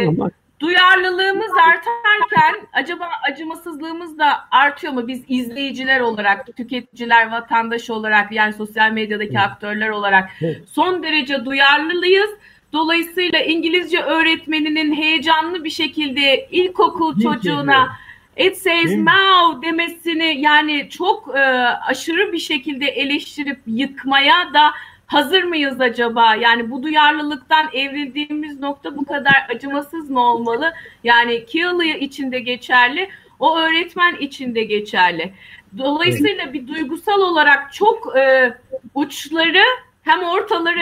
duyarlılığımız artarken acaba acımasızlığımız da artıyor mu? Biz izleyiciler olarak, tüketiciler, vatandaş olarak yani sosyal medyadaki aktörler olarak son derece duyarlıyız. Dolayısıyla İngilizce öğretmeninin heyecanlı bir şekilde ilkokul çocuğuna it says now demesini yani çok e, aşırı bir şekilde eleştirip yıkmaya da hazır mıyız acaba? Yani bu duyarlılıktan evrildiğimiz nokta bu kadar acımasız mı olmalı? Yani Kiyalı için de geçerli, o öğretmen için de geçerli. Dolayısıyla bir duygusal olarak çok e, uçları hem ortaları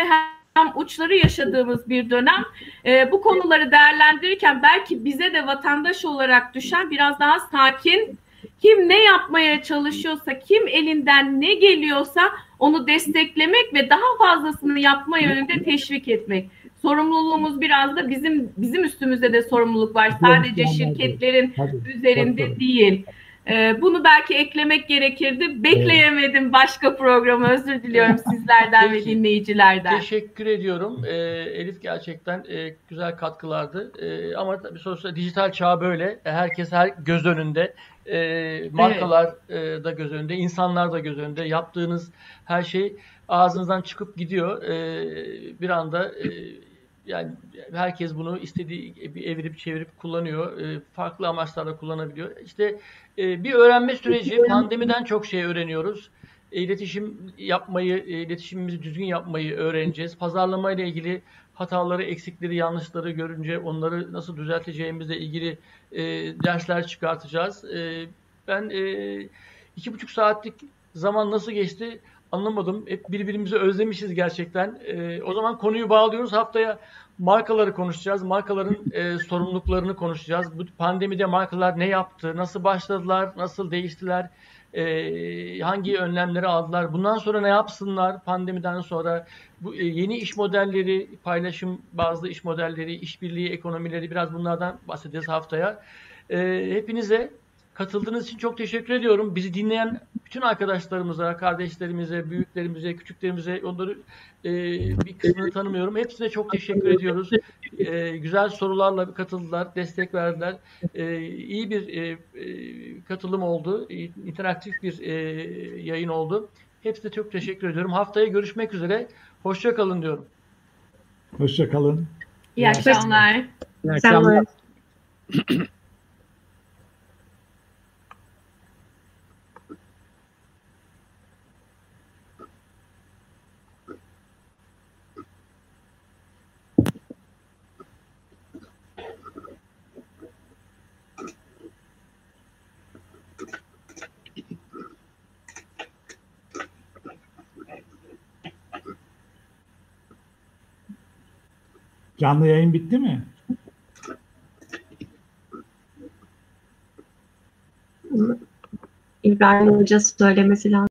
hem uçları yaşadığımız bir dönem. E, bu konuları değerlendirirken belki bize de vatandaş olarak düşen biraz daha sakin, kim ne yapmaya çalışıyorsa, kim elinden ne geliyorsa onu desteklemek ve daha fazlasını yapma yönünde teşvik etmek. Sorumluluğumuz biraz da bizim bizim üstümüzde de sorumluluk var. Sadece şirketlerin üzerinde değil. Ee, bunu belki eklemek gerekirdi. Bekleyemedim başka programı. Özür diliyorum sizlerden ve dinleyicilerden. Teşekkür ediyorum. Ee, Elif gerçekten e, güzel katkılardı. E, ama tabii sonuçta dijital çağ böyle. Herkes her göz önünde. E, markalar e, da göz önünde, insanlar da göz önünde. Yaptığınız her şey ağzınızdan çıkıp gidiyor. E, bir anda e, yani herkes bunu istediği gibi evirip çevirip kullanıyor. E, farklı amaçlarla kullanabiliyor. İşte e, bir öğrenme süreci. Pandemiden çok şey öğreniyoruz. E, İletişim yapmayı, e, iletişimimizi düzgün yapmayı öğreneceğiz. Pazarlama ile ilgili hataları, eksikleri, yanlışları görünce onları nasıl düzelteceğimizle ilgili e, dersler çıkartacağız. E, ben e, iki buçuk saatlik zaman nasıl geçti anlamadım. Hep birbirimizi özlemişiz gerçekten. E, o zaman konuyu bağlıyoruz. Haftaya markaları konuşacağız. Markaların e, sorumluluklarını konuşacağız. Bu pandemide markalar ne yaptı? Nasıl başladılar? Nasıl değiştiler? E, hangi önlemleri aldılar? Bundan sonra ne yapsınlar? Pandemiden sonra bu e, yeni iş modelleri, paylaşım bazı iş modelleri, işbirliği ekonomileri biraz bunlardan bahsedeceğiz haftaya. E, hepinize katıldığınız için çok teşekkür ediyorum. Bizi dinleyen bütün arkadaşlarımıza, kardeşlerimize, büyüklerimize, küçüklerimize onları e, bir kısmını tanımıyorum. Hepsine çok teşekkür ediyoruz. E, güzel sorularla katıldılar, destek verdiler. E, iyi bir e, e, katılım oldu. İnteraktif bir e, yayın oldu. Hepsine çok teşekkür ediyorum. Haftaya görüşmek üzere. Hoşça kalın diyorum. Hoşça kalın. İyi akşamlar. iyi Sen akşamlar. *clears throat* Canlı yayın bitti mi? İbrahim Hoca söylemesi lazım.